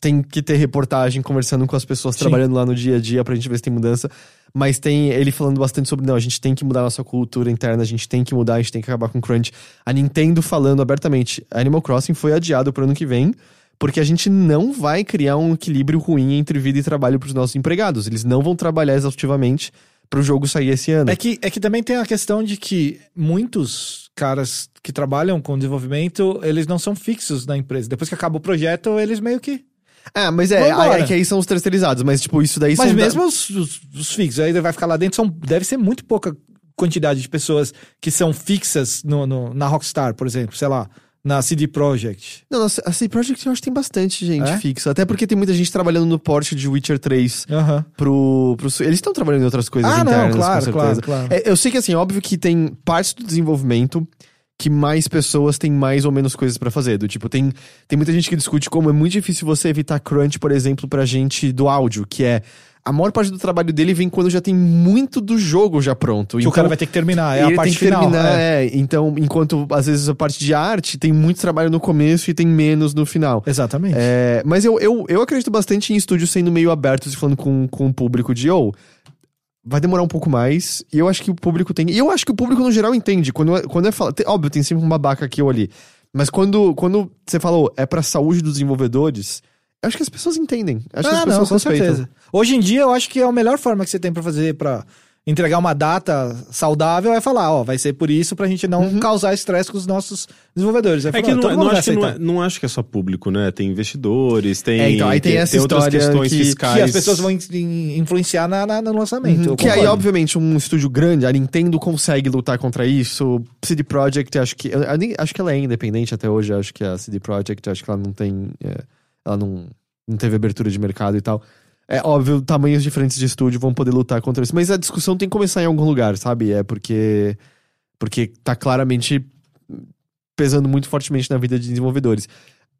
tem que ter reportagem conversando com as pessoas Sim. trabalhando lá no dia a dia pra gente ver se tem mudança. Mas tem ele falando bastante sobre, não, a gente tem que mudar nossa cultura interna, a gente tem que mudar, a gente tem que acabar com Crunch. A Nintendo falando abertamente, Animal Crossing foi adiado pro ano que vem, porque a gente não vai criar um equilíbrio ruim entre vida e trabalho pros nossos empregados. Eles não vão trabalhar exaustivamente pro jogo sair esse ano. É que, é que também tem a questão de que muitos caras que trabalham com desenvolvimento, eles não são fixos na empresa. Depois que acaba o projeto, eles meio que. Ah, mas é, aí- é que aí são os terceirizados, mas tipo, isso daí Mas mesmo os, os, os fixos, aí vai ficar lá dentro, são, deve ser muito pouca quantidade de pessoas que são fixas no, no- na Rockstar, por exemplo, sei lá, na CD Projekt. Não, a CD Projekt eu acho que tem bastante gente É? fixa. Até porque tem muita gente trabalhando no porte de Witcher 3 Aham. pro. pro Eles estão trabalhando em outras coisas Ah, não, internas, claro, com claro, certeza. claro. É, eu sei que assim, óbvio que tem partes do desenvolvimento que mais pessoas têm mais ou menos coisas pra fazer. Do tipo, tem, tem muita gente que discute como é muito difícil você evitar crunch, por exemplo, pra gente do áudio, que é. A maior parte do trabalho dele vem quando já tem muito do jogo já pronto. Que o cara vai ter que terminar, é a parte tem que final. terminar, é. é. Então, enquanto às vezes a parte de arte tem muito trabalho no começo e tem menos no final. Exatamente. É, mas eu, eu, eu acredito bastante em estúdios sendo meio abertos e falando com, com o público de, ou vai demorar um pouco mais. E eu acho que o público tem. E eu acho que o público no geral entende. Quando, é- quando é fala, tem- óbvio, tem sempre um babaca aqui ou ali. Mas quando, quando você falou, é pra saúde dos desenvolvedores, acho que as pessoas entendem. Acho que ah, as não, pessoas com respeitam. certeza. Hoje em dia, eu acho que é a melhor forma que você tem pra fazer pra entregar uma data saudável é falar, ó, vai ser por isso pra gente não Uhum. causar estresse com os nossos desenvolvedores. É que não, não acho que não, é, não acho que é só público, né? Tem investidores, tem, É, então, aí tem essa outras história questões que- fiscais. que as pessoas vão in- in- influenciar na, na- no lançamento. Uhum. que aí, obviamente, um estúdio grande, a Nintendo consegue lutar contra isso. CD Projekt, acho que. Eu, eu nem- acho que ela é independente até hoje. Acho que a CD Projekt, acho que ela não tem. é, ela não, não teve abertura de mercado e tal. É óbvio, tamanhos diferentes de estúdio vão poder lutar contra isso. Mas a discussão tem que começar em algum lugar, sabe? É porque. Porque tá claramente pesando muito fortemente na vida de desenvolvedores.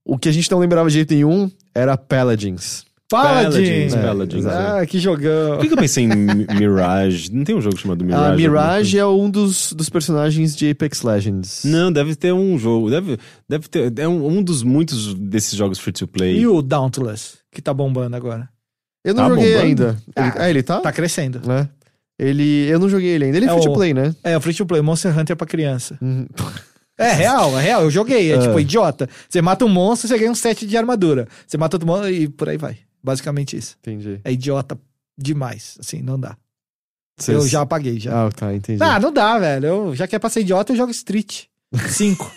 O que a gente não lembrava de jeito nenhum era Paladins. Paladins! Paladins, Paladins, Ah, que jogão. Por que que eu pensei em Mi- Mirage? Não tem um jogo chamado Mirage? A alguma Mirage é um dos, dos personagens de Apex Legends. Não, deve ter um jogo. Deve, deve ter. É um, um dos muitos desses jogos free to play. E o Dauntless, que tá bombando agora. Eu não Tá joguei bombando? ainda. Ele, ah, ele tá? Tá crescendo. Né? Ele. Eu não joguei ele ainda. Ele é, É free to play, né? É, o Free to Play, Monster Hunter pra criança. Uhum. É real, é real. Eu joguei, é Ah. <laughs> tipo idiota. Você mata um monstro, você ganha um set de armadura. Você mata outro monstro e por aí vai. Basicamente isso. Entendi. É idiota demais. Assim, não dá. Cês- Eu já apaguei, já. Ah, tá, entendi. Ah, não dá, velho. Eu, já que é pra ser idiota, eu jogo Street. <laughs> Cinco.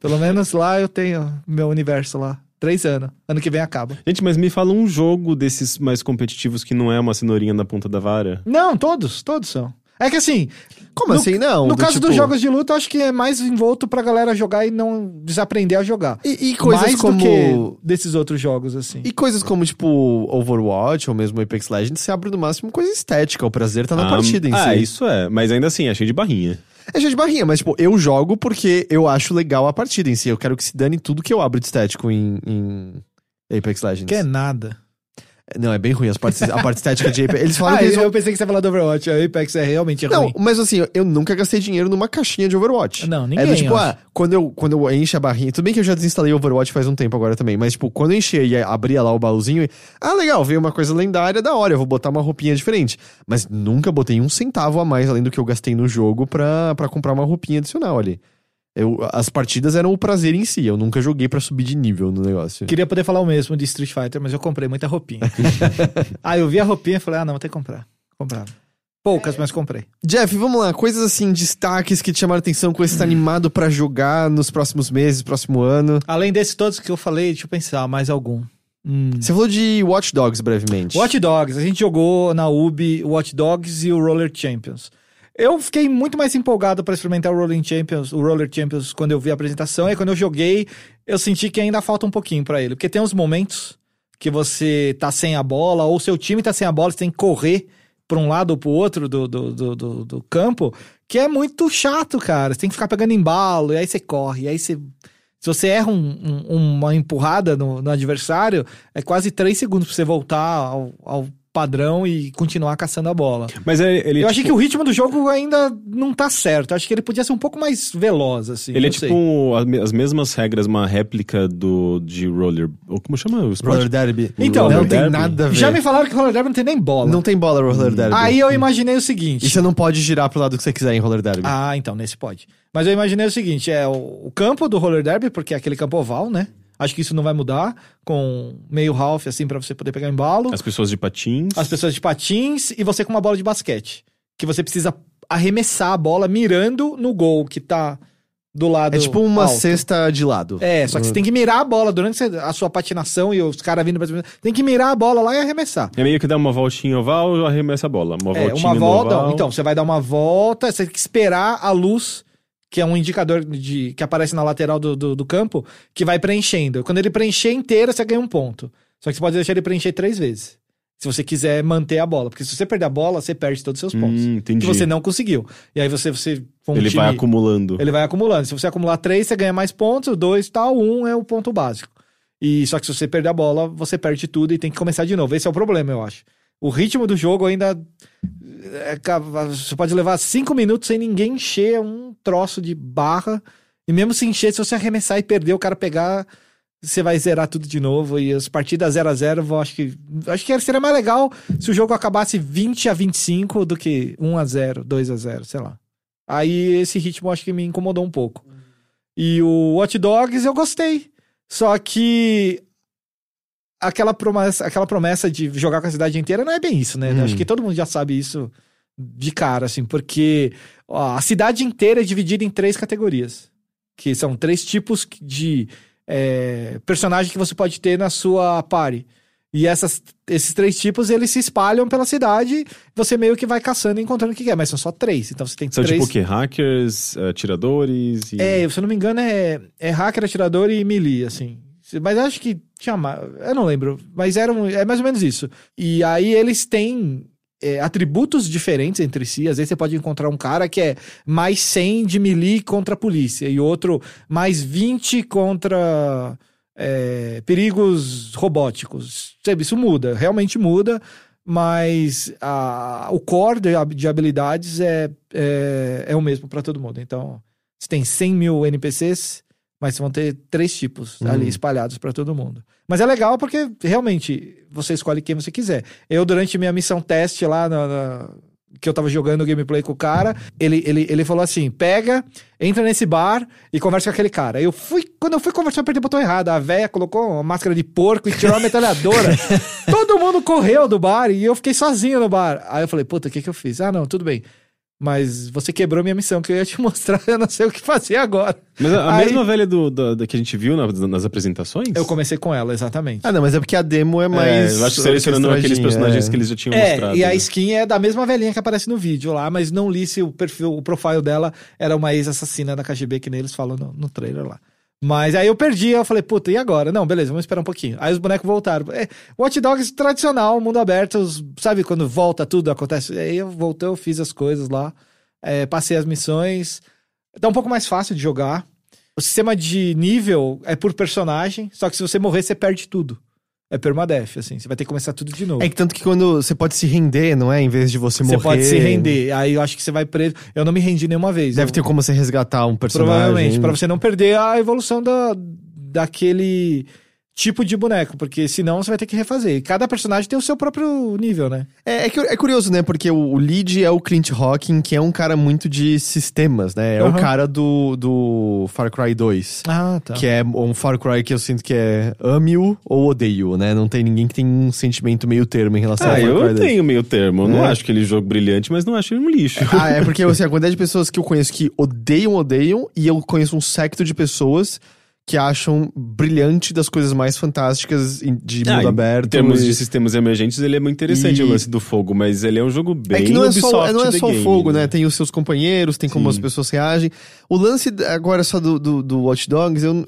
Pelo menos lá eu tenho meu universo lá. Três anos. Ano que vem acaba. Gente, mas me fala um jogo desses mais competitivos que não é uma cenourinha na ponta da vara. Não, todos, todos são. É que assim, Como no- assim, não? no Do caso tipo- dos jogos de luta, eu acho que é mais envolto pra galera jogar e não desaprender a jogar. E, e coisas mais como. do que desses outros jogos, assim. E coisas como, tipo, Overwatch ou mesmo Apex Legends, você abre no máximo coisa estética. O prazer tá na Ah, partida em ah, si. isso é. Mas ainda assim, é cheio de barrinha. É cheio de barrinha, mas, tipo, eu jogo porque eu acho legal a partida em si. Eu quero que se dane tudo que eu abro de estético em, em Apex Legends. Que é nada. Não, é bem ruim. As partes, a parte estética de Apex. Eles falam Ah, que eles eu vão... pensei que você ia falar do Overwatch. A Apex é realmente Não, ruim. mas assim, eu nunca gastei dinheiro numa caixinha de Overwatch. Não, É ninguém. do tipo, ah, quando eu, quando eu encho a barrinha. Tudo bem que eu já desinstalei Overwatch faz um tempo agora também, mas tipo, quando eu enchia e abria lá o baúzinho, e, ah, legal, veio uma coisa lendária, da hora, eu vou botar uma roupinha diferente. Mas nunca botei um centavo a mais além do que eu gastei no jogo pra, pra comprar uma roupinha adicional ali. Eu, as partidas eram o prazer em si, eu nunca joguei pra subir de nível no negócio. Queria poder falar o mesmo de Street Fighter, mas eu comprei muita roupinha. <laughs> ah, eu vi a roupinha e falei, ah, não, vou ter que comprar. Comprava. Poucas, mas comprei. Jeff, vamos lá, coisas assim, destaques que te chamaram atenção, coisas que você tá animado pra jogar nos próximos meses, próximo ano. Além desses todos que eu falei, deixa eu pensar, mais algum. Hum. Você falou de Watch Dogs brevemente. Watch Dogs, a gente jogou na UB Watch Dogs e o Roller Champions. Eu fiquei muito mais empolgado para experimentar o Rolling Champions, o Roller Champions quando eu vi a apresentação e quando eu joguei, eu senti que ainda falta um pouquinho para ele, porque tem uns momentos que você tá sem a bola ou seu time tá sem a bola, você tem que correr para um lado ou pro outro do, do, do, do, do campo, que é muito chato, cara. Você tem que ficar pegando embalo, e aí você corre, e aí você se você erra um, um, uma empurrada no, no, adversário, é quase três segundos pra você voltar ao, ao padrão e continuar caçando a bola. Mas ele, ele Eu é achei tipo- que o ritmo do jogo ainda não tá certo. Eu acho que ele podia ser um pouco mais veloz, assim. Ele é não sei. tipo um- as me- as mesmas regras, uma réplica do de roller. Ou como chama o esporte? Roller Derby. Então, não Roller tem Derby. nada a ver. Já me falaram que roller derby não tem nem bola. Não tem bola Roller Derby. Aí eu imaginei o seguinte. E você não pode girar pro lado que você quiser em Roller Derby. Ah, então, nesse pode. Mas eu imaginei o seguinte: é o, o campo do roller derby, porque é aquele campo oval, né? Acho que isso não vai mudar, com meio half, assim, pra você poder pegar embalo. As pessoas de patins. As pessoas de patins e você com uma bola de basquete. Que você precisa arremessar a bola mirando no gol que tá do lado É tipo uma alto. cesta de lado. É, só que você tem que mirar a bola durante a sua patinação e os caras vindo pra cima. Tem que mirar a bola lá e arremessar. É meio que dá uma voltinha oval e arremessa a bola. Uma É, voltinha uma no volta. oval. Então, você vai dar uma volta, você tem que esperar a luz, que é um indicador de, que aparece na lateral do, do, do campo, que vai preenchendo. Quando ele preencher inteiro, você ganha um ponto. Só que você pode deixar ele preencher três vezes. Se você quiser manter a bola. Porque se você perder a bola, você perde todos os seus pontos. Hum, entendi. Que você não conseguiu. E aí você. você um Ele vai time- acumulando. Ele vai acumulando. Se você acumular três, você ganha mais pontos, dois, tal, um é o ponto básico. E só que se você perder a bola, você perde tudo e tem que começar de novo. Esse é o problema, eu acho. O ritmo do jogo ainda. É você pode levar cinco minutos sem ninguém encher um troço de barra. E mesmo se encher, se você arremessar e perder, o cara pegar, você vai zerar tudo de novo. E as partidas 0 a 0 eu acho que. Acho que seria mais legal se o jogo acabasse 20 a 25 do que 1 a 0 2 a 0 sei lá. Aí esse ritmo acho que me incomodou um pouco. E o Watch Dogs eu gostei. Só que aquela promessa, aquela promessa de jogar com a cidade inteira não é bem isso, né? Hum. Acho que todo mundo já sabe isso de cara, assim, porque ó, a cidade inteira é dividida em três categorias. Que são três tipos de é, personagem que você pode ter na sua party. E essas, esses três tipos, eles se espalham pela cidade, você meio que vai caçando e encontrando o que quer, mas são só três. Então você tem São três. tipo o quê? Hackers, atiradores e... É, se eu não me engano, é, é hacker, atirador e melee, assim. Mas acho que tinha. Eu não lembro. Mas eram, é mais ou menos isso. E aí eles têm é, atributos diferentes entre si. Às vezes você pode encontrar um cara que é mais 100 de melee contra a polícia, e outro mais 20 contra é, perigos robóticos. Isso muda, realmente muda. Mas a, o core de, hab- de habilidades é, é, é o mesmo para todo mundo. Então, você tem 100 mil NPCs, mas vão ter três tipos ali espalhados para todo mundo. Mas é legal porque realmente você escolhe quem você quiser. Eu, durante minha missão teste lá na- na- que eu tava jogando o gameplay com o cara, ele, ele, ele falou assim: pega, entra nesse bar e conversa com aquele cara. Eu fui, quando eu fui conversar, eu apertei o botão errado. A véia colocou uma máscara de porco e tirou a metralhadora. <laughs> Todo mundo correu do bar e eu fiquei sozinho no bar. Aí eu falei, puta, o que que eu fiz? Ah, não, tudo bem. Mas você quebrou minha missão, que eu ia te <laughs> mostrar, eu não sei o que fazer agora. Mas a, a Aí- mesma velha do, da, da que a gente viu na- nas apresentações? Eu comecei com ela, exatamente. Ah, não, mas é porque a demo é É, mais. eu acho que selecionando aqueles personagens é. que eles já tinham É, mostrado. e a né? skin é da mesma velhinha que aparece no vídeo lá, mas não li se o perfil, o profile dela era uma ex-assassina da KGB, que nem eles falam no, no trailer lá. Mas aí eu perdi, eu falei, puta, e agora? Não, beleza, vamos esperar um pouquinho. Aí os bonecos voltaram. É, Watch Dogs tradicional, mundo aberto, os- sabe quando volta tudo, acontece? Aí eu voltei, eu fiz as coisas lá, é, passei as missões. Tá um pouco mais fácil de jogar. O sistema de nível é por personagem, só que se você morrer, você perde tudo. É permadeath, assim, você vai ter que começar tudo de novo. É que tanto que quando você pode se render, não é? Em vez de você, Você morrer. pode se render. Aí eu acho que você vai preso. Eu não me rendi nenhuma vez. Deve Eu- ter como você resgatar um personagem. Provavelmente, pra você não perder a evolução da, daquele tipo de boneco, porque senão você vai ter que refazer. E cada personagem tem o seu próprio nível, né? É, é, é curioso, né? Porque o, o lead é o Clint Hawking, que é um cara muito de sistemas, né? É o Aham. cara do, do Far Cry 2. Ah, tá. Que é um Far Cry que eu sinto que é ame-o ou odeio, né? Não tem ninguém que tem um sentimento meio termo em relação ao Ah, Far Cry eu 2. tenho meio termo. Eu não É. acho aquele jogo brilhante, mas não acho ele um lixo. Ah, é porque assim, a <laughs> quantidade de pessoas que eu conheço que odeiam, odeiam, e eu conheço um secto de pessoas que acham brilhante das coisas mais fantásticas de Ah, mundo aberto. Em termos e- de sistemas emergentes, ele é muito interessante E- o lance do fogo, mas ele é um jogo bem É que não é só, não é só o Game, fogo, né? Tem os seus companheiros, tem como Sim. as pessoas reagem. O lance agora só do, do, do Watch Dogs, eu,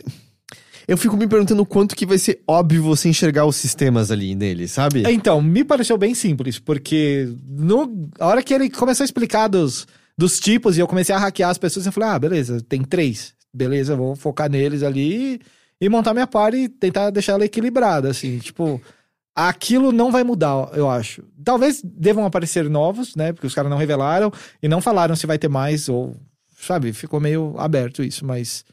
eu fico me perguntando o quanto que vai ser óbvio você enxergar os sistemas ali nele, sabe? Então, me pareceu bem simples, porque no, a hora que ele começou a explicar dos, dos tipos e eu comecei a hackear as pessoas, eu falei, ah, beleza, tem três. Beleza, vou focar neles ali e montar minha party e tentar deixar ela equilibrada, assim, tipo... Aquilo não vai mudar, eu acho. Talvez devam aparecer novos, né? Porque os caras não revelaram e não falaram se vai ter mais ou... Sabe, ficou meio aberto isso, mas...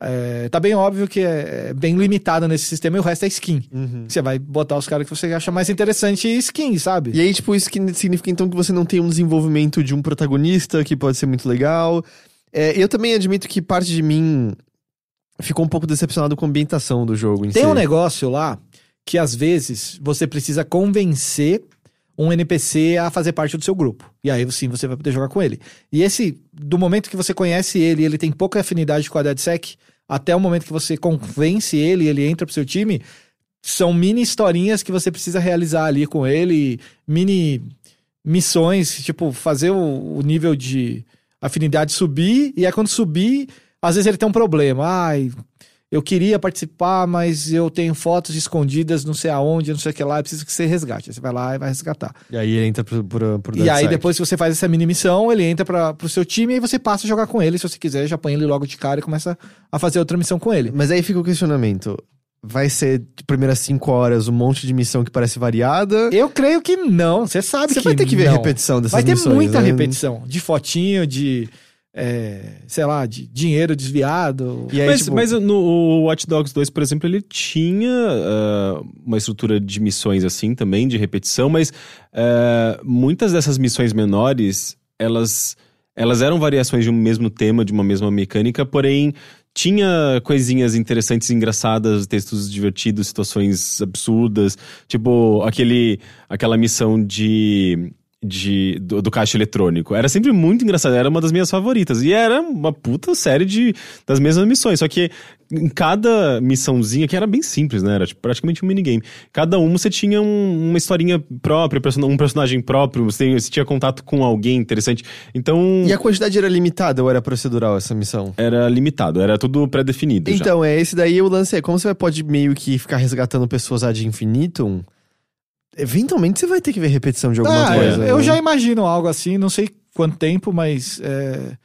é, tá bem óbvio que é, é bem limitado nesse sistema e o resto é skin. Uhum. Você vai botar os caras que você acha mais interessante e skin, sabe? E aí, tipo, isso que significa então que você não tem um desenvolvimento de um protagonista, que pode ser muito legal. É, eu também admito que parte de mim ficou um pouco decepcionado com a ambientação do jogo em Tem si. um negócio lá que às vezes você precisa convencer um NPC a fazer parte do seu grupo. E aí sim você vai poder jogar com ele. E esse, do momento que você conhece ele, ele tem pouca afinidade com a DeadSec, até o momento que você convence ele e ele entra pro seu time, são mini historinhas que você precisa realizar ali com ele, mini missões, tipo, fazer o, o nível de afinidade subir, e aí quando subir, às vezes ele tem um problema. Ai, eu queria participar, mas eu tenho fotos escondidas, não sei aonde, não sei o que lá, eu preciso que você resgate. Aí você vai lá e vai resgatar. E aí ele entra por, por, por E aí, DeadSec. depois que você faz essa mini missão, ele entra para pro seu time e aí você passa a jogar com ele. Se você quiser, já põe ele logo de cara e começa a fazer outra missão com ele. Mas aí fica o questionamento. Vai ser, de primeiras cinco horas, um monte de missão que parece variada? Eu creio que não, você sabe Você que vai ter que ver não. a repetição dessas Vai ter missões, muita né? repetição. De fotinho, de. é, sei lá, de dinheiro desviado. E aí, mas, tipo, mas no o Watch Dogs 2, por exemplo, ele tinha ah, uma estrutura de missões assim também, de repetição, mas ah, muitas dessas missões menores, elas, elas eram variações de um mesmo tema, de uma mesma mecânica, porém tinha coisinhas interessantes, engraçadas, textos divertidos, situações absurdas, tipo aquele, aquela missão de de, do, do caixa eletrônico. Era sempre muito engraçado, era uma das minhas favoritas. E era uma puta série de, das mesmas missões. Só que em cada missãozinha, que era bem simples, né? Era tipo, praticamente um minigame. Cada uma você tinha um- uma historinha própria, um personagem próprio, você, tem- você tinha contato com alguém interessante. Então. E a quantidade era limitada ou era procedural essa missão? Era limitado, era tudo pré-definido. já. Então, é esse daí o lance é, como você pode meio que ficar resgatando pessoas ad infinitum, eventualmente você vai ter que ver repetição de alguma Ah, coisa. eu né? já imagino algo assim, não sei quanto tempo, mas é,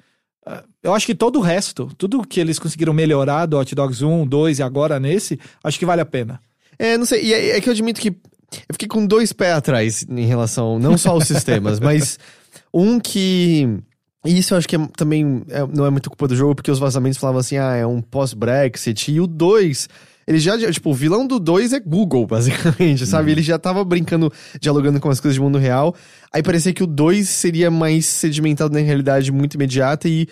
ah, eu acho que todo o resto, tudo que eles conseguiram melhorar do Hot Dogs 1, 2 e agora nesse, acho que vale a pena. É, não sei, e é, é que eu admito que eu fiquei com dois pés atrás em relação, não só aos sistemas, <laughs> mas um que... E isso eu acho que é- também é- não é muito culpa do jogo, porque os vazamentos falavam assim, ah, é um pós-Brexit, e o 2... Ele já, tipo, o vilão do 2 é Google, <laughs> basicamente, sabe? Ele já tava brincando, dialogando com as coisas de mundo real. Aí parecia que o 2 seria mais sedimentado na realidade muito imediata e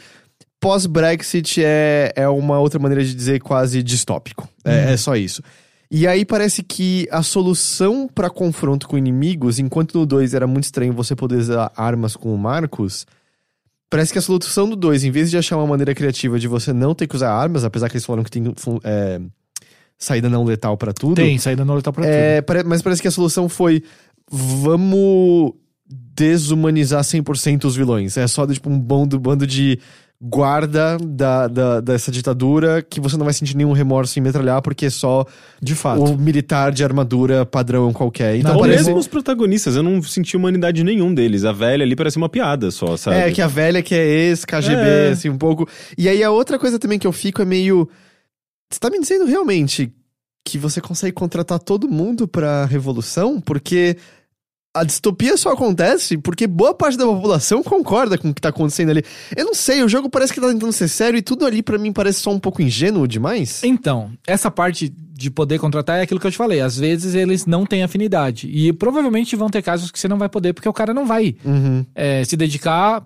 pós-Brexit é, é uma outra maneira de dizer quase distópico. É, é só isso. E aí parece que a solução pra confronto com inimigos, enquanto no 2 era muito estranho você poder usar armas com o Marcos, parece que a solução do 2, em vez de achar uma maneira criativa de você não ter que usar armas, apesar que eles falaram que tem é, saída não letal pra tudo. Tem, saída no letal pra tudo. É, pare- mas parece que a solução foi vamos desumanizar 100% os vilões. É só tipo um bando, bando de guarda da, da- dessa ditadura que você não vai sentir nenhum remorso em metralhar porque é só De fato. o militar de armadura padrão qualquer. Então Não, parece... mesmo os protagonistas, eu não senti humanidade nenhum deles. A velha ali parece uma piada só, sabe? É, que a velha que é ex-KGB, É. assim, um pouco. E aí a outra coisa também que eu fico é meio. Você tá me dizendo realmente que você consegue contratar todo mundo pra revolução? Porque a distopia só acontece porque boa parte da população concorda com o que tá acontecendo ali. Eu não sei, o jogo parece que tá tentando ser sério e tudo ali pra mim parece só um pouco ingênuo demais. Então, essa parte de poder contratar é aquilo que eu te falei. Às vezes eles não têm afinidade. E provavelmente vão ter casos que você não vai poder, porque o cara não vai Uhum. é, se dedicar.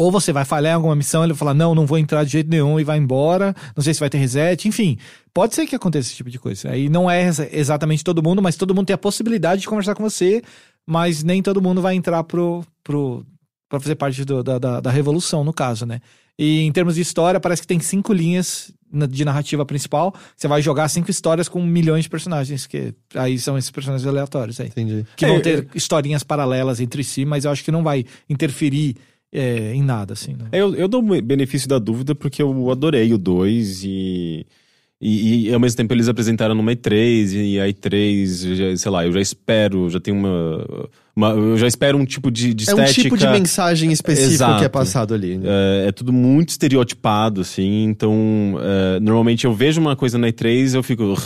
Ou você vai falhar em alguma missão, ele vai falar, não, não vou entrar de jeito nenhum e vai embora. Não sei se vai ter reset, enfim. Pode ser que aconteça esse tipo de coisa. Aí não é exa- exatamente todo mundo, mas todo mundo tem a possibilidade de conversar com você, mas nem todo mundo vai entrar pro, pro, pra fazer parte do- da, da, da revolução, no caso, né? E em termos de história, parece que tem cinco linhas de narrativa principal, você vai jogar cinco histórias com milhões de personagens, que aí são esses personagens aleatórios aí. Entendi. Que É, vão ter historinhas paralelas entre si, mas eu acho que não vai interferir é, em nada, assim. né? Eu, eu dou o benefício da dúvida porque eu adorei o 2 e, e, e ao mesmo tempo eles apresentaram numa E3 e a E3, já- sei lá, eu já espero, já tenho uma, uma- eu já espero um tipo de, de É um estética. tipo de mensagem específica Exato. que é passado ali. né? É, é tudo muito estereotipado, assim, então é, normalmente eu vejo uma coisa na E3 eu fico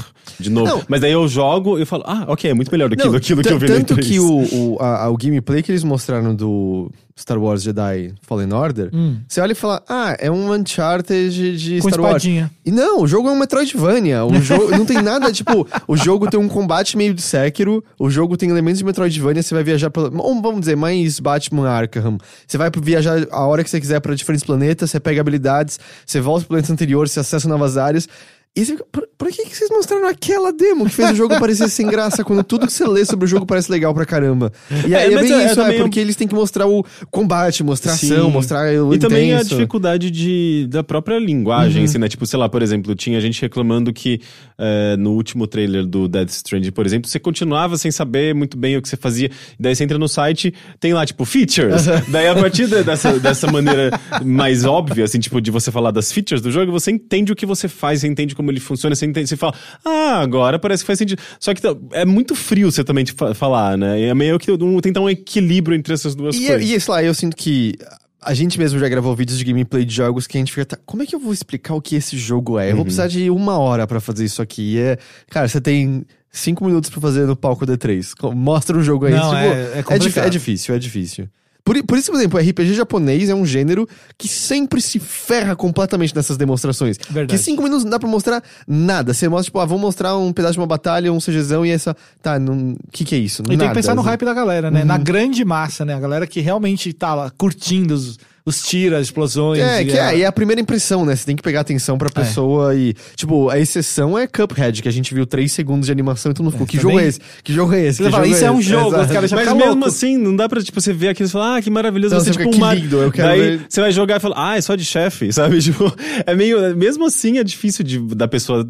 de novo. Não. Mas daí eu jogo e falo, ah, ok, é muito melhor do que aquilo que eu vi na Tanto E3. que o, o, a- o gameplay que eles mostraram do Star Wars Jedi Fallen Order, Hum. você olha e fala, ah, é um Uncharted de Com Star Wars. espadinha. E não, o jogo é um Metroidvania. O jogo <laughs> não tem nada, tipo, o jogo tem um combate meio de Sekiro, o jogo tem elementos de Metroidvania, você vai viajar pela. ou Vamos dizer, mais Batman Arkham. Você vai viajar a hora que você quiser pra diferentes planetas, você pega habilidades, você volta pro planeta anterior, você acessa novas áreas. E você fica, por, por que, que vocês mostraram aquela demo que fez o jogo parecer sem graça quando tudo que você lê sobre o jogo parece legal pra caramba? E É, aí é, mas bem é- é isso, é, um- porque eles têm que mostrar o combate, mostrar Sim. ação, mostrar o E também a intenso. dificuldade de, da própria linguagem, Uhum. assim, né? Tipo, sei lá, por exemplo, tinha gente reclamando que eh, no último trailer do Death Stranding, por exemplo, você continuava sem saber muito bem o que você fazia. Daí você entra no site, tem lá, tipo, features. Daí a partir de- dessa, dessa maneira mais óbvia, assim, tipo, de você falar das features do jogo, você entende o que você faz, você entende como ele funciona, você entende, você fala, ah, agora parece que faz sentido. Só que é muito frio você também te fa- falar, né? E é meio que um- tentar um equilíbrio entre essas duas E, coisas. e sei lá, eu sinto que a gente mesmo já gravou vídeos de gameplay de jogos que a gente fica, tá, como é que eu vou explicar o que esse jogo é? Eu Uhum. vou precisar de uma hora pra fazer isso aqui. E é, cara, você tem cinco minutos pra fazer no palco D3. Co- Mostra um jogo aí. Não, tipo, é- é dif- complicado. é difícil, é difícil. Por, por isso, por exemplo, o RPG japonês é um gênero que sempre se ferra completamente nessas demonstrações. Verdade. Que cinco minutos não dá pra mostrar nada. Você mostra, tipo, ah, vou mostrar um pedaço de uma batalha, um CGzão e essa. Tá, o que que é isso? E tem Nada. que pensar no hype da galera, né? Uhum. Na grande massa, né? A galera que realmente tá lá curtindo os, os tiros, as explosões. É, e que a- é, e é a primeira impressão, né? Você tem que pegar atenção pra pessoa e. Tipo, a exceção é Cuphead, que a gente viu três segundos de animação e todo mundo ficou. que também- jogo é esse? Que jogo é esse? Você Que fala, jogo isso é um esse?" jogo, os caras Mas mesmo loucos. assim, não dá pra, tipo, você ver aquilo e falar, ah, que maravilhoso. Não, você, você tipo, fica, uma... "Que lindo, eu quero Daí ver." você vai jogar e fala, ah, é só de chefe, <laughs> sabe? Tipo, é meio... Mesmo assim, é difícil de, da pessoa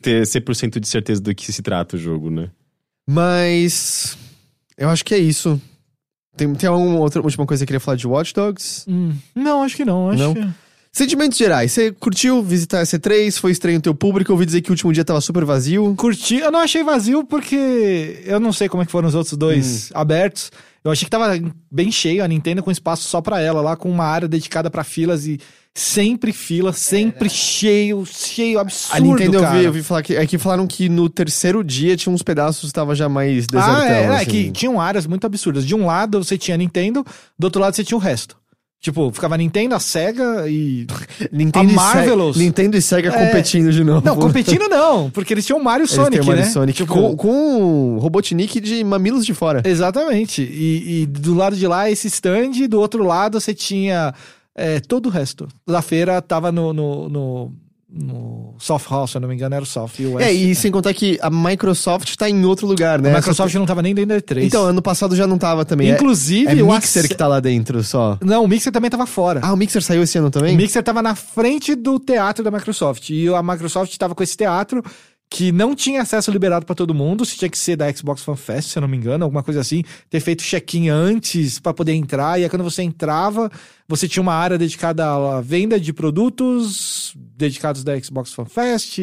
ter 100% de certeza do que se trata o jogo, né? Mas. Eu acho que é isso. Tem, tem alguma outra última coisa que você queria falar de Watch Dogs? Hum, não, acho que não. Acho Não? que... Sentimentos gerais. Você curtiu visitar a C3? Foi estranho o teu público? Eu ouvi dizer que o último dia tava super vazio. Curti, eu não achei vazio porque eu não sei como é que foram os outros dois Hum. abertos. Eu achei que tava bem cheio a Nintendo com espaço só pra ela, lá com uma área dedicada pra filas e sempre fila, sempre cheio, cheio, absurdo, A Nintendo eu cara. vi, eu vi falar que. É que falaram que no terceiro dia tinha uns pedaços que tava já mais desertão. Ah, é, é assim. que tinham áreas muito absurdas. De um lado você tinha a Nintendo, do outro lado você tinha o resto. Tipo, ficava a Nintendo, a Sega e. <laughs> Nintendo, A e Marvelous. Sega, Nintendo e Sega É. competindo de novo. Não, competindo não, porque eles tinham Mario e <laughs> Eles Sonic, o Mario né? Sonic Tipo, com, com Robotnik de mamilos de fora. Exatamente. E, e do lado de lá, esse stand, e do outro lado você tinha é, todo o resto. Da feira tava no, no, no, no Soft House, se eu não me engano, era o Soft. E o É, e sem contar que a Microsoft tá em outro lugar, né? A Microsoft não tava nem dentro da E3. Então, ano passado já não tava também. É- Inclusive, é, o Mixer ac- que tá lá dentro só. Não, o Mixer também tava fora. Ah, o Mixer saiu esse ano também? O Mixer tava na frente do teatro da Microsoft. E a Microsoft tava com esse teatro que não tinha acesso liberado pra todo mundo. Se tinha que ser da Xbox Fan Fest, se eu não me engano, alguma coisa assim. Ter feito check-in antes pra poder entrar. E aí, quando você entrava, você tinha uma área dedicada à venda de produtos dedicados da Xbox Fan Fest,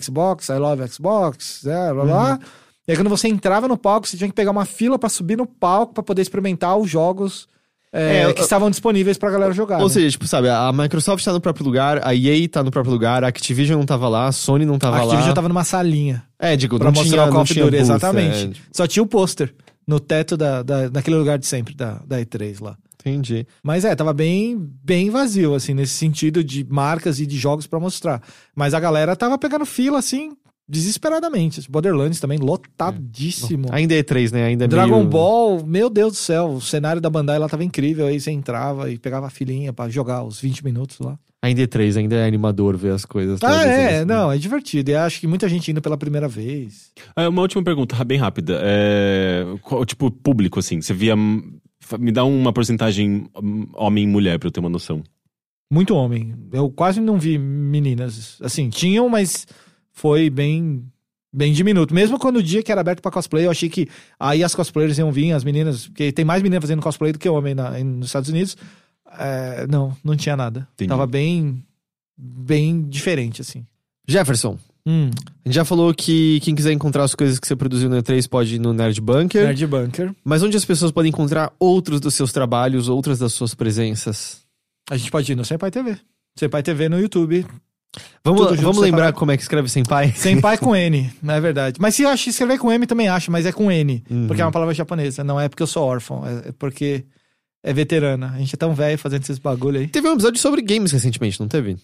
Xbox, I Love Xbox, é, blá blá. E aí, quando você entrava no palco, você tinha que pegar uma fila pra subir no palco pra poder experimentar os jogos. É, É, que estavam disponíveis pra galera jogar. Ou né? seja, tipo, sabe, a Microsoft tá no próprio lugar, a EA tá no próprio lugar, a Activision não tava lá, a Sony não tava A Activision lá. tava numa salinha É, digo, pra não mostrar tinha, o Call of Duty, exatamente. é, tipo, Só tinha o pôster no teto da, da, daquele lugar de sempre, da, da E3 lá. entendi. Mas é, tava bem, bem vazio, assim, nesse sentido de marcas e de jogos pra mostrar. Mas a galera tava pegando fila, assim, desesperadamente. Borderlands também, lotadíssimo. Ainda é E3, né? Ainda é Dragon meio... Ball, meu Deus do céu, o cenário da Bandai lá tava incrível. Aí você entrava e pegava a filinha pra jogar os 20 minutos lá. Ainda é E3, ainda é animador ver as coisas. Ah, todas, é, assim. não, é divertido. E acho que muita gente indo pela primeira vez. É, uma última pergunta, bem rápida. É, qual- tipo, público, assim, você via... Me dá uma porcentagem hum, homem e mulher pra eu ter uma noção. Muito homem. Eu quase não vi meninas. Assim, tinham, mas foi bem bem diminuto. Mesmo quando o dia que era aberto pra cosplay, eu achei que aí as cosplayers iam vir, as meninas, porque tem mais meninas fazendo cosplay do que homem na- nos Estados Unidos. É, não, não tinha nada. Entendi. Tava bem bem diferente, assim. Jefferson, Hum, a gente já falou que quem quiser encontrar as coisas que você produziu no E3 pode ir no Nerd Bunker. Nerd Bunker. Mas onde as pessoas podem encontrar outros dos seus trabalhos, outras das suas presenças? A gente pode ir no Senpai TV. Senpai TV no YouTube. Vamos, vamos lembrar separado. como é que escreve Senpai? Senpai com <laughs> N, não é verdade. Mas se eu acho escrever com M também acho, mas é com N. Uhum. Porque é uma palavra japonesa. Não é porque eu sou órfão, é é porque é veterana. A gente é tão velho fazendo esses bagulho aí. Teve um episódio sobre games recentemente, não teve?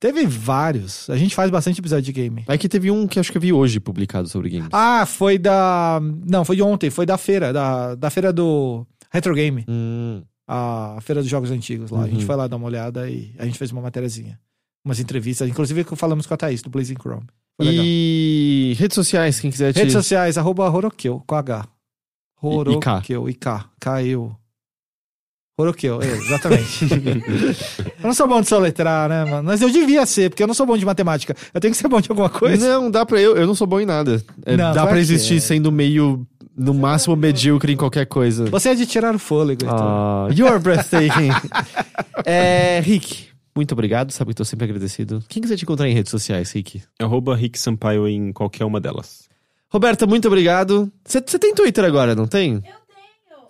Teve vários. A gente faz bastante episódio de game. É que teve um que acho que eu vi hoje publicado sobre games. Ah, foi da. Não, foi de ontem. Foi da feira. Da, da feira do Retro Game. Hum. A feira dos jogos antigos lá. A gente Uhum. foi lá dar uma olhada e a gente fez uma matériazinha. Umas entrevistas. Inclusive falamos com a Thaís, do Blazing Chrome. Foi legal. E redes sociais, quem quiser te... Redes sociais, arroba Horokeu, com H. Horokeu, e K. K-Eu. Horokeu, é, exatamente. <laughs> eu não sou bom de soletrar, né, mano? Mas eu devia ser, porque eu não sou bom de matemática. Eu tenho que ser bom de alguma coisa. Não, dá pra eu. Eu não sou bom em nada. É, Não, dá pra que existir é. sendo meio, no máximo, medíocre em qualquer coisa. Você é de tirar o fôlego, então. Ah, you're breathtaking. <laughs> é, Rick, muito obrigado. Sabe que tô sempre agradecido. Quem quiser te encontrar em redes sociais, Rick? Arroba Rick Sampaio em qualquer uma delas. Roberta, muito obrigado. Você tem Twitter agora, não tem? Eu tenho.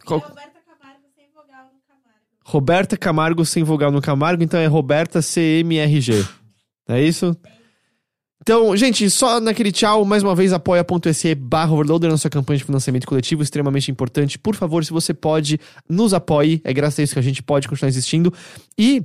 Qual- É Roberta Camargo sem vogal no Camargo. Roberta Camargo sem vogal no Camargo, então é Roberta CMRG. É isso? Então, gente, só naquele tchau, mais uma vez, apoia.se barra overloader, nossa campanha de financiamento coletivo, extremamente importante. Por favor, se você pode, nos apoie. É graças a isso que a gente pode continuar existindo. E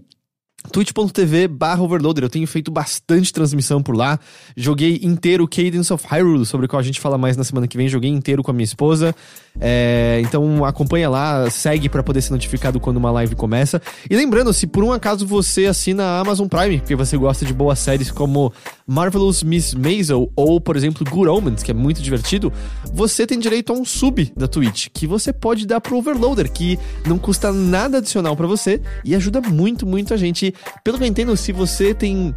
twitch.tv barra overloader, eu tenho feito bastante transmissão por lá. Joguei inteiro Cadence of Hyrule, sobre o qual a gente fala mais na semana que vem. Joguei inteiro com a minha esposa. É, então acompanha lá, segue pra poder ser notificado quando uma live começa. E lembrando, se por um acaso você assina a Amazon Prime, porque você gosta de boas séries como Marvelous Miss Maisel ou, por exemplo, Good Omens, que é muito divertido, você tem direito a um sub da Twitch, que você pode dar pro Overloader, que não custa nada adicional pra você e ajuda muito, muito a gente. Pelo que eu entendo, se você tem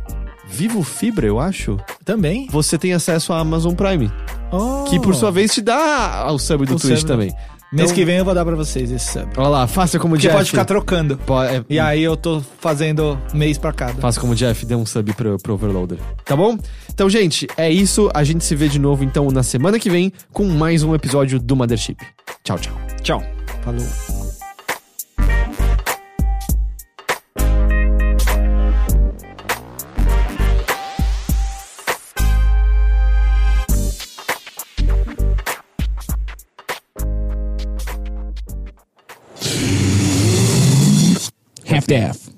Vivo Fibra, eu acho, Também? você tem acesso à Amazon Prime, Oh. que por sua vez te dá o sub do O Twitch sub. também. Mês Então- que vem eu vou dar pra vocês esse sub. Olha lá, faça como o Jeff. pode ficar trocando. Po- é, E aí eu tô fazendo mês pra cada. Faça como o Jeff, dê um sub pro, pro Overloader. Tá bom? Então, gente, é isso. A gente se vê de novo, então, na semana que vem, com mais um episódio do Mothership. Tchau, tchau. Tchau. Falou. Half-daff.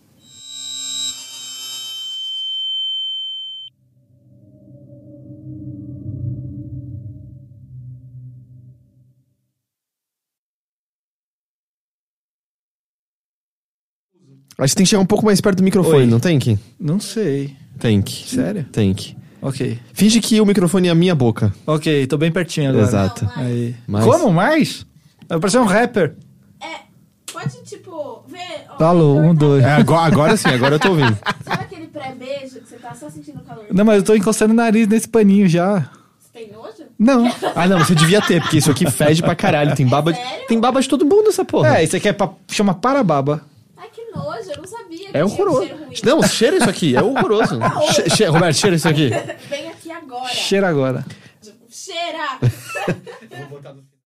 Acho que tem que chegar um pouco mais perto do microfone, Oi. não tem que? Não sei. Tem que. Sério? Tem que. Ok. Finge que o microfone é a minha boca. Ok, tô bem pertinho agora. Exato. Aí. Mais. Como mais? Vai parecer um rapper. É, pode, tipo, ver. ó, Falou, um, dois. É, agora, agora sim, agora eu tô ouvindo. <laughs> Sabe aquele pré-beijo que você tá só sentindo o calor? Não, mas eu tô encostando o nariz nesse paninho já. Você tem nojo? Não. <laughs> Ah, não, você devia ter, porque isso aqui fede pra caralho. Tem baba, de, sério? tem baba de todo mundo essa porra. É, isso aqui é pra, chama parababa. Ai, que nojo, eu não sabia. que É tinha horroroso. cheiro ruim. Não, cheira isso aqui, é horroroso. <laughs> Che- che- Roberto, cheira isso aqui. Vem aqui agora. Cheira agora. Cheira!